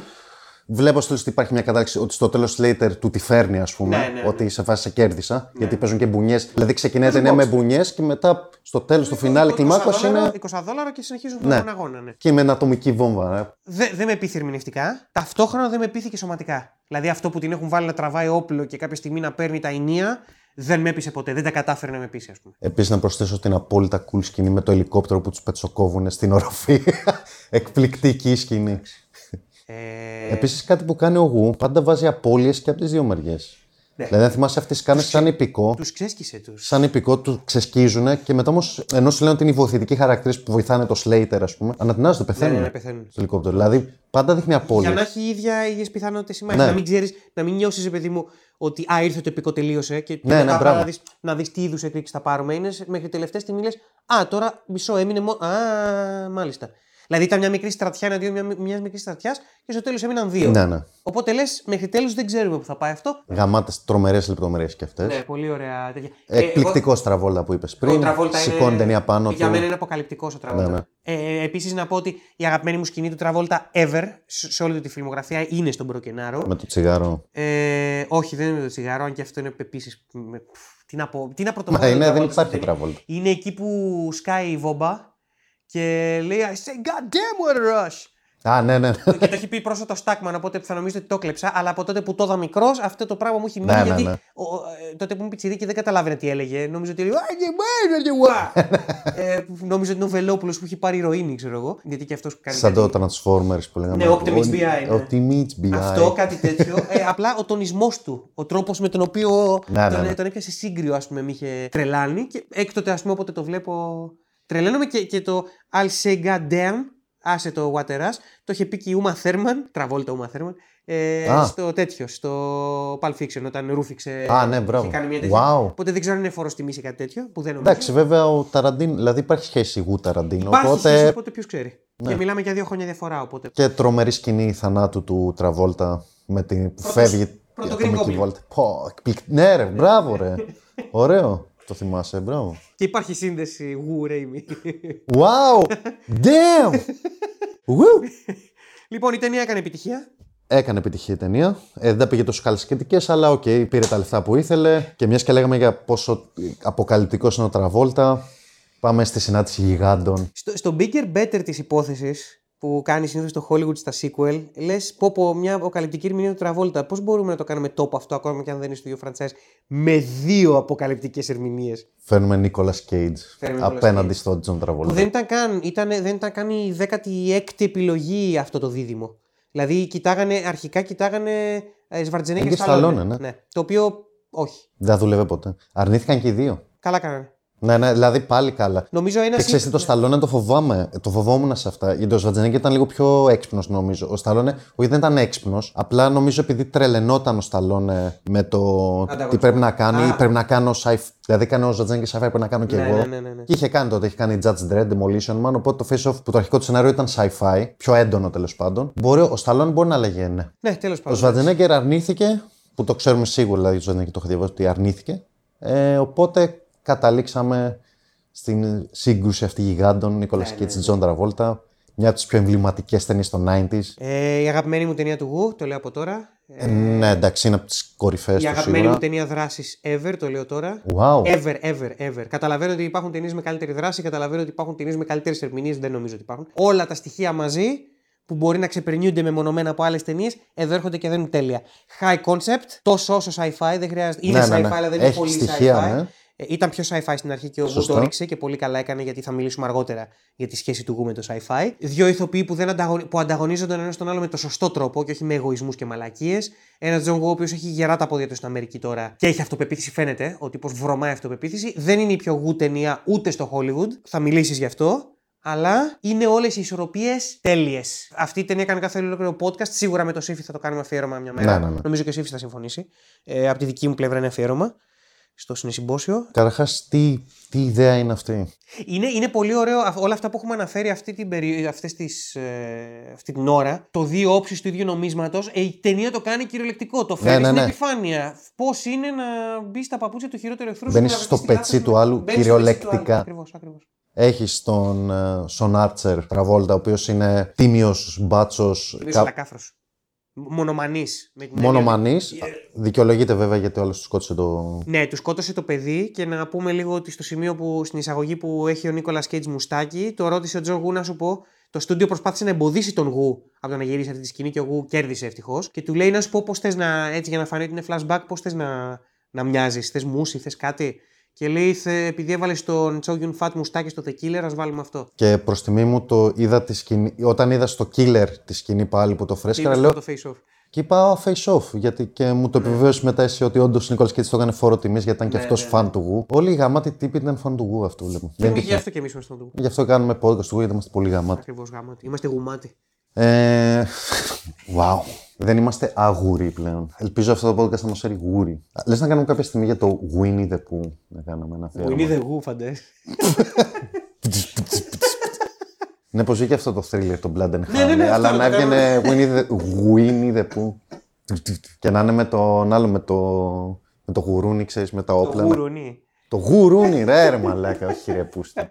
βλέπω στο ότι υπάρχει μια κατάληξη ότι στο τέλος Slater του τη φέρνει, ας πούμε. Ναι, ναι, ναι. Ότι σε φάση σε κέρδισα. Γιατί παίζουν και μπουνιές. Δηλαδή ξεκινάει η Παίζουν ταινία με box. μπουνιές και μετά στο τέλος, στο φινάλε κλιμάκος 20 είναι. δόλαρα, 20 δόλαρα και συνεχίζουν Ναι. τον αγώνα. Ναι. και με ένα ατομική βόμβα. ε. Δεν δεν με πείθει ερμηνευτικά. Ταυτόχρονα δεν με πείθει και σωματικά. Δηλαδή αυτό που την έχουν βάλει να τραβάει όπλο και κάποια στιγμή να παίρνει τα ενία, δεν με έπεισε ποτέ. Δεν τα κατάφερε να με πείσει, ας πούμε. Επίσης, να προσθέσω την απόλυτα cool σκηνή με το ελικόπτερο που τους πετσοκόβουν στην οροφή. Εκπληκτική σκηνή. Ε, Επίσης, κάτι που κάνει ο Γου πάντα βάζει απώλειες και από τις δύο μεριές. Ναι. Δηλαδή, αν θυμάσαι αυτές τις κάνε σαν υπηκό, τους ξέσκησε τους. σαν υπηκό τους ξεσκίζουν και μετά όμως, ενώ σου λένε ότι είναι οι βοηθητικοί χαρακτήρε που βοηθάνε το Slater, ας πούμε, ανατινάζονται, Ναι, πεθαίνουν ναι, ναι, πεθαίνουν. στο ελικόπτερο. Δηλαδή, πάντα δείχνει Για απώλειε. να έχει ίδια ίδιες πιθανότητες η μάχη. Ναι. Να μην ξέρεις, να μην νιώσεις, παιδί μου, ότι α, ήρθε το επικό, τελείωσε. Και Ναι, ναι, μετά μπράβο. να δει να δεις τι είδους εκρήξει θα πάρουμε. Είναι σε- μέχρι τελευταία στιγμής λες, Α, τώρα μισό έμεινε μόνο. Α, μάλιστα. Δηλαδή ήταν μια μικρή στρατιά εναντίον μια, μιας μικρής στρατιάς και στο τέλος έμειναν δύο. Ναι, ναι. Οπότε λες, μέχρι τέλους δεν ξέρουμε που θα πάει αυτό. Γαμάτες τρομερές λεπτομέρειες και αυτές. Ναι, πολύ ωραία τέτοια. Ε, Εκπληκτικό Τραβόλτα που είπες πριν. Σηκώνει ταινία πάνω Για του. μένα είναι αποκαλυπτικός ο Τραβόλτα. Ναι, ναι. Ε, Επίσης να πω ότι η αγαπημένη μου σκηνή του Τραβόλτα ever σε σε όλη του τη φιλμογραφία είναι στον Προκενάρο. Με το τσιγάρο. Ε, όχι, δεν είναι με το τσιγάρο, αν και αυτό είναι επίσης. Τι να πω, τι να Μα πρωτοβάλω. είναι, τον δεν Travolta στην υπάρχει ταινία. Τραβόλτα. Είναι εκεί που σκάει η βόμπα και λέει I say God damn what a rush. Α, ναι, ναι. και το έχει πει πρόσφατα ο Στάκμαν, οπότε θα νομίζετε ότι το κλέψα. Αλλά από τότε που το είδα μικρός, αυτό το πράγμα μου έχει μείνει. Ναι, ναι, γιατί ναι. ο- ο- ε, τότε που ήμουν πιτσιρίκι δεν καταλάβαινε τι έλεγε. Νόμιζα ότι έλεγε «Α, και μάνα, ε, Νόμιζα ότι είναι ο Βελόπουλος που έχει πάρει ηρωίνη, ξέρω εγώ. Γιατί και αυτός κάνει. Σαν κάτι- το Transformers που λέγαμε. Ναι, Optimus BI, ναι. Optimus BI. Αυτό, κάτι τέτοιο. ε, απλά ο τονισμός του. Ο τρόπος με τον οποίο Ναι, ναι, τον, ναι. τον έπιασε σύγκριο, ας πούμε, με είχε τρελάνει. Και έκτοτε, ας πούμε, όποτε το βλέπω. Τρελαίνομαι και, και το I'll say God damn, άσε το Wateras, το είχε πει και η Uma Thurman, τραβόλτα Uma Thurman, ε, Α. στο τέτοιο, στο Pulp Fiction, όταν ρούφηξε. Α, ναι, μπράβο. είχε κάνει μια τέτοια. Wow. Οπότε δεν ξέρω αν είναι φορό τιμής ή κάτι τέτοιο, που δεν νομίζω. Εντάξει, βέβαια ο Ταραντίν, δηλαδή υπάρχει σχέση γου Ταραντίν. Υπάρχει Οπότε σχέση, οπότε ποιος ξέρει. Ναι. Και μιλάμε για δύο χρόνια διαφορά, οπότε. και τρομερή σκηνή θανάτου του Τραβόλτα με την που φεύγει η πρώτο ατομική Green Goblin. βόλτα. Πω, εκπληκ- Ναι, ρε, μπράβο, ρε. Ωραίο. Το θυμάσαι, μπράβο. Και υπάρχει σύνδεση Woo Raimi. Wow! Damn! Woo! λοιπόν, η ταινία έκανε επιτυχία. Έκανε επιτυχία η ταινία. Ε, δεν τα πήγε τόσο καλές κριτικές, αλλά οκ, πήρε τα λεφτά που ήθελε. Και μιας και λέγαμε για πόσο αποκαλυπτικός είναι ο Τραβόλτα, πάμε στη συνάντηση γιγάντων. Στο, στο bigger better της υπόθεσης που κάνει συνήθως το Hollywood στα sequel, λες πω πω μια αποκαλυπτική ερμηνεία του Τραβόλτα. Πώς μπορούμε να το κάνουμε top αυτό, ακόμα και αν δεν είναι στο ίδιο franchise, με δύο αποκαλυπτικές ερμηνείες; Φέρνουμε Νίκολας Cage Φέρνουμε Nicolas απέναντι Cage. στον Τζον Που Τραβόλτα. δεν ήταν, καν, ήταν, δεν ήταν καν η 16η επιλογή αυτό το δίδυμο. Δηλαδή, κοιτάγανε, αρχικά κοιτάγανε ε, Σβαρτζενέγκερ Έγκυ Σταλόνε, ναι. Το οποίο όχι. Δεν δούλευε ποτέ. Αρνήθηκαν και οι δύο. Καλά κάνανε. Ναι, ναι, δηλαδή πάλι καλά. Νομίζω ένας Και ξέρεις τι, το Σταλόνε το φοβάμαι. Το φοβόμουν σε αυτά. Γιατί ο Σβατζενέγκερ ήταν λίγο πιο έξυπνος, νομίζω. Ο Σταλόνε, όχι δεν ήταν έξυπνος. Απλά νομίζω επειδή τρελαινόταν ο Σταλόνε με το Ανταγωνισμό. τι πρέπει να κάνει, Α. πρέπει να κάνω sci Δηλαδή έκανε ο Σβατζενέγκερ sci-fi, πρέπει να κάνω κι Ναι, εγώ. ναι, ναι, ναι, ναι. Και είχε κάνει τότε, είχε κάνει Judge Dredd, Demolition Man. Οπότε το face off που το αρχικό του σενάριο ήταν sci-fi, πιο έντονο τέλος πάντων. Μπορεί, ο Σταλόνε μπορεί να λέγε ναι. Ναι, τέλος Ο πάντων. Σβαρτσενέγκερ αρνήθηκε, που το ξέρουμε σίγουρα, δηλαδή ο Σβαρτσενέγκερ το είχα διαβάσει ότι αρνήθηκε. Ε, οπότε καταλήξαμε στην σύγκρουση αυτή γιγάντων, Νίκολας Ναι, Κέιτζ, Τζον Τραβόλτα. Μια από τις πιο εμβληματικές ταινίες των 90s. Ε, η αγαπημένη μου ταινία του Γου, το λέω από τώρα. Ε, Ε, ναι, εντάξει, είναι από τις κορυφαίες η του αγαπημένη σίγουρα. μου ταινία δράσης ever, το λέω τώρα. Wow. Ever, ever, ever. Καταλαβαίνω ότι υπάρχουν ταινίες με καλύτερη δράση, καταλαβαίνω ότι υπάρχουν ταινίες με καλύτερες ερμηνείες, δεν νομίζω ότι υπάρχουν. Όλα τα στοιχεία μαζί που μπορεί να ξεπερνιούνται μεμονωμένα από άλλες ταινίες, εδώ έρχονται και δένουν τέλεια. High concept, τόσο όσο sci-fi, δεν χρειάζεται. Είναι Ναι, ναι, sci-fi, ναι. αλλά δεν είναι Έχει πολύ στοιχεία, sci-fi. Ναι. Ε, Ήταν πιο sci-fi στην αρχή και ο Γου Σωστά. το 'ριξε και πολύ καλά έκανε γιατί θα μιλήσουμε αργότερα για τη σχέση του Γου με το sci-fi. Δύο ηθοποιοί που, δεν ανταγωνι... που ανταγωνίζονται ένας τον άλλο με το σωστό τρόπο και όχι με εγωισμούς και μαλακίες. Ένας Τζον Γου ο οποίος έχει γερά τα πόδια του στην Αμερική τώρα και έχει αυτοπεποίθηση, φαίνεται ότι πως βρωμάει αυτοπεποίθηση. Δεν είναι η πιο Γου ταινία ούτε στο Hollywood. Θα μιλήσεις γι' αυτό. Αλλά είναι όλες οι ισορροπίες τέλειες. Αυτή η ταινία κάνει κάθε ολόκληρο podcast. Σίγουρα με το Σύφη θα το κάνουμε αφιέρωμα μια μέρα. Ναι, ναι, ναι. Νομίζω και ο Σύφη θα συμφωνήσει. Ε, από τη δική μου πλευρά είναι αφιέρωμα στο συνεσυμπόσιο. Καταρχάς, τι, τι ιδέα είναι αυτή; Είναι, είναι πολύ ωραίο αυ- όλα αυτά που έχουμε αναφέρει αυτή την, περι... αυτές τις, ε, αυτή την ώρα. Το δύο όψεις του ίδιου νομίσματος. Ε, η ταινία το κάνει κυριολεκτικό. Το φέρνει ναι, στην ναι. επιφάνεια. Πώς είναι να μπει στα παπούτσια του χειρότερου εχθρού. Μπαίνεις στο πετσί του άλλου κυριολεκτικά. Ακριβώς, ακριβώς. Έχεις τον ε, Σον Άρτσερ Τραβόλτα, ο οποίος είναι τίμιος μπάτσος. Κα... Λακάφρο. Μονομανής. Μονομανής. Δικαιολογείται βέβαια γιατί όλο του σκότωσε το. Ναι, του σκότωσε το παιδί και να πούμε λίγο ότι στο σημείο που στην εισαγωγή που έχει ο Νίκολας Κέιτζ μουστάκι, το ρώτησε ο Τζον Γου να σου πω. Το στούντιο προσπάθησε να εμποδίσει τον Γου από το να γυρίσει αυτή τη σκηνή και ο Γου κέρδισε ευτυχώς. Και του λέει να σου πω πώς θες να. έτσι για να φανεί ότι είναι flashback, πώς θες να, να μοιάζεις. Θες μουσι, θες κάτι. Και λέει, «Θε- επειδή έβαλες τον Τσόγιουν Φατ μουστάκι στο The Killer, ας βάλουμε αυτό. Και προς τιμή μου το είδα τη σκηνή. Όταν είδα στο Killer τη σκηνή πάλι που το Και φρέσκαρα, είπε λέω. το face off. Και είπα «Α, face off. Γιατί και μου το επιβεβαίωσε μετά εσύ ότι όντως ο Νίκολα Κίτση το έκανε φόρο τιμής γιατί ήταν και Ναι, αυτός ναι, ναι. φαν του γου. Όλοι οι γαμάτοι τύποι ήταν φαν του γου αυτού βλέπω. Και Δεν εμείς είναι γι' τυχαίο. αυτό και εμείς είμαστε του. Γι' αυτό κάνουμε podcast του γου γιατί είμαστε πολύ γαμάτοι. Ακριβώς γάματι. Είμαστε γουμάτι. Ε, wow. Δεν είμαστε αγούροι πλέον. Ελπίζω αυτό το podcast να μας φέρει γούρι. Λες να κάνουμε κάποια στιγμή για το Winnie the Pooh. Να κάνουμε ένα Που αφιέρωμα. είναι the Who, φαντέ. Ναι, Ναι, πως βγήκε αυτό το thriller, το Blood and Honey. Ναι, ναι, ναι, αλλά αυτό να το έβγαινε Winnie the, Winnie the Pooh. Και να είναι με τον άλλο, με το, με το γουρούνι, ξέρεις, με τα Το όπλα. Γουρουνί. Το γουρούνι, ρε, ρε μαλάκα, όχι ρε πούστη.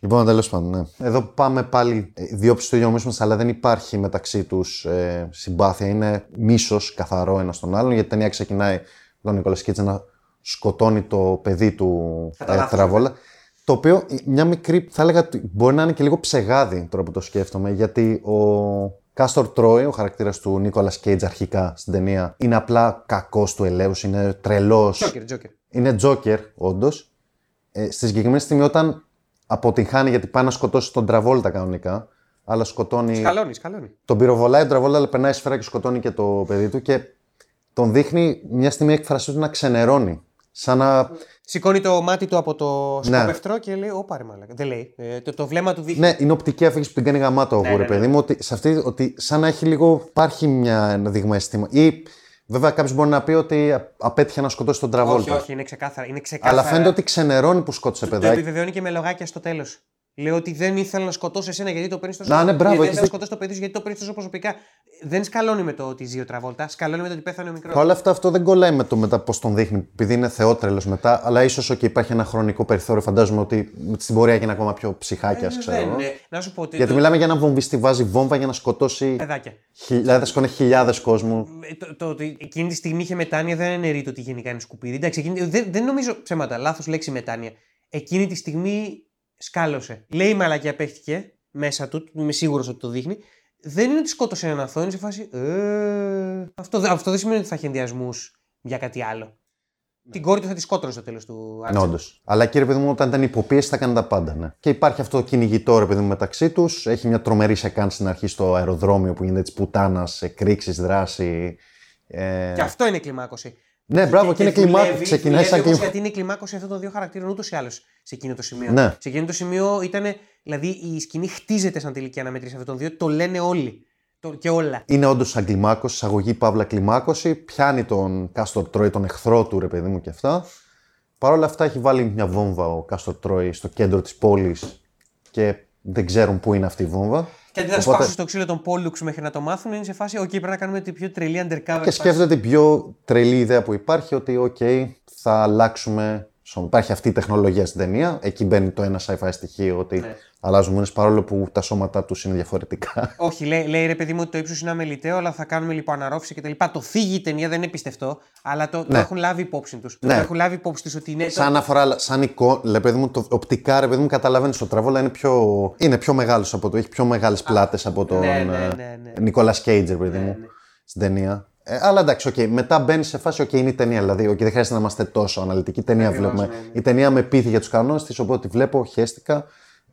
λοιπόν, τέλος πάντων, ναι. Εδώ πάμε πάλι ε, δύο τους ίδιου ομίσματο, αλλά δεν υπάρχει μεταξύ τους ε, συμπάθεια. Είναι μίσος καθαρό ένας στον άλλον, γιατί η ταινία ξεκινάει με τον Νικόλα Κίτσα να σκοτώνει το παιδί του Κατά ε, λάθος, Τραβόλα. Το οποίο ε, μια μικρή, θα έλεγα, ότι μπορεί να είναι και λίγο ψεγάδι τώρα που το σκέφτομαι, γιατί ο Κάστορ Τρόι, ο χαρακτήρας του Νίκολας Κέιτζ αρχικά στην ταινία, είναι απλά κακός του ελέους, είναι τρελός. Τζόκερ, Τζόκερ. Είναι Τζόκερ, όντως. Ε, στη συγκεκριμένη στιγμή, όταν αποτυγχάνει γιατί πάει να σκοτώσει τον Τραβόλτα κανονικά, αλλά σκοτώνει. Σκαλώνει, σκαλώνει. Τον πυροβολάει τον Τραβόλτα, αλλά περνάει σφαίρα και σκοτώνει και το παιδί του και τον δείχνει μια στιγμή έκφρασή του να ξενερώνει. Σαν να. Σηκώνει το μάτι του από το Ναι. σκοπευτρό και λέει: Ω πάρε μαλάκα. Δεν λέει. Ε, το, το βλέμμα του δείχνει. Ναι, είναι οπτική αφήγηση που την κάνει γαμάτο ο Ναι, ναι, ναι, ρε παιδί μου, ότι σε αυτή ότι σαν να έχει λίγο. Υπάρχει μια, ένα δείγμα αισθήμα. Ή βέβαια κάποιος μπορεί να πει ότι απέτυχε να σκοτώσει τον όχι, Τραβόλτα. όχι, είναι ξεκάθαρα. Είναι ξεκάθαρα. Αλλά φαίνεται ότι ξενερώνει που σκότωσε Το, το παιδάκι. επιβεβαιώνει και με λογάκια στο τέλος. Λέω ότι δεν ήθελα να σκοτώσω εσένα γιατί το παίρνεις τόσο. Να, ναι, μπράβο, Δεν έχεις ήθελα να δίκιο. σκοτώσω το παιδί σου γιατί το παίρνεις τόσο προσωπικά. Δεν σκαλώνει με το ότι ζει ο Τραβόλτα, σκαλώνει με το ότι πέθανε ο μικρός. Παρ' όλα αυτά αυτό δεν κολλάει με το μετά πώς τον δείχνει, επειδή είναι θεότρελος μετά, αλλά ίσως και υπάρχει ένα χρονικό περιθώριο. Φαντάζομαι ότι στην πορεία έγινε ακόμα πιο ψυχάκια, ξέρω. δεν, εγώ. ναι. Να σου πω ότι. Γιατί το- μιλάμε για έναν βομβιστή, βάζει βόμβα για να σκοτώσει Παιδάκια. χιλιάδες κονέ, χιλιάδες κόσμου. Ε, Το, το ότι εκείνη τη στιγμή είχε μετάνοια δεν εννοεί το ότι γενικά είναι σκουπίδι. Εντάξει, εκείνη, δεν, δεν νομίζω ψέματα. Λάθος λέξη μετάνοια. Εκείνη τη στιγμή σκάλωσε. Λέει η μαλακιά παίχτηκε μέσα του, είμαι σίγουρος ότι το δείχνει. Δεν είναι ότι σκότωσε έναν αθώο, είναι σε φάση. Ε, αυτό, δεν- αυτό δεν σημαίνει ότι θα έχει ενδιασμούς για κάτι άλλο. Την κόρη του θα τη σκότωνε στο τέλος του Ναι, Άρτσελ. όντως. Αλλά κύριε παιδί μου, όταν ήταν υποπίεση θα έκανε τα πάντα. Ναι. Και υπάρχει αυτό το κυνηγητό ρε παιδί μου μεταξύ τους. Έχει μια τρομερή σεκάνς στην αρχή στο αεροδρόμιο που γίνεται της πουτάνας, εκρήξει, δράση. Ε... Και αυτό είναι κλιμάκωση. Ναι, μπράβο, και, είναι κλιμάκωση. δουλεύει- Ξεκινάει σαν δουλεύει όμως κλιμάκωση. Γιατί είναι κλιμάκωση αυτών των δύο χαρακτήρων ούτως ή άλλως σε εκείνο το σημείο. Ναι. Σε εκείνο το σημείο ήταν. Δηλαδή η σκηνή χτίζεται σαν τελική αναμέτρηση αυτών των δύο. Το λένε όλοι. Το, και όλα. Είναι όντως σαν κλιμάκωση, εισαγωγή παύλα κλιμάκωση. Πιάνει τον Κάστορ Τρόι, τον εχθρό του, ρε παιδί μου και αυτά. Παρ' όλα αυτά έχει βάλει μια βόμβα ο Κάστορ Τρόι στο κέντρο της πόλης και δεν ξέρουν πού είναι αυτή η βόμβα. Και αντί να Οπότε- σπάσουν στο ξύλο τον Πόλουξ μέχρι να το μάθουν, είναι σε φάση: OK, πρέπει να κάνουμε την πιο τρελή undercover. Και φάση». σκέφτεται την πιο τρελή ιδέα που υπάρχει ότι, οκ, θα αλλάξουμε. Σω- Υπάρχει αυτή η τεχνολογία στην ταινία. Εκεί μπαίνει το ένα sci-fi στοιχείο ότι Ναι. αλλάζουν μούρες παρόλο που τα σώματά τους είναι διαφορετικά. Όχι, λέει, λέει ρε παιδί μου ότι το ύψος είναι αμελητέο, αλλά θα κάνουμε λοιπόν αναρρόφηση κτλ. Το θίγει η ταινία, δεν είναι πιστευτό, αλλά το, το Ναι. έχουν λάβει υπόψη τους. Ναι. Το έχουν λάβει υπόψη τους ότι είναι. σαν αναφορά, αλλά σαν εικόνα, λέει, παιδί μου, το οπτικά, ρε παιδί μου, καταλαβαίνεις ο Τραβόλτα είναι πιο, είναι πιο μεγάλος από το. Έχει πιο μεγάλες πλάτες από τον ναι, ναι, ε, ναι, ναι. Νίκολας Κέιτζ, ρε παιδί μου, ναι. στην ταινία. Ε, αλλά εντάξει, οκ, μετά μπαίνεις σε φάση, οκ, είναι η ταινία. Δηλαδή, οκ, δεν χρειάζεται να είμαστε τόσο αναλυτικοί. Η ταινία Ακριβώς, βλέπουμε. ναι, ναι. Η ταινία με πείθει για τους κανόνες της, οπότε τη βλέπω, χέστηκα.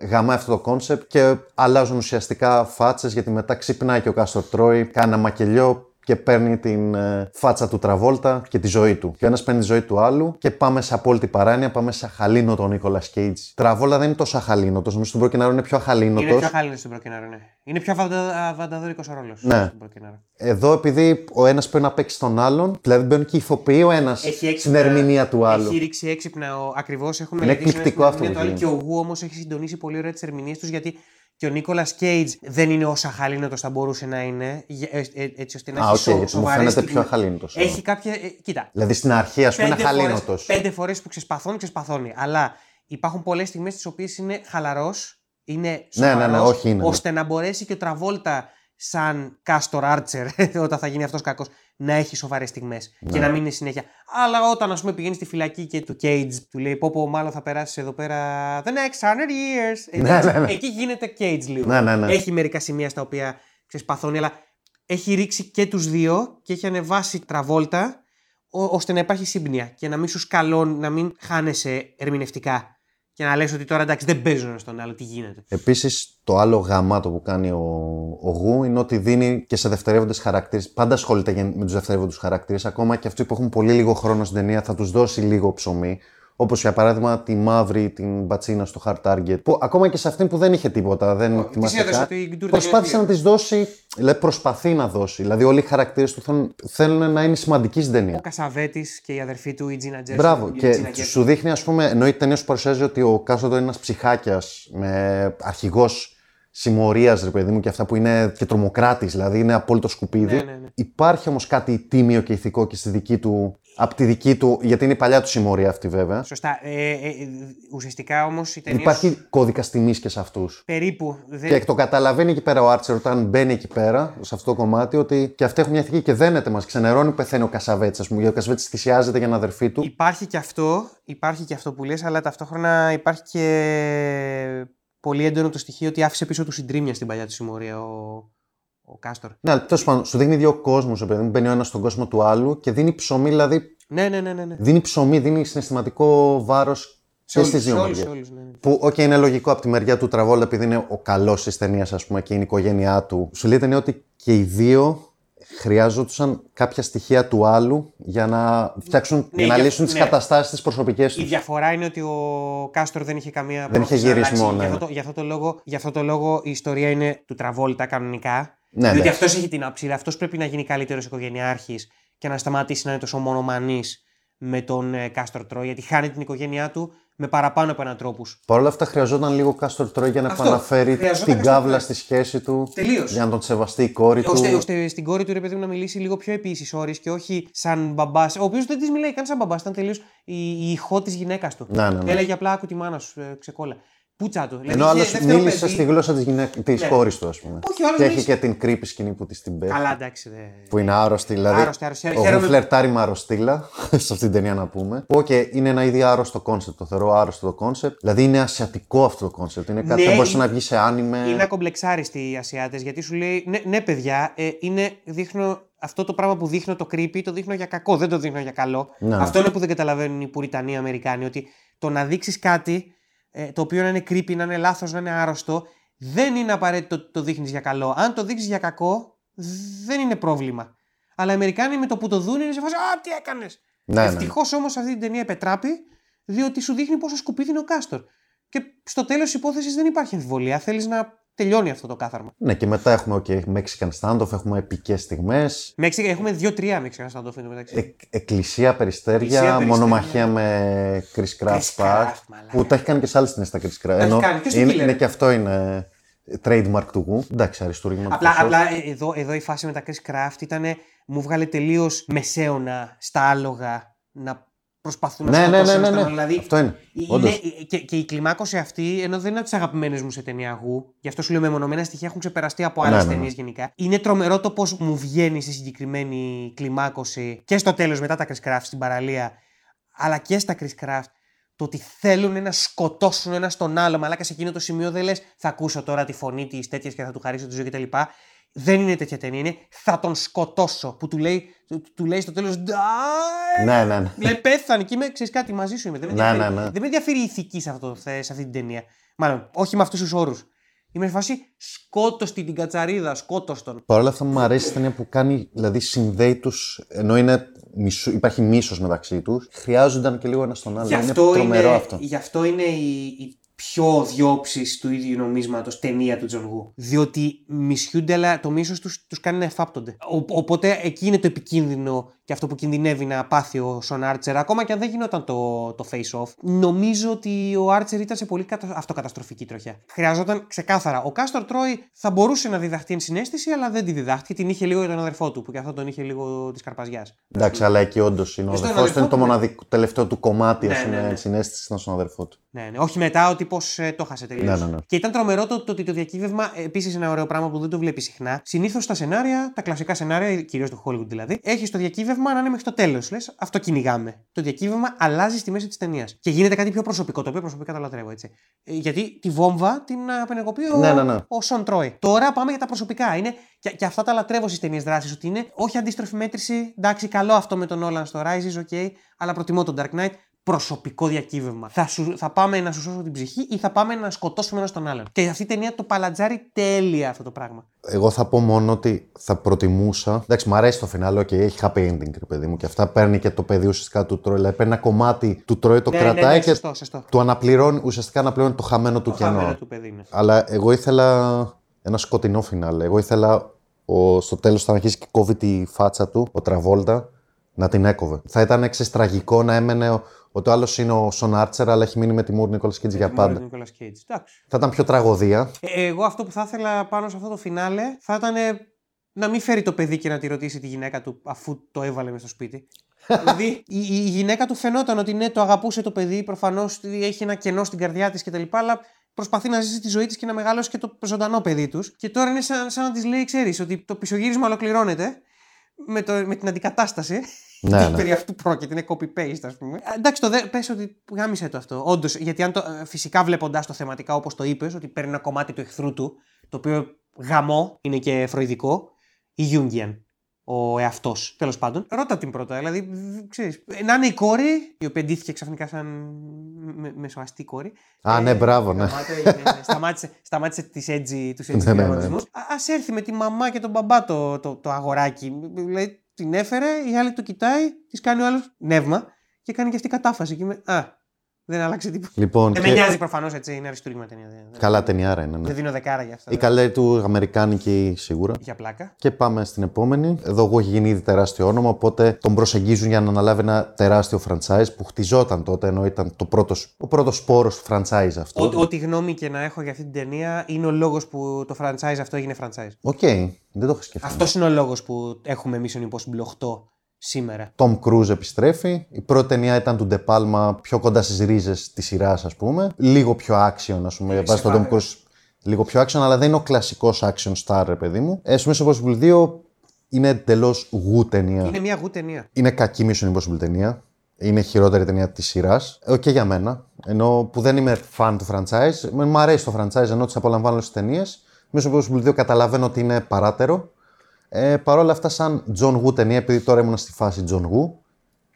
Γαμάει αυτό το concept και αλλάζουν ουσιαστικά φάτσες γιατί μετά ξυπνάει και ο Κάστορ Τρόι, κάνει ένα μακελιό και παίρνει την ε, φάτσα του Τραβόλτα και τη ζωή του. Και ο ένας παίρνει τη ζωή του άλλου και πάμε σε απόλυτη παράνοια, πάμε σε αχαλήνοτο Νίκολας Κέιτζ. Τραβόλτα δεν είναι τόσο αχαλίνωτο, νομίζω στον Προκινάρο είναι πιο αχαλίνωτο. Είναι πιο αχαλίνω- στο Broken Arrow, ναι. Είναι πιο αβανταδόρικο ο ρόλος Ναι. στο Broken Arrow. Εδώ, επειδή ο ένας πρέπει να παίξει τον άλλον, δηλαδή μπαίνουν και ηθοποιοί ο ένας Έχει στην έξυπνα- ερμηνεία του άλλου. Έχει ρίξει έξυπνα ακριβώς. Έχουμε Είναι μελετήσει εκπληκτικό στην αυτό ερμηνεία που του άλλου Και ο Γου όμως έχει συντονίσει πολύ ωραία τις ερμηνείες τους γιατί και ο Νίκολας Κέιτζ δεν είναι όσο αχαλίνωτο θα μπορούσε να είναι. γε- ε, ε, Έτσι ώστε να Α, έχει οκ, σο- γιατί μου σοβαρές φαίνεται στιγμές. πιο αχαλίνωτος. Έχει κάποια. ε, κοίτα. Δηλαδή στην αρχή, ας πούμε, είναι Πέντε φορές, αχαλίνωτο. πέντε φορές που ξεσπαθώνει, ξεσπαθώνει. Αλλά υπάρχουν πολλές στιγμές τις οποίες είναι χαλαρός, είναι Ναι, ναι, ναι, σοβαρός, όχι, είναι, ναι. ώστε να μπορέσει και ο Τραβόλτα σαν Κάστορ Άρτσερ, όταν θα γίνει αυτός κακός, να έχει σοβαρές στιγμές Ναι. και να μην είναι συνέχεια. Αλλά όταν, ας πούμε, πηγαίνει στη φυλακή και του Cage του λέει: Πω, πω μάλλον θα περάσεις εδώ πέρα the next 100 years. Ναι, Εντάξει, ναι, ναι. Εκεί γίνεται Cage λίγο. Ναι, ναι, ναι. Έχει μερικά σημεία στα οποία ξεσπαθώνει, αλλά έχει ρίξει και τους δύο και έχει ανεβάσει Τραβόλτα ό- ώστε να υπάρχει σύμπνοια και να μην σου σκαλώνει, να μην χάνεσαι ερμηνευτικά. Και να λες ότι τώρα εντάξει δεν παίζουν ένας στον άλλο, τι γίνεται. Επίσης, το άλλο γαμάτο που κάνει ο, ο Γου είναι ότι δίνει και σε δευτερεύοντες χαρακτήρες. Πάντα ασχολείται γεν- με τους δευτερεύοντε χαρακτήρες. Ακόμα και αυτοί που έχουν πολύ λίγο χρόνο στην ταινία θα τους δώσει λίγο ψωμί. Όπως για παράδειγμα τη μαύρη, την μπατσίνα στο Hard Target. Που ακόμα και σε αυτήν που δεν είχε τίποτα, δεν της θυμάστε έδωσε κάτι, την τούρτα Προσπάθησε για να της δώσει. Δηλαδή, προσπαθεί να δώσει. Δηλαδή, όλοι οι χαρακτήρες του θέλουν, θέλουν να είναι σημαντικοί στην ταινία. Ο Κασαβέτης και η αδερφή του, η Τζίνα Τζέρσι. Μπράβο. η Και Τζίνα Γκέρσι. σου δείχνει, ας πούμε, ενώ η ταινία σου παρουσιάζει ότι ο Κάστορ είναι ένας ψυχάκιας με αρχηγός συμμορίας, ρε παιδί μου, και αυτά που είναι και τρομοκράτης, δηλαδή είναι απόλυτο σκουπίδι. Ναι, ναι, ναι. Υπάρχει όμως κάτι τίμιο και ηθικό και στη δική του. Από τη δική του, γιατί είναι η παλιά του συμμορία αυτή βέβαια. Σωστά. Ε, ε, ε, ουσιαστικά όμως η ταινία. Υπάρχει κώδικα τιμής και σε αυτούς. Περίπου. Δεν... Και το καταλαβαίνει εκεί πέρα ο Άρτσερ όταν μπαίνει εκεί πέρα, σε αυτό το κομμάτι, ότι και αυτοί έχουν μια ηθική και δένεται μας. Ξενερώνει, πεθαίνει ο Κασαβέτης, ας πούμε. Γιατί ο Κασαβέτης θυσιάζεται για την αδερφή του. Υπάρχει και αυτό, υπάρχει και αυτό που λες, αλλά ταυτόχρονα υπάρχει και πολύ έντονο το στοιχείο ότι άφησε πίσω του συντρίμμια στην παλιά του συμμορία ο, ο Κάστορ. Ναι, αλλά τέλος πάντων, σου δίνει δύο κόσμους, επειδή μπαίνει ο ένας στον κόσμο του άλλου και δίνει ψωμί, δηλαδή. Ναι, ναι, ναι. ναι, ναι. Δίνει ψωμί, δίνει συναισθηματικό βάρος και στις όλους- δύο σε όλους, μεριές. σε όλους, ναι, ναι. Που, οκ, είναι λογικό από τη μεριά του Τραβόλτα, επειδή είναι ο καλός της ταινίας, ας πούμε, και είναι η οικογένειά του. Σου λέει η ταινία ότι και οι δύο χρειάζονταν κάποια στοιχεία του άλλου για να φτιάξουν, Ναι, για να για- λύσουν τις ναι. καταστάσεις τις προσωπικές Η τους. διαφορά είναι ότι ο Κάστορ δεν είχε καμία Δεν είχε πρόθεση να γυρισμό, αλλάξει. ναι. Γι' αυτό, το- γι' αυτό το λόγο, γι' αυτό το λόγο η ιστορία είναι του Τραβόλτα κανονικά. Ναι, διότι ναι. αυτός έχει την άψη. Αυτός πρέπει να γίνει καλύτερος οικογενειάρχης και να σταματήσει να είναι τόσο μονομανής με τον ε, Κάστορ Τρόι, γιατί χάνει την οικογένειά του με παραπάνω από έναν τρόπους. Παρ' όλα αυτά χρειαζόταν λίγο Κάστορ Τρόι για να Αυτό. επαναφέρει Χρειαζόταν την Κάστορ κάβλα Τρόι. στη σχέση του. Τελείως. Για να τον σεβαστεί η κόρη του. Ώστε, ώστε στην κόρη του ρε παιδί μου να μιλήσει λίγο πιο επί ίσοις όροις και όχι σαν μπαμπάς. Ο οποίος δεν της μιλάει καν σαν μπαμπάς, ήταν τελείως η, η ηχώ της γυναίκας του. Ναι, ναι, ναι. Έλεγε απλά άκου τη μάνα σου, ε, ξεκόλλα. Πούτσα του. Δηλαδή, Ενώ ο άλλος είχε δεύτερο μίλησε παιδί. στη γλώσσα της γυναίκας... της Ναι. κόρη του, ας πούμε. Όχι, ο άλλος και έχει μίλησε- και την creepy σκηνή που της την πέφτει. Καλά, εντάξει. Δε... Που είναι άρρωστη, δηλαδή. Άρρωστη, άρρωστη. Ο Χαίρομαι- Γου φλερτάρει με αρρωστήλα, σε αυτή την ταινία να πούμε. Που, οκ, είναι ένα ήδη άρρωστο concept. Το θεωρώ άρρωστο το concept. Δηλαδή είναι ασιατικό αυτό το concept. Είναι κάτι Ναι, που μπορεί είναι- να βγει σε anime. Είναι ακομπλεξάριστοι οι Ασιάτες γιατί σου λέει ναι, ναι παιδιά, ε, είναι, δείχνω αυτό το πράγμα που δείχνω το creepy, το δείχνω για κακό, δεν το δείχνω για καλό. Ναι, ναι. Αυτό είναι που δεν καταλαβαίνουν οι Πουριτανοί Αμερικάνοι, ότι το να δείξεις κάτι ε, το οποίο να είναι creepy, να είναι λάθος, να είναι άρρωστο, δεν είναι απαραίτητο ότι το δείχνεις για καλό. Αν το δείξεις για κακό, δεν είναι πρόβλημα. Αλλά οι Αμερικάνοι με το που το δουν είναι σε φάση Α, τι έκανες! Ναι, ναι. Ευτυχώς όμως αυτή την ταινία επετράπει, διότι σου δείχνει πόσο σκουπίδι είναι ο Κάστορ. Και στο τέλος της υπόθεσης δεν υπάρχει αμφιβολία. Θέλεις να τελειώνει αυτό το κάθαρμα. Ναι, και μετά έχουμε okay, Mexican standoff, έχουμε επικές στιγμές. Μέξικα, έχουμε δύο-τρία Μέξικα σαν το φαίνεται μεταξύ. Εκ- εκκλησία περιστέρια, Εκκλησία, περιστέρια. μονομαχία με Chris Craft Chris Park. Craft, μαλάκα. Που τα έχει κάνει και σε άλλες ταινίες τα Chris Craft. έχει κάνει και στο είναι, Killer. είναι και αυτό είναι trademark του Γου. Εντάξει, αριστούργημα. Απλά, του Photoshop. απλά ε, εδώ, εδώ η φάση με τα Chris Craft ήταν. Μου βγάλε τελείως μεσαίωνα στα άλογα να προσπαθούν να Ναι, ναι, σκοτώσουν ναι, ένας ναι, τον ναι. άλλον. Δηλαδή, Αυτό είναι. είναι Όντως. και, και η κλιμάκωση αυτή, ενώ δεν είναι από τις αγαπημένες μου σε ταινία γου, γι' αυτό σου λέω μεμονωμένα στοιχεία έχουν ξεπεραστεί από άλλες Ναι, ναι, ναι. ταινίες γενικά. Είναι τρομερό το πώς μου βγαίνει στη συγκεκριμένη κλιμάκωση και στο τέλος μετά τα Chris Craft στην παραλία, αλλά και στα Chris Craft. Το ότι θέλουν να σκοτώσουν ένα τον άλλο, μαλάκα σε εκείνο το σημείο δεν λες θα ακούσω τώρα τη φωνή της τέτοια και θα του χαρίσω τη ζωή κτλ. Δεν είναι τέτοια ταινία. Είναι θα τον σκοτώσω. Που του λέει, του, του λέει στο τέλος. Ναι, ναι, ναι. Λέει πέθανε και είμαι, ξέρεις κάτι, μαζί σου είμαι. Δεν με, Ναι, ενδιαφέρει, ναι, ναι. δεν με ενδιαφέρει η ηθική σε, αυτό, το θε- σε αυτή την ταινία. Μάλλον, όχι με αυτούς τους όρους. Είμαι σε φάση σκότωστη την κατσαρίδα, σκότωστον. Παρ' όλα αυτά μου αρέσει η ταινία που κάνει, δηλαδή συνδέει τους, ενώ είναι, μισού- υπάρχει μίσος μεταξύ τους, χρειάζονταν και λίγο ένας στον άλλο. Γι' είναι αυτό τρομερό είναι, αυτό. γι' αυτό είναι η, η πιο διόψη του ίδιου νομίσματος ταινία του Τζον Γου. Διότι μισιούνται, αλλά το μίσος τους τους κάνει να εφάπτονται. Ο, οπότε εκεί είναι το επικίνδυνο και αυτό που κινδυνεύει να πάθει ο Σον Άρτσερ, ακόμα και αν δεν γινόταν το, το face-off. Νομίζω ότι ο Άρτσερ ήταν σε πολύ κατα... αυτοκαταστροφική τροχιά. Χρειαζόταν ξεκάθαρα. Ο Κάστορ Τρόι θα μπορούσε να διδαχτεί ενσυναίσθηση, αλλά δεν τη διδάχτηκε. Την είχε λίγο για τον αδερφό του, που και αυτό τον είχε λίγο της καρπαζιάς. Εντάξει, αλλά εκεί όντως είναι ο Στον αδερφός του, αδερφό είναι το του, ναι. μοναδικό τελευταίο του κομμάτι, Ναι, ας πούμε, ναι, ναι. συνέστηση ήταν στον αδερφό του. Ναι, ναι. Όχι μετά, ο τύπο ε, το χάσε τελείως. Ναι, ναι, ναι. Και ήταν τρομερό το, το ότι το διακύβευμα, επίσης ένα ωραίο πράγμα που δεν το βλέπει συχνά. Συνήθως στα σενάρια, τα κλασικά σενάρια, κυρίως του Hollywood δηλαδή, έχει το διακύβευμα να είναι μέχρι το τέλος. Λες, αυτό κυνηγάμε. Το διακύβευμα αλλάζει στη μέση της ταινίας. Και γίνεται κάτι πιο προσωπικό, το οποίο προσωπικά το λατρεύω έτσι. Ε, γιατί τη βόμβα την απενεργοποιεί ο, Ναι, ναι, ναι. ο Σον Τρόι. Τώρα πάμε για τα προσωπικά. Είναι, και, και αυτά τα λατρεύω στις ταινίες δράσης. Ότι είναι όχι αντίστροφη μέτρηση. Εντάξει, καλό αυτό με τον Όλαν στο Rises, ok, αλλά προτιμώ τον Dark Knight προσωπικό διακύβευμα. Θα, σου, θα πάμε να σου σώσω την ψυχή ή θα πάμε να σκοτώσουμε ένα τον άλλον. Και αυτή η ταινία το παλατζάρει τέλεια αυτό το πράγμα. Εγώ θα πω μόνο ότι θα προτιμούσα. Εντάξει, μου αρέσει το φινάλε, okay, έχει happy ending, ρε παιδί μου, και αυτά παίρνει και το παιδί ουσιαστικά του Τρόι. Δηλαδή παίρνει ένα κομμάτι του Τρόι, το Ναι, κρατάει ναι, ναι, και σωστό, σωστό. του αναπληρώνει, ουσιαστικά αναπληρώνει το χαμένο του Το κενό. χαμένο του παιδί είναι. Αλλά εγώ ήθελα ένα σκοτεινό φινάλε. Εγώ ήθελα ο, στο τέλος, όταν αρχίσει και κόβει τη φάτσα του, ο Τραβόλτα, να την έκοβε. Θα ήταν εξαιρετικά τραγικό να έμενε ο, Ότι ο άλλος είναι ο Σον Άρτσερ, αλλά έχει μείνει με τη Μούρ Νίκολας Κίτζ για πάντα. Νίκολας Cage. Εντάξει. Θα ήταν πιο τραγωδία. Ε, Εγώ αυτό που θα ήθελα πάνω σε αυτό το φινάλε θα ήταν να μην φέρει το παιδί και να τη ρωτήσει τη γυναίκα του αφού το έβαλε μες στο σπίτι. δηλαδή η, η γυναίκα του φαινόταν ότι ναι, το αγαπούσε το παιδί, προφανώς έχει ένα κενό στην καρδιά της κτλ. Αλλά προσπαθεί να ζήσει τη ζωή της και να μεγαλώσει και το ζωντανό παιδί τους. Και τώρα είναι σαν, σαν να της λέει, ξέρεις, ότι το πισωγύρισμα ολοκληρώνεται με, το, με την αντικατάσταση. Ναι, ναι. Περί αυτού πρόκειται, είναι copy-paste, ας πούμε. Ε, Εντάξει, το δε, πες ότι γάμισε το αυτό. Όντως, γιατί αν το, ε, φυσικά βλέποντα το θεματικά όπως το είπες, ότι παίρνει ένα κομμάτι του εχθρού του, το οποίο γαμό είναι και φροηδικό, ή Jungian, ο εαυτός. Τέλος πάντων, ρώτα την πρώτα. Δηλαδή, β- ξέρεις, ε, να είναι η κόρη, η οποία ντύθηκε ξαφνικά σαν με, μεσοαστή κόρη. Α, ναι, μπράβο, ναι. γαμάτο έγινε, ναι. σταμάτησε, σταμάτησε τις edgy, τους edgy Ναι, ναι, ναι. διαγωνισμούς. Α ας έρθει με τη μαμά και τον μπαμπά το, το, το αγοράκι. Δηλαδή, την έφερε, η άλλη το κοιτάει, της κάνει ο άλλος νεύμα και κάνει και αυτή κατάφαση. Και είμαι, Α, δεν άλλαξε τίποτα. Λοιπόν, Δεν και- με νοιάζει προφανώς έτσι, είναι αριστούργημα ταινία. Δεν, δεν- Καλά ταινιάρα είναι. Ναι. δεν δίνω δεκάρα για αυτά. Η καλή του Αμερικάνικη σίγουρα. Για πλάκα. Και πάμε στην επόμενη. Εδώ εγώ έχει γίνει ήδη τεράστιο όνομα, οπότε τον προσεγγίζουν για να αναλάβει ένα τεράστιο franchise που χτιζόταν τότε, ενώ ήταν το πρώτος, ο πρώτος σπόρος του franchise αυτό. Ό- Ό,τι γνώμη και να έχω για αυτή την ταινία είναι ο λόγος που το franchise αυτό έγινε franchise. OK, δεν το έχω σκεφτεί. Αυτός είναι ο λόγος που έχουμε Mission Impossible 8 σήμερα. Tom Cruise επιστρέφει. Η πρώτη ταινία ήταν του De Palma πιο κοντά στις ρίζες της σειράς, ας πούμε. Λίγο πιο action, ας πούμε. Βάζει τον Tom ξεκάθαρα. Cruise λίγο πιο action, αλλά δεν είναι ο κλασικός action star, ρε παιδί μου. Ε, στο Mission Impossible 2 είναι εντελώς Γου ταινία. Είναι μια Γου ταινία. Είναι κακή Mission Impossible ταινία. Είναι η χειρότερη ταινία της σειράς. Ε, και για μένα. Ενώ που δεν είμαι fan του franchise. Με- Μ' αρέσει το franchise ενώ τις απολαμβάνω στις ταινίες. Mission Impossible 2 καταλαβαίνω ότι είναι παράτερο. Ε, Παρ' όλα αυτά, σαν John Woo ταινία, επειδή τώρα ήμουν στη φάση John Woo,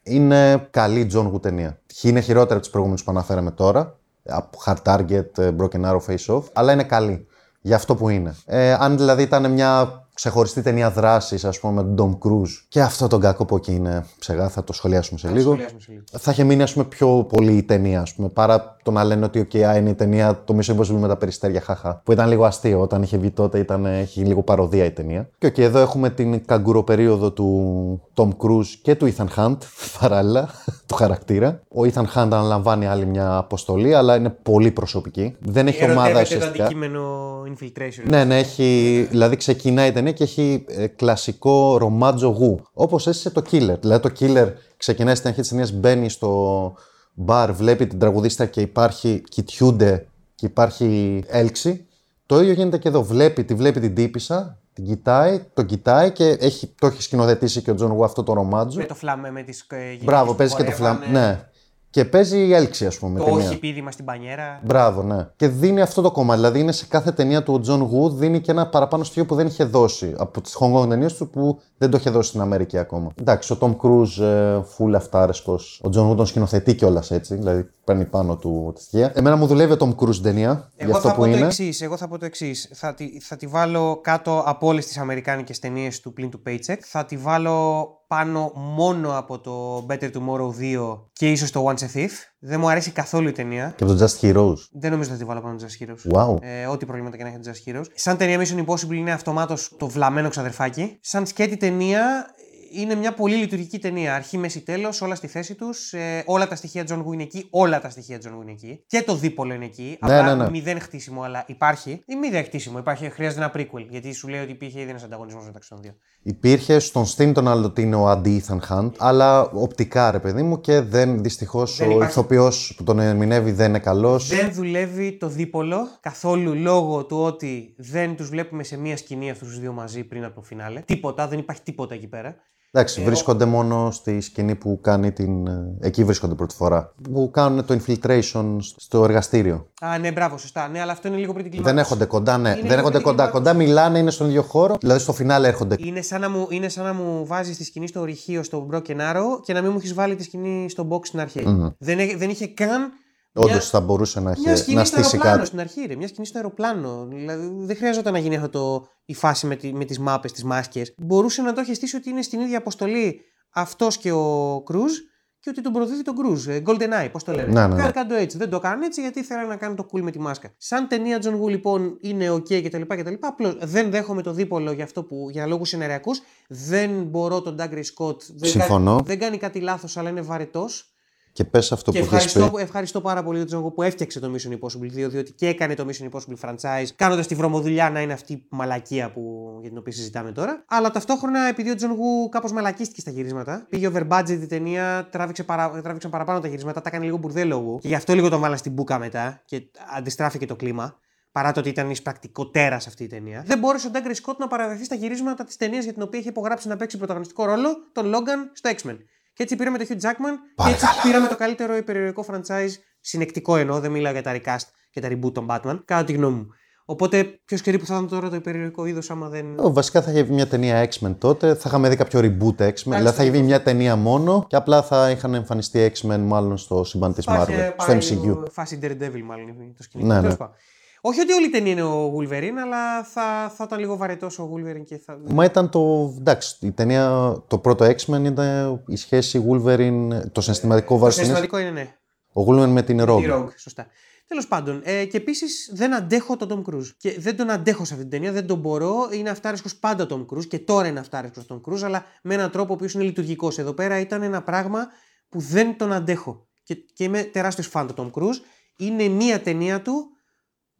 είναι καλή John Woo ταινία. Είναι χειρότερη από τις προηγούμενες που αναφέραμε τώρα. Από Hard Target, ε, Broken Arrow, Face Off. Αλλά είναι καλή. Για αυτό που είναι. Ε, αν δηλαδή ήταν μια ξεχωριστή ταινία δράσης, ας πούμε, με τον Tom Cruise και αυτό τον κακό που εκεί είναι ψεγά, θα το σχολιάσουμε σε Θα λίγο. σχολιάσουμε σε λίγο. Θα είχε μείνει, ας πούμε, πιο πολύ η ταινία, ας πούμε, παρά το να λένε ότι ο okay, είναι η ταινία το Mission Impossible με τα περιστέρια, χαχά. Που ήταν λίγο αστείο. Όταν είχε βγει τότε, ήταν, έχει λίγο παροδία η ταινία. Και okay, εδώ έχουμε την καγκουροπερίοδο του Tom Cruise και του Ethan Hunt, παράλληλα, του χαρακτήρα. Ο Ethan Hunt αναλαμβάνει άλλη μια αποστολή, αλλά είναι πολύ προσωπική. Δεν έχει ομάδα Ερωτεύεται το ουσιαστικά. αντικείμενο infiltration. Ναι, ναι, έχει. Δηλαδή ξεκινάει η ταινία και έχει ε, κλασικό ρομάτζο γου. Όπως έζησε το Killer. Δηλαδή το Killer ξεκινάει στην αρχή της ταινίας, μπαίνει στο μπαρ, βλέπει την τραγουδίστρια και υπάρχει. κοιτιούνται και υπάρχει έλξη. Το ίδιο γίνεται και εδώ. Βλέπει, τη βλέπει την τύπισσα, την κοιτάει, τον κοιτάει και έχει, το έχει σκηνοθετήσει και ο Τζον Γου αυτό το ρομάντζο. Με το φλαμένκο, με τις ε, γυναίκες Μπράβο, που παίζει και το φλαμ. χορεύανε, Ναι. Και παίζει η έλξη, ας πούμε. Το ταινία. όχι πήδημα στην μπανιέρα. Μπράβο, ναι. Και δίνει αυτό το κομμάτι. Δηλαδή είναι σε κάθε ταινία του ο Τζον Γου δίνει και ένα παραπάνω στοιχείο που δεν είχε δώσει από τις Hong Kong ταινίες του που δεν το είχε δώσει στην Αμερική ακόμα. Εντάξει, ο Tom Cruise ε, full αυτάρεσκος. Ο Τζον Γου τον σκηνοθετεί κιόλας έτσι. Δηλαδή παίρνει πάνω του τη στοιχεία. Εμένα μου δουλεύει ο Tom Cruise στην ταινία για Εγώ αυτό θα που πω το είναι. εξής. Εγώ θα πω το εξής. Θα, τη, θα τη βάλω κάτω από όλες τις αμερικάνικες ταινίες του πλην του Paycheck. Θα τη βάλω πάνω μόνο από το Better Tomorrow 2 και ίσως το Once a Thief. Δεν μου αρέσει καθόλου η ταινία. Και από το Just Heroes. Δεν νομίζω ότι θα τη βάλω πάνω από Just Heroes. Wow. Ε, ό,τι προβλήματα και να έχει το Just Heroes. Σαν ταινία Mission Impossible είναι αυτομάτως το βλαμμένο ξαδερφάκι. Σαν σκέτη ταινία είναι μια πολύ λειτουργική ταινία. Αρχή, μέση, τέλος, όλα στη θέση τους. Ε, όλα τα στοιχεία John Woo είναι εκεί. Όλα τα στοιχεία John Woo είναι εκεί. Και το δίπολο είναι εκεί. Ναι, Απλά ναι, ναι. μηδέν χτίσιμο, αλλά υπάρχει. Ή μηδέν χτίσιμο. Υπάρχει, χρειάζεται ένα prequel. Γιατί σου λέει ότι υπήρχε ήδη ένας ανταγωνισμός μεταξύ των δύο. Υπήρχε στον Steam τον άλλο ότι είναι ο αντί Ethan Hunt, αλλά οπτικά ρε παιδί μου και δεν δυστυχώς Δεν ο υπάρχει. ηθοποιός που τον ερμηνεύει δεν είναι καλός. Δεν δουλεύει το δίπολο καθόλου λόγω του ότι δεν τους βλέπουμε σε μία σκηνή αυτούς τους δύο μαζί πριν από το φινάλε. Τίποτα, δεν υπάρχει τίποτα εκεί πέρα. Εντάξει, Ε, βρίσκονται μόνο στη σκηνή που κάνει την. ε, Εκεί βρίσκονται πρώτη φορά. Που κάνουν το infiltration στο εργαστήριο. Α, ναι, μπράβο, σωστά. Ναι, αλλά αυτό είναι λίγο πριν την Δεν κλιμάκωση. έρχονται κοντά, ναι. Είναι δεν λίγο έρχονται πριν την κοντά. Κοντά κλιμάκωση. μιλάνε, είναι στον ίδιο χώρο. Δηλαδή στο φινάλε έρχονται. Είναι σαν να μου, είναι σαν να μου βάζεις τη σκηνή στο ορυχείο στο Broken Arrow και να μην μου έχεις βάλει τη σκηνή στο box στην αρχη Δεν, έ- δεν είχε καν. Όντως μια- θα μπορούσε να, Μια έχει, σκηνή να στο στήσει αεροπλάνο κάτι. στην αρχή, ρε. Μια σκηνή στο αεροπλάνο. Δηλαδή, δεν χρειαζόταν να γίνει αυτό το, η φάση με, τη, με τις μάπες, τις μάσκες. Μπορούσε να το έχει στήσει ότι είναι στην ίδια αποστολή αυτός και ο Κρούζ και ότι τον προδίδει τον Κρούζ. Ε, Golden Eye, πώς το λένε. Ναι, ναι, ναι. Κάνε κάνε το έτσι. Δεν το κάνει έτσι γιατί ήθελα να κάνει το cool με τη μάσκα. Σαν ταινία John Woo λοιπόν είναι OK κτλ. κτλ. Απλώς δεν δέχομαι το δίπολο για αυτό που για λόγους σενεριακού δεν μπορώ τον Douglas Scott. Δεν Συμφωνώ. Κάνει, δεν κάνει κάτι λάθος, αλλά είναι βαρετός. Και πες αυτό και που έχεις ευχαριστώ, πει. ευχαριστώ πάρα πολύ τον John που έφτιαξε το Mission Impossible 2, διότι και έκανε το Mission Impossible franchise, κάνοντας τη βρωμοδουλειά να είναι αυτή η μαλακία που, για την οποία συζητάμε τώρα. Αλλά ταυτόχρονα, επειδή ο John Woo κάπως μαλακίστηκε στα γυρίσματα, πήγε over budget η ταινία, τράβηξε, παρα, τράβηξαν παραπάνω τα γυρίσματα, τα έκανε λίγο μπουρδέλο Woo. Και γι' αυτό λίγο τον βάλα στην μπουκα μετά και αντιστράφηκε το κλίμα. Παρά το ότι ήταν εισπρακτικό τέρα αυτή η ταινία. Δεν μπόρεσε ο Ντάγκρι Σκότ να παραδεχθεί στα γυρίσματα της ταινίας για την οποία είχε υπογράψει να παίξει πρωταγωνιστικό ρόλο, τον Logan στο X-Men. Και έτσι πήραμε το Hugh Jackman Πάλι και έτσι καλά. πήραμε το καλύτερο υπερηρωτικό franchise συνεκτικό εννοώ, δεν μιλάω για τα recast και τα reboot των Batman, κατά τη γνώμη μου. Οπότε, ποιο ξέρει που θα ήταν τώρα το υπερηρωτικό είδος άμα δεν. Ε, Βασικά θα είχε βγει μια ταινία X-Men τότε, θα είχαμε δει κάποιο reboot X-Men. Δηλαδή θα είχε βγει μια ταινία μόνο και απλά θα είχαν εμφανιστεί X-Men μάλλον στο σύμπαν της Marvel, στο MCU. Φάση Daredevil, μάλλον το σκηνικό. Ναι, ναι. Τέλος πάντων. Όχι ότι όλη η ταινία είναι ο Wolverine, αλλά θα, θα ήταν λίγο βαρετός ο Wolverine και θα. Μα ήταν το. Εντάξει, η ταινία, το πρώτο X-Men ήταν η σχέση Wolverine, το συναισθηματικό Το βάρος της συναισθηματικό είναι ναι. Ο Wolverine με την Τη Rogue. Rogue, σωστά. Τέλος πάντων, ε, και επίσης δεν αντέχω τον Tom Cruise. Και δεν τον αντέχω σε αυτή την ταινία, δεν τον μπορώ. Είναι αυτάρεσκος πάντα ο Tom Cruise και τώρα είναι αυτάρεσκος τον Cruise, αλλά με έναν τρόπο ο οποίος είναι λειτουργικός. Εδώ πέρα ήταν ένα πράγμα που δεν τον αντέχω. Και, και είμαι τεράστιος φαν του Tom Cruise. Είναι μία ταινία του,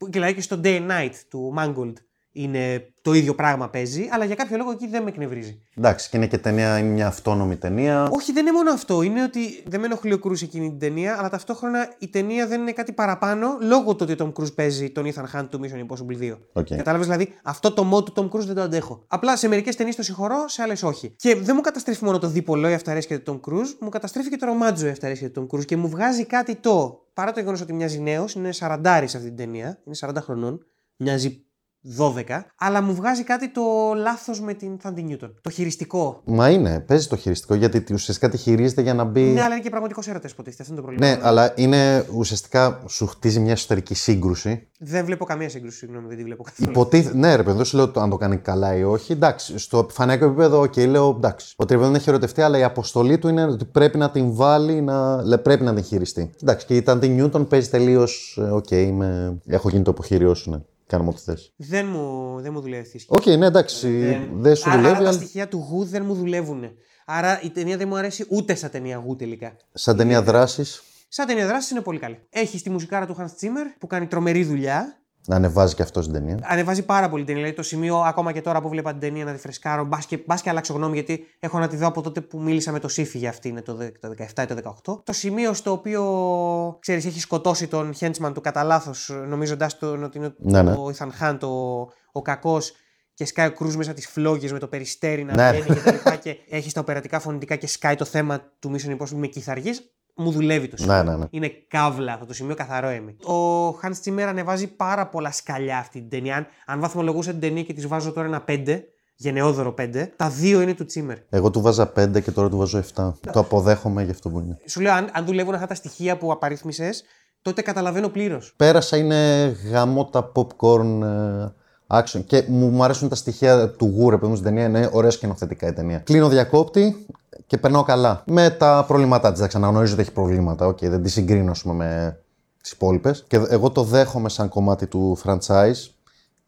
που δηλαδή και στο Day and Night του Mangold είναι το ίδιο πράγμα παίζει, αλλά για κάποιο λόγο εκεί δεν με εκνευρίζει. Εντάξει, και είναι και ταινία, είναι μια αυτόνομη ταινία. Όχι, δεν είναι μόνο αυτό. Είναι ότι δεν με ενοχλεί ο Κρούζ εκείνη την ταινία, αλλά ταυτόχρονα η ταινία δεν είναι κάτι παραπάνω λόγω του ότι ο Tom Cruise παίζει τον Ethan Hunt του Mission Impossible 2. Οκ. Κατάλαβες δηλαδή, αυτό το mode του Tom Cruise δεν το αντέχω. Απλά σε μερικές ταινίες το συγχωρώ, σε άλλες όχι. Και δεν μου καταστρέφει μόνο το δίπολο η αυταρέσκεια του Tom Cruise, μου καταστρέφει και το ρομάντζο η αυταρέσκεια του Tom Cruise και μου βγάζει κάτι το. Παρά το γεγονός ότι μοιάζει νέος, είναι 40 σε αυτή την ταινία, είναι 40 χρονών, μοιάζει 12, αλλά μου βγάζει κάτι το λάθος με την Θάντι Νιούτον. Το χειριστικό. Μα είναι, παίζει το χειριστικό γιατί ουσιαστικά τη χειρίζεται για να μπει. Ναι, αλλά είναι και πραγματικός έρωτας υποτίθεται. Αυτό είναι το πρόβλημα. Ναι, αλλά είναι ουσιαστικά σου χτίζει μια εσωτερική σύγκρουση. Δεν βλέπω καμία σύγκρουση, συγγνώμη, δεν τη βλέπω καθόλου. Υποτίθεται, ναι, ρε παιδί, δεν σου λέω το- αν το κάνει καλά ή όχι. Εντάξει, στο επιφανειακό επίπεδο, οκ, λέω εντάξει. Ότι δεν έχει ερωτευτεί, αλλά η αποστολή του είναι ότι πρέπει να την βάλει, να... λέ, πρέπει να την χειριστεί. Εντάξει, και η Τάντι Νιούτον παίζει τελείως. Οκ, είμαι... έχω γίνει το υποχείριό σου, ναι. Κάνουμε ό,τι θες. Δεν μου, δεν μου δουλεύει αυτή η σκηνή. Οκ, ναι, εντάξει, δεν σου Άρα, δουλεύει, άρα τα αλλά στοιχεία του Γου δεν μου δουλεύουν. Άρα η ταινία δεν μου αρέσει ούτε σαν ταινία Γου τελικά. σαν ταινία δράσης Σαν ταινία δράσης είναι πολύ καλή. Έχεις τη μουσικάρα του Hans Zimmer που κάνει τρομερή δουλειά. Να ανεβάζει και αυτός την ταινία. Ανεβάζει πάρα πολύ την ταινία. Δηλαδή το σημείο, ακόμα και τώρα που έβλεπα την ταινία, να τη φρεσκάρω. Μπας και, μπας και αλλάξω γνώμη, γιατί έχω να τη δω από τότε που μίλησα με το Σήφη για αυτή, είναι το, δε- το 17 ή το 18. Το σημείο στο οποίο, ξέρεις, έχει σκοτώσει τον Henchman του κατά λάθος, νομίζοντα ότι είναι Ναι, ναι. ο Ethan Hunt, ο, ο κακός, και σκάει ο Κρούζ μέσα τι φλόγε με το περιστέρι να Ναι. βγαίνει και τα λοιπά και έχει τα οπερατικά φωνητικά και σκάει το θέμα του Mission Impossible με κυθαργίες, μου δουλεύει το σημείο. Ναι, ναι, ναι. Είναι καύλα αυτό το σημείο, καθαρό έμι. Ο Hans Zimmer ανεβάζει πάρα πολλά σκαλιά αυτή την ταινία. Αν, αν βαθμολογούσα την ταινία και της βάζω τώρα ένα 5, γενναιόδωρο 5, τα δύο είναι του Zimmer. Εγώ του βάζα 5 και τώρα του βάζω 7. Το αποδέχομαι για αυτό που είναι. Σου λέω, αν, αν δουλεύουν αυτά τα στοιχεία που απαρίθμησες, τότε καταλαβαίνω πλήρως. Πέρασα είναι γαμώτα popcorn ε, action. Και μου, μου αρέσουν τα στοιχεία του Woo ρε που 'χει στην ταινία. Είναι ωραία σκηνοθετικά η ταινία. Κλείνω διακόπτη και περνάω καλά. Με τα προβλήματά της. Εντάξει, αναγνωρίζω ότι έχει προβλήματα. Οκ, δεν τη συγκρίνω ας πούμε, με τις υπόλοιπες. Και εγώ το δέχομαι σαν κομμάτι του franchise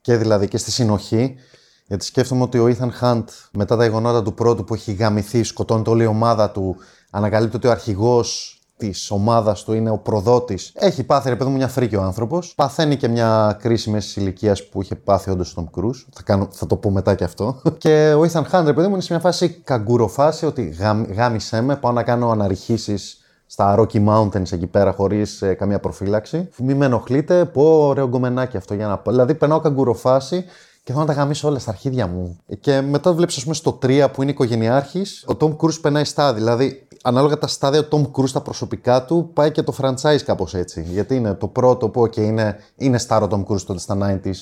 και δηλαδή και στη συνοχή. Γιατί σκέφτομαι ότι ο Ethan Hunt μετά τα γεγονότα του πρώτου που έχει γαμηθεί, σκοτώνεται όλη η ομάδα του, ανακαλύπτει ότι ο αρχηγός της ομάδας του είναι ο προδότης. Έχει πάθει, ρε παιδί μου, μια φρίκη ο άνθρωπος. Παθαίνει και μια κρίση μέσης ηλικίας που είχε πάθει όντως στον Cruise. Θα, κάνω, θα το πω μετά και αυτό. και ο Ethan Hunt, ρε παιδί μου, είναι σε μια φάση καγκουροφάση ότι γάμ, γάμισέ με, πάω να κάνω αναρριχήσεις στα Rocky Mountains εκεί πέρα χωρίς καμία προφύλαξη. Μη με ενοχλείτε, πω ωραίο γκομενάκι αυτό για να πω. Δηλαδή περνάω καγκουροφάση και θέλω να τα γαμίσω όλα στα αρχίδια μου. Και μετά βλέπεις, ας πούμε, στο 3 που είναι οικογενειάρχης, ο Tom Cruise περνάει στάδι. Δηλαδή, ανάλογα τα στάδια, ο Tom Cruise τα προσωπικά του πάει και το franchise κάπως έτσι. Γιατί είναι το πρώτο που, OK, είναι, είναι star ο Tom Cruise τότε στα 90s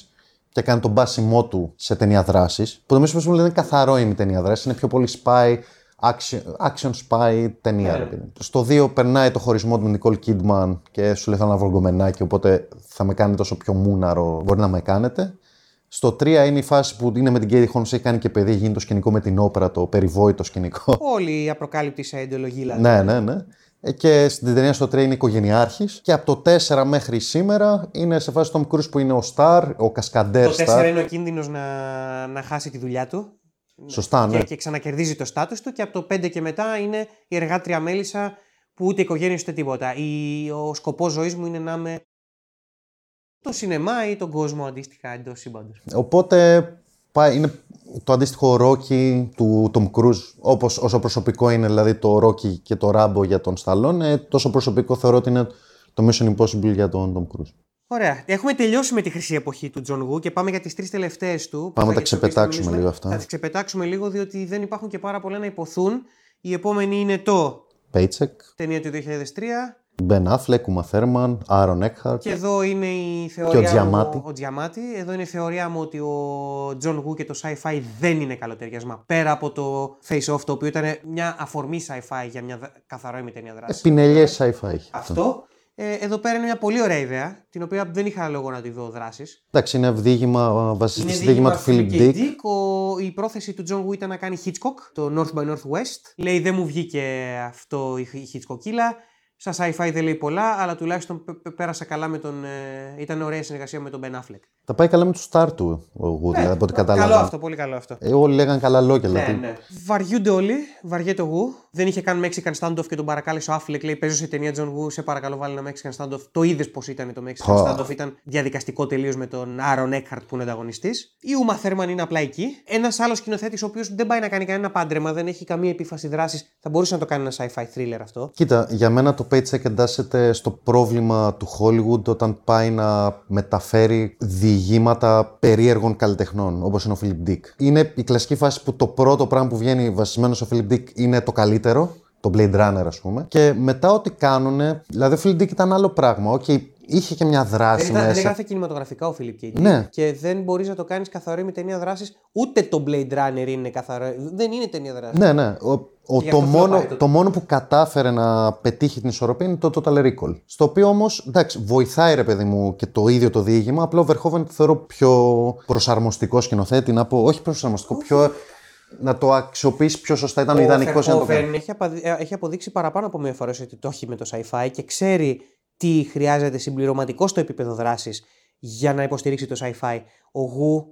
και κάνει τον μπάσιμό του σε ταινία δράσης. Που νομίζω πω μου λένε καθαρό είναι η ταινία δράσης. Είναι πιο πολύ spy, action, action spy ταινία. Ρε, παιδί. Στο 2 περνάει το χωρισμό του με Nicole Kidman και σου λέει θέλω να βρω γκομενάκι, οπότε θα με κάνει τόσο πιο μούναρο, μπορεί να με κάνετε. Στο 3 είναι η φάση που είναι με την Katie Holmes, έχει κάνει και παιδί, γίνει το σκηνικό με την όπερα, το περιβόητο σκηνικό. Όλη η απροκάλυπτη σε εντολογή, δηλαδή. ναι, ναι, ναι. Ε, Και στην ταινία στο 3 είναι οικογενειάρχης. Και από το 4 μέχρι σήμερα είναι σε φάση Tom Cruise που είναι ο Star, ο Κασκαντέρ Το 4 Star. είναι ο κίνδυνος να, να χάσει τη δουλειά του. Σωστά, ναι. και, και ξανακερδίζει το στάτους του και από το 5 και μετά είναι η εργάτρια μέλισσα που ούτε οικογένεια ούτε τίποτα. Η, ο σκοπός ζωής μου είναι να είμαι το σινεμά ή τον κόσμο αντίστοιχα εντός σύμπαντος. Οπότε πάει, είναι το αντίστοιχο Rocky του Tom Cruise. Όπως, όσο προσωπικό είναι δηλαδή το Rocky και το Rambo για τον Stallone, ε, τόσο προσωπικό θεωρώ ότι είναι το Mission Impossible για τον Tom Cruise. Ωραία. Έχουμε τελειώσει με τη χρυσή εποχή του John Woo και πάμε για τις τρεις τελευταίες του. Πάμε να θα- τα ξεπετάξουμε θα- λίγο αυτά. Θα τις ξεπετάξουμε λίγο διότι δεν υπάρχουν και πάρα πολλά να ειπωθούν. Η επόμενη είναι το Paycheck, ταινία του 2003. Ben Affleck, Uma Thurman, Aaron Eckhart. Και εδώ είναι η θεωρία Και ο Giamatti. μου, ο Giamatti. Εδώ είναι η θεωρία μου ότι ο John Woo και το sci-fi δεν είναι καλό ταίριασμα. Πέρα από το Face Off, το οποίο ήταν μια αφορμή sci-fi για μια δα- καθαρό ταινία δράσης. Πινελιές sci-fi. έχει αυτό. Αυτό. Ε, εδώ πέρα είναι μια πολύ ωραία ιδέα, την οποία δεν είχα λόγο να τη δω δράση. Εντάξει, είναι διήγημα, βασίστηκε στη διήγημα του Philip Philip K. Dick. Dick. Ο, η πρόθεση του John Woo ήταν να κάνει Hitchcock, το North by Northwest. Λέει δεν μου βγήκε αυτό η η Hitchcockίλα. Στα sci-fi δεν λέει πολλά, αλλά τουλάχιστον πέ- πέ- πέρασα καλά με τον. Ε, ήταν ωραία η συνεργασία με τον Ben Affleck. Τα πάει καλά με τους Star του ο Wood, δηλαδή, από ό,τι Καλό κατάλαβα. αυτό, πολύ καλό αυτό. Ε, όλοι λέγανε καλά λόγια. Ναι, δηλαδή. ναι. Βαριούνται όλοι, βαριέται ο Γου. Δεν είχε καν Mexican standoff και τον παρακάλεσε ο Affleck. Λέει: Παίζω σε ταινία John Woo, σε παρακαλώ βάλει ένα Mexican standoff. Το είδες πώς ήταν το Mexican Πω. standoff. Ήταν διαδικαστικό τελείως με τον Aaron Eckhart που είναι ανταγωνιστής. Η Uma Thurman είναι απλά εκεί. Ένας άλλος σκηνοθέτης ο οποίος δεν πάει να κάνει κανένα πάντρεμα, δεν έχει καμία επίφαση δράσης. Θα μπορούσε να το κάνει ένα sci-fi thriller αυτό. Κοίτα, για μένα το Paycheck εντάσσεται στο πρόβλημα του Hollywood όταν πάει να μεταφέρει διηγήματα περίεργων καλλιτεχνών, όπως είναι ο Philip Dick. Είναι η κλασική φάση που το πρώτο πράγμα που βγαίνει βασισμένο στο Philip Dick είναι το καλύτερο, το Blade Runner ας πούμε, και μετά ό,τι κάνουν, δηλαδή ο Philip Dick ήταν άλλο πράγμα, οκ, είχε και μια Δεν, δράση ήταν, δεν μέσα. έγραφε κινηματογραφικά ο Philip K. Dick Ναι. Και δεν μπορείς να το κάνεις καθαρόαιμη ταινία δράσης. Ούτε το Blade Runner είναι καθαρό. Δεν είναι ταινία δράσης. Ναι, ναι. Ο, ο, γι' το, αυτό μόνο, φλοπάρει το- το μόνο που κατάφερε να πετύχει την ισορροπία είναι το Total Recall. Στο οποίο όμως, εντάξει, βοηθάει ρε παιδί μου και το ίδιο το διήγημα. Απλά ο Verhoeven το θεωρώ πιο προσαρμοστικό σκηνοθέτη. Να πω, όχι προσαρμοστικό, πιο. Να το αξιοποιήσει πιο σωστά. Ήταν ιδανικό να το Verhoeven κάνει. έχει, απαδει- ε, έχει αποδείξει παραπάνω από μία φορά ότι το έχει με το sci-fi και ξέρει τι χρειάζεται συμπληρωματικό στο επίπεδο δράσης για να υποστηρίξει το sci-fi. Ο Γου.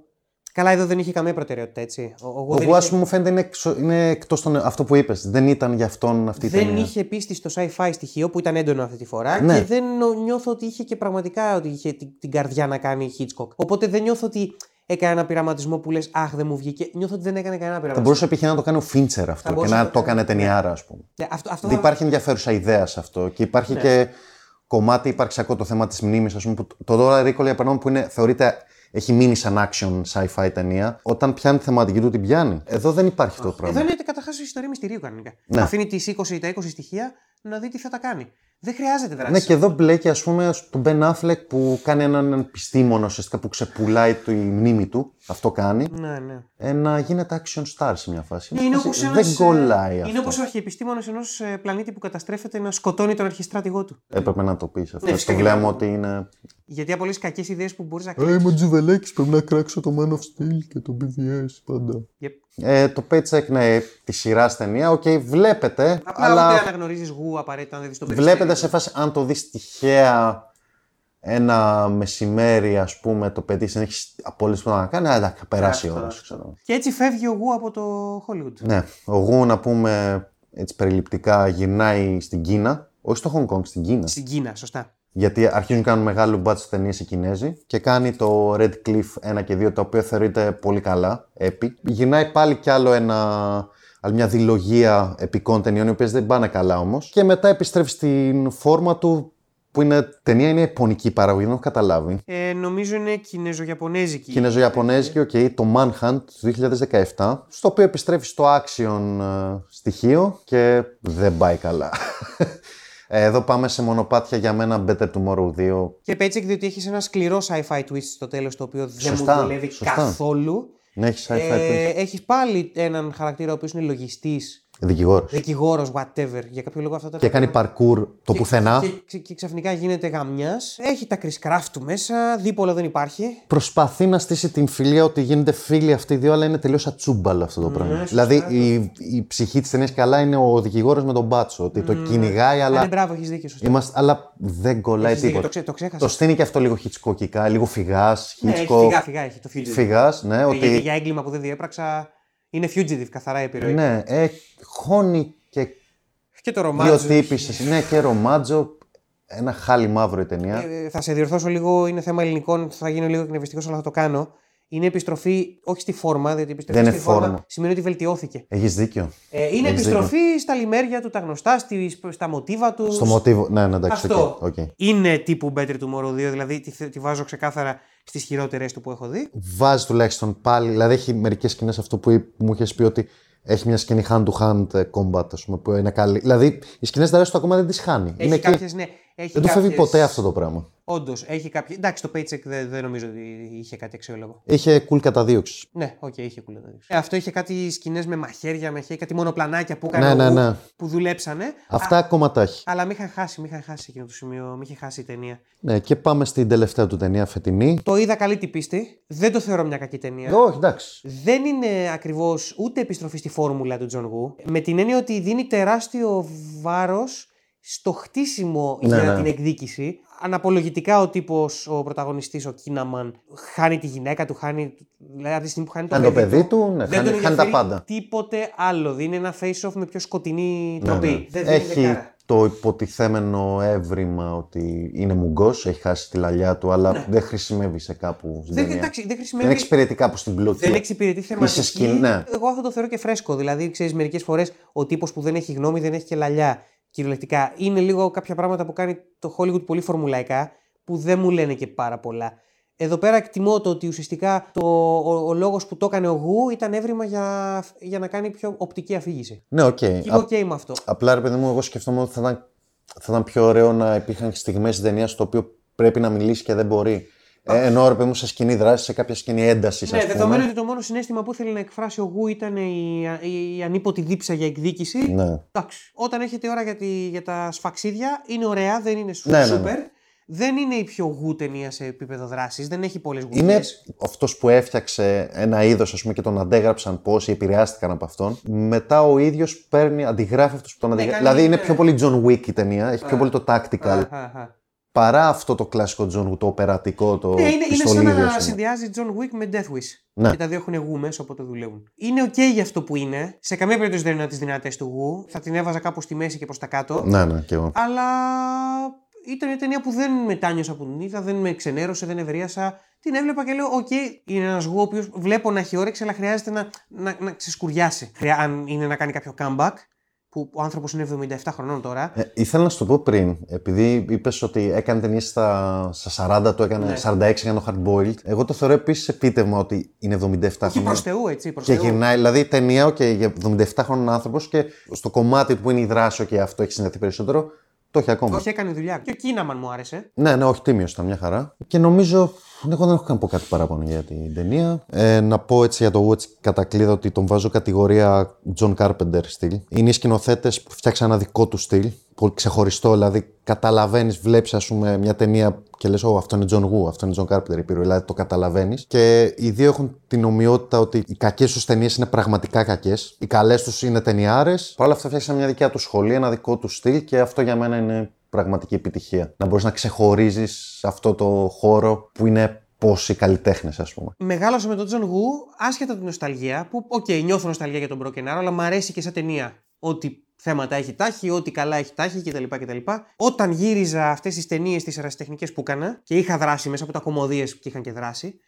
Καλά, εδώ δεν είχε καμία προτεραιότητα, έτσι. Ο, ο Γου Ο δεν, Γου, ας είχε, πούμε, μου φαίνεται είναι, εξω- είναι εκτός των. Αυτό που είπες. Δεν ήταν για αυτόν αυτή η δεν ταινία. είχε πίστη στο sci-fi στοιχείο που ήταν έντονο αυτή τη φορά Ναι. και δεν νο- νιώθω ότι είχε και πραγματικά ότι είχε την, την καρδιά να κάνει Hitchcock. Οπότε δεν νιώθω ότι έκανε ένα πειραματισμό που λες Αχ, δεν μου βγήκε. Νιώθω ότι δεν έκανε κανένα Θα πειραματισμό. μπορούσε π.χ. να το κάνει ο Φίντσερ αυτό και μπορούσε να να το το κάνει. έκανε ταινιάρα, ας πούμε. Ναι, αυτό, αυτό Δεν θα- υπάρχει ενδιαφέρουσα ιδέα σε αυτό. Και υπάρχει Ναι. και κομμάτι υπαρξιακό το θέμα της μνήμης. πούμε, που το Dora Recall για παράδειγμα που είναι, θεωρείται έχει μείνει σαν action sci-fi ταινία. Όταν πιάνει τη θεματική του, την πιάνει. Εδώ δεν υπάρχει αυτό το πράγμα. Εδώ είναι καταρχάς ιστορία μυστηρίου κανονικά. Ναι. Αφήνει τις 20 ή τα 20 στοιχεία να δει τι θα τα κάνει. Δεν χρειάζεται δράση. Ναι, και εδώ μπλέκει, ας πούμε, τον Ben Affleck που κάνει έναν επιστήμονα ουσιαστικά που ξεπουλάει τη μνήμη του. Αυτό κάνει. ναι, ναι. Ε, να γίνεται action star σε μια φάση. Ναι, είναι Φάση, όπως δεν ένας, ε, κολλάει Είναι αυτό. όπως ο αρχιεπιστήμονας ενός πλανήτη που καταστρέφεται να σκοτώνει τον αρχιστράτηγό του. Έπρεπε να το πεις αυτό. Ναι, το φυσικά και βλέπουμε να- ότι είναι. Γιατί από όλες τις κακές ιδέες που μπορείς να Ε, κάνει. είμαι ο Τζουβελέκης, πρέπει να κράξω το Man of Steel και το BVS πάντα. Yep. Ε, το Paycheck, ναι, τη σειρά ταινία, οκ, βλέπετε, Απλά αλλά ούτε αναγνωρίζεις γου απαραίτητα αν δεν δεις τον βλέπετε σε φάση, αν το δεις τυχαία ένα μεσημέρι, ας πούμε, το παιδί δεν έχει απόλυτη να κάνει, αλλά θα περάσει η Αυτό, ώρα, αυτό. ξέρω. Και έτσι φεύγει ο γου από το Hollywood. Ναι, ο Γου, να πούμε έτσι περιληπτικά, γυρνάει στην Κίνα, όχι στο Hong Kong, στην Κίνα. Στην Κίνα, σωστά. Γιατί αρχίζουν να κάνουν μεγάλο budget ταινίες οι Κινέζοι και κάνει το Red Cliff 1 και 2, τα οποία θεωρείται πολύ καλά, έπι. Γυρνάει πάλι κι άλλο ένα, άλλη μια δηλογία επικών ταινιών, οι οποίες δεν πάνε καλά όμως. Και μετά επιστρέφει στην φόρμα του, που είναι ταινία, είναι επωνική παραγωγή, δεν έχω καταλάβει. Ε, νομίζω είναι κινέζο-ιαπωνέζικη. Κινέζο-Ιαπωνέζικη, οκ, το Manhunt του 2017, στο οποίο επιστρέφει στο action ε, στοιχείο και δεν πάει καλά. Ε, Εδώ πάμε σε μονοπάτια για μένα Better Tomorrow 2. Και Paycheck διότι έχεις ένα σκληρό sci-fi twist στο τέλος το οποίο δεν Σωστά, μου δουλεύει σωστά. καθόλου. Ναι, έχεις sci-fi Ε, twist. έχεις πάλι έναν χαρακτήρα ο οποίος είναι λογιστής, Δικηγόρος. δικηγόρος, whatever. Για κάποιο λόγο αυτό τα Και κάνει parkour απ' το πουθενά. Και, και, και ξαφνικά γίνεται γαμιάς. Έχει τα Chris Craft του μέσα. Δίπολο δεν υπάρχει. Προσπαθεί να στήσει την φιλία ότι γίνονται φίλοι αυτοί οι δύο, αλλά είναι τελείως ατσούμπαλ αυτό το πράγμα. σωστά, δηλαδή η, η ψυχή της ταινίας καλά είναι ο δικηγόρος με τον μπάτσο. Ότι το κυνηγάει, Αλλά... αλλά, Ναι, μπράβο, έχεις δίκιο. Σωστά. είμαστε, αλλά δεν κολλάει Έχεις δίκιο, τίποτα. το, ξέ, το ξέχασα. Το στείνει και αυτό λίγο χιτσκοκικά, λίγο φυγάς. Ναι, έχει φυγά, φυγά, έχει το fugitive. Φυγάς, ναι, Ε, Γιατί ότι. για έγκλημα που δεν διέπραξα είναι fugitive, καθαρά επιρροή. Ναι, ε, χώνει και Και το ρομάτζο. Δύο τύπησες. Ναι, και ρομάτζο. Ένα χάλι μαύρο η ταινία. Ε, θα σε διορθώσω λίγο, είναι θέμα ελληνικών, θα γίνω λίγο εκνευριστικός, αλλά θα το κάνω. Είναι επιστροφή, όχι στη φόρμα, διότι η επιστροφή Δεν στη είναι φόρμα φόρμα. σημαίνει ότι βελτιώθηκε. Έχεις δίκιο. Ε, είναι Έχεις επιστροφή στα λιμέρια του, τα γνωστά, στη, στα μοτίβα τους. Στο μοτίβο. Ναι, ναι, εντάξει. Αυτό. OK, OK. Είναι τύπου Better Tomorrow 2, δηλαδή τη, θε- τη βάζω ξεκάθαρα στις χειρότερες του που έχω δει. Βάζει τουλάχιστον πάλι. Δηλαδή έχει μερικές σκηνές αυτό που, είπε- που μου είχες πει ότι έχει μια σκηνή hand to hand ε, combat, ας πούμε, που είναι καλή. Δηλαδή οι σκηνές δράσης του ακόμα δεν τις χάνει. Έχει είναι κάποιες, εκεί. ναι. Έχει Δεν του φεύγει ποτέ αυτό το πράγμα. Όντως, έχει κάποια. Εντάξει, το Paycheck δεν, δεν νομίζω ότι είχε κάτι αξιόλογο. Είχε cool καταδιώξεις. Ναι, οκ, είχε κουλά. Ε, αυτό είχε κάτι σκηνές με μαχαίρια, με είχε κάτι μονοπλανάκια που, έκανε Ναι, ο ναι, Wu, ναι. που δουλέψανε. Αυτά ακόμα τα έχει. Αλλά με είχαν χάσει, με είχαν χάσει εκείνο το σημείο, με είχε χάσει η ταινία. Ναι, και πάμε στην τελευταία του ταινία φετινή. Το είδα καλή τη πίστει. Δεν το θεωρώ μια κακή ταινία. Όχι, εντάξει. Δεν είναι ακριβώς ούτε επιστροφή στη φόρμουλα του John Woo. Με την έννοια ότι δίνει τεράστιο βάρος στο χτίσιμο Ναι, για ναι. την εκδίκηση. Αναπολογητικά ο τύπος, ο πρωταγωνιστής, ο Κίναμαν, χάνει τη γυναίκα του, χάνει. Δηλαδή από τη στιγμή που χάνει το Αν το παιδί, παιδί του, ναι, δεν χάνει, τον χάνει τα ενδιαφέρει πάντα. Τίποτε άλλο. Δίνει ένα face-off με πιο σκοτεινή Ναι, τροπή. ναι. Δεν δίνει Έχει δεκάρα. το υποτιθέμενο έβριμα ότι είναι μουγκός, έχει χάσει τη λαλιά του, αλλά δεν χρησιμεύει σε κάπου στην Ναι. Δεν, ταινία. εντάξει, δεν Δεν χρησιμεύει. εξυπηρετεί κάπου στην πλοκή. Δεν εξυπηρετεί θεματική. σκηνής, ναι. Εγώ αυτό το θεωρώ και φρέσκο. Δηλαδή, ξέρεις, μερικές φορές ο τύπος που δεν έχει γνώμη δεν έχει και λαλιά. Κυριολεκτικά. Είναι λίγο κάποια πράγματα που κάνει το Hollywood πολύ φορμουλαϊκά που δεν μου λένε και πάρα πολλά. Εδώ πέρα εκτιμώ το ότι ουσιαστικά το, ο, ο λόγος που το έκανε ο Γου ήταν έβριμα για, για να κάνει πιο οπτική αφήγηση. Ναι, οκ. Και είμαι Α- οκ με αυτό. Απλά ρε παιδί μου, εγώ σκεφτόμουν ότι θα ήταν, θα ήταν πιο ωραίο να υπήρχαν στιγμές στην ταινία στο οποίο πρέπει να μιλήσει και δεν μπορεί. Ε, ενώ ρε παιδί μου σε σκηνή δράσης, σε κάποια σκηνή έντασης. Ναι, δεδομένου ότι το μόνο συνέστημα που ήθελε να εκφράσει ο Γου ήταν η, η, η ανίποτη δίψα για εκδίκηση. Ναι. Εντάξει. Όταν έχετε ώρα για, τη, για τα σφαξίδια, είναι ωραία, δεν είναι σου- Ναι, ναι, ναι. σούπερ. Δεν είναι η πιο γου ταινία σε επίπεδο δράσης, δεν έχει πολλές γουτιές. Είναι αυτός που έφτιαξε ένα είδος, ας πούμε, και τον αντέγραψαν πόσοι επηρεάστηκαν από αυτόν. Μετά ο ίδιος παίρνει, αντιγράφει αυτό που τον αντιγράφει. κάνει, δηλαδή είναι ναι. πιο πολύ John Wick η ταινία, έχει πιο πολύ το tactical. Παρά αυτό το κλασικό John Wick, το οπερατικό, το Ναι, είναι, είναι σαν πιστολίδι, ας να πούμε. συνδυάζει John Wick με Death Wish. Ναι. Και τα δύο έχουν γου μέσα, οπότε δουλεύουν. Είναι οκ για αυτό που είναι. Σε καμία περίπτωση δεν είναι τις δυνατές του γου. Θα την έβαζα κάπου στη μέση και προς τα κάτω. Ναι, ναι, και εγώ. Αλλά ήταν μια ταινία που δεν μετάνιωσα που την είδα, δεν με ξενέρωσε, δε νευρίασα. Την έβλεπα και λέω: Οκ, είναι ένας Woo ο οποίος βλέπω να έχει όρεξη, αλλά χρειάζεται να, να, να ξεσκουριάσει. Χρειά, αν είναι να κάνει κάποιο comeback, που ο άνθρωπος είναι 77 χρονών τώρα. Ε, ήθελα να σου το πω πριν, επειδή είπες ότι έκανε ταινίες στα, στα 40, το έκανε Ναι. 46, έκανε το Hard Boiled. Εγώ το θεωρώ επίσης επίτευγμα ότι είναι 77 Όχι χρόνια. προς Θεού, έτσι. Προς Και Θεού. γυρνάει, δηλαδή η ταινία, okay, για 77 χρόνων άνθρωπος και στο κομμάτι του που είναι η δράση, και αυτό έχει συνδεθεί περισσότερο, το έχει ακόμα. Όχι, έκανε δουλειά. Και ο Κίναμαν μου άρεσε. Ναι, ναι, όχι τίμιο ήταν μια χαρά. Και νομίζω. Εγώ δεν έχω καν πω κάτι παράπονο για την ταινία. Ε, να πω έτσι για το Watch κατά κλείδα ότι τον βάζω κατηγορία John Carpenter στυλ. Είναι οι σκηνοθέτες που φτιάξαν ένα δικό του στυλ. Πολύ ξεχωριστό, δηλαδή καταλαβαίνεις, βλέπεις, ας πούμε, μια ταινία και λες: Ω, αυτό είναι John Woo, αυτό είναι John Carpenter, η επιρροή. Δηλαδή το καταλαβαίνεις. Και οι δύο έχουν την ομοιότητα ότι οι κακές τους ταινίες είναι πραγματικά κακές. Οι καλές τους είναι ταινιάρες. Παρ' όλα αυτά φτιάξαν μια δικιά του σχολή, ένα δικό του στυλ και αυτό για μένα είναι πραγματική επιτυχία. Να μπορείς να ξεχωρίζεις αυτό το χώρο που είναι πόσοι καλλιτέχνες, ας πούμε. Μεγάλωσα με τον John Woo, άσχετα την νοσταλγία, που, οκ, νιώθω νοσταλγία για τον Broken Arrow, αλλά μου αρέσει και σαν ταινία. Ό,τι θέματα έχει τα 'χει, ό,τι καλά έχει τα 'χει κτλ. κτλ. Όταν γύριζα αυτές τις ταινίες, τις ερασιτεχνικές που έκανα και είχα δράση μέσα από τα κωμωδίες που είχαν και δράση,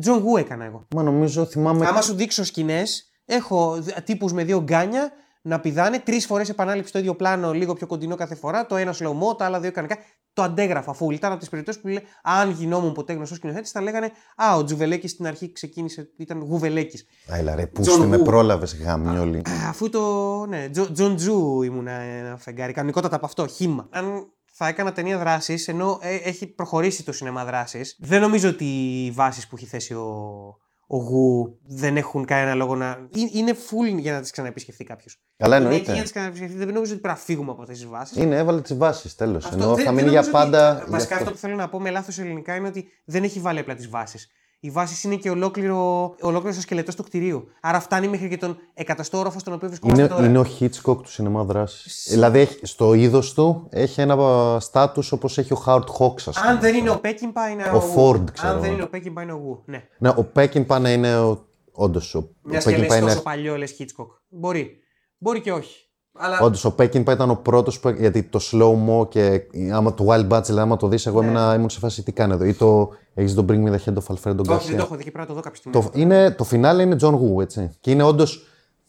John Woo έκανα εγώ. Μα νομίζω θυμάμαι. Άμα σου δείξω σκηνές, έχω τύπους με δύο γκάνια να πηδάνε τρεις φορές επανάληψη στο ίδιο πλάνο, λίγο πιο κοντινό κάθε φορά. Το ένα slow mo, τα άλλα δύο κανονικά. Το αντέγραφα full. Ήταν από τις περιπτώσεις που λέει, αν γινόμουν ποτέ γνωστός σκηνοθέτης, θα λέγανε Α, ο Τζουβελέκης στην αρχή ξεκίνησε, ήταν Γουβελέκης. Άιλα ρε, πού John με Woo. πρόλαβες γαμιόλι. Αφού το. Ναι, Τζο- Τζον Τζου ήμουν ένα φεγγάρι. Κανονικότατα από αυτό, χύμα. Αν θα έκανα ταινία δράσης, ενώ ε, έχει προχωρήσει το σινεμά δράσης, δεν νομίζω ότι οι βάσεις που έχει θέσει ο, ο Γου δεν έχουν κανένα λόγο να. Ε- Είναι full για να τις ξαναεπισκεφτεί κάποιος. Καλά, Είναι εκεί εννοείται. για να τις ξαναεπισκεφτεί. Δεν νομίζω ότι πρέπει να φύγουμε από αυτές τις βάσεις. Είναι, έβαλε τις βάσεις, τέλος. Ενώ θα μείνει για πάντα. γι' Βασικά αυτό. αυτό που θέλω να πω με λάθος ελληνικά είναι ότι δεν έχει βάλει απλά τις βάσεις. Οι βάσεις είναι και ολόκληρο, ολόκληρος ο σκελετός του κτηρίου. Άρα φτάνει μέχρι και τον εκατοστό όροφος στον οποίο βρισκόμαστε Είναι, τώρα. είναι ο Hitchcock του σινεμά δράσης. Δηλαδή έχει, στο είδος του έχει ένα στάτους όπως έχει ο Howard Hawks, ας πούμε. Αν δεν είναι ο Πέκιμπα, είναι ο, Ο Wu. Ford, ξέρω Αν δεν εγώ. είναι ο Πέκιμπα, είναι ο Γου. Ναι. Ναι, ο Πέκινπα να είναι ο. Όντως, ο, ο Μια και λες Peckinpah είναι. τόσο παλιό, λες Hitchcock. Μπορεί. Μπορεί και όχι. Αλλά... Όντως ο Πέκινπα ήταν ο πρώτος που. Γιατί το slow mo και άμα το Wild Bunch, δηλαδή άμα το δεις, εγώ Ναι. ήμουν, ήμουν σε φάση τι κάνει εδώ. Ή το έχεις τον Bring Me the Head of Alfredo Όχι, δεν το Garcia. έχω δει και πρέπει να το δω κάποια στιγμή. Το, είναι, το φινάλε είναι John Woo, έτσι. Και είναι όντως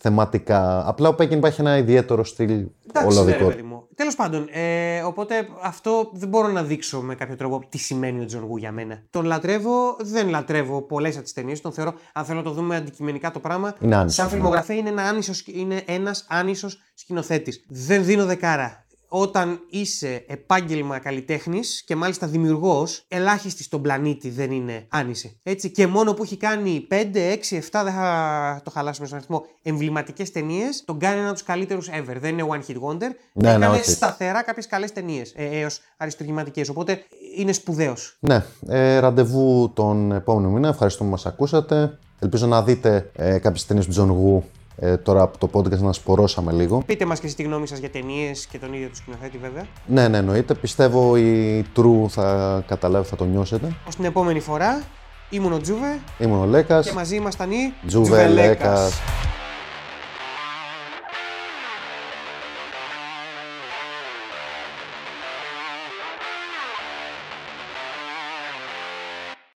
θεματικά. Απλά ο Πέκινπα έχει ένα ιδιαίτερο στυλ Εντάξει, όλο ναι, ρε δικό παιδί μου. Τέλος πάντων, ε, οπότε αυτό δεν μπορώ να δείξω με κάποιο τρόπο τι σημαίνει ο John Woo για μένα. Τον λατρεύω, δεν λατρεύω πολλές από τις ταινίες. Τον θεωρώ, αν θέλω να το δούμε αντικειμενικά το πράγμα, Είναι άνισος. σαν φιλμογραφία είναι, ένα άνισος, είναι ένας άνισος σκηνοθέτης. Δεν δίνω δεκάρα. Όταν είσαι επάγγελμα καλλιτέχνης και μάλιστα δημιουργός, ελάχιστοι στον πλανήτη δεν είναι άνιση. Έτσι, και μόνο που έχει κάνει 5, 6, 7, δεν θα το χαλάσουμε στον αριθμό, εμβληματικές ταινίες, τον κάνει ένα από τους καλύτερους ever. Δεν είναι one hit wonder. Ναι, Έκανε ναι, όχι. σταθερά κάποιες καλές ταινίες ε, έως αριστουργηματικέ. Οπότε είναι σπουδαίος. Ναι, ε, ραντεβού τον επόμενο μήνα. Ευχαριστούμε που μας ακούσατε. Ελπίζω να δείτε ε, κάποιες ταινίες του John Woo ε, τώρα από το podcast να σπορώσαμε λίγο. Πείτε μας και εσεί τη γνώμη σας για ταινίες και τον ίδιο τους σκηνοθέτη, βέβαια. Ναι, ναι, εννοείται. Πιστεύω η True θα καταλάβει, θα το νιώσετε. Ω την επόμενη φορά, ήμουν ο Τζούβε Ήμουν ο Λέκας. και μαζί ήμασταν οι Τζουβελέκας.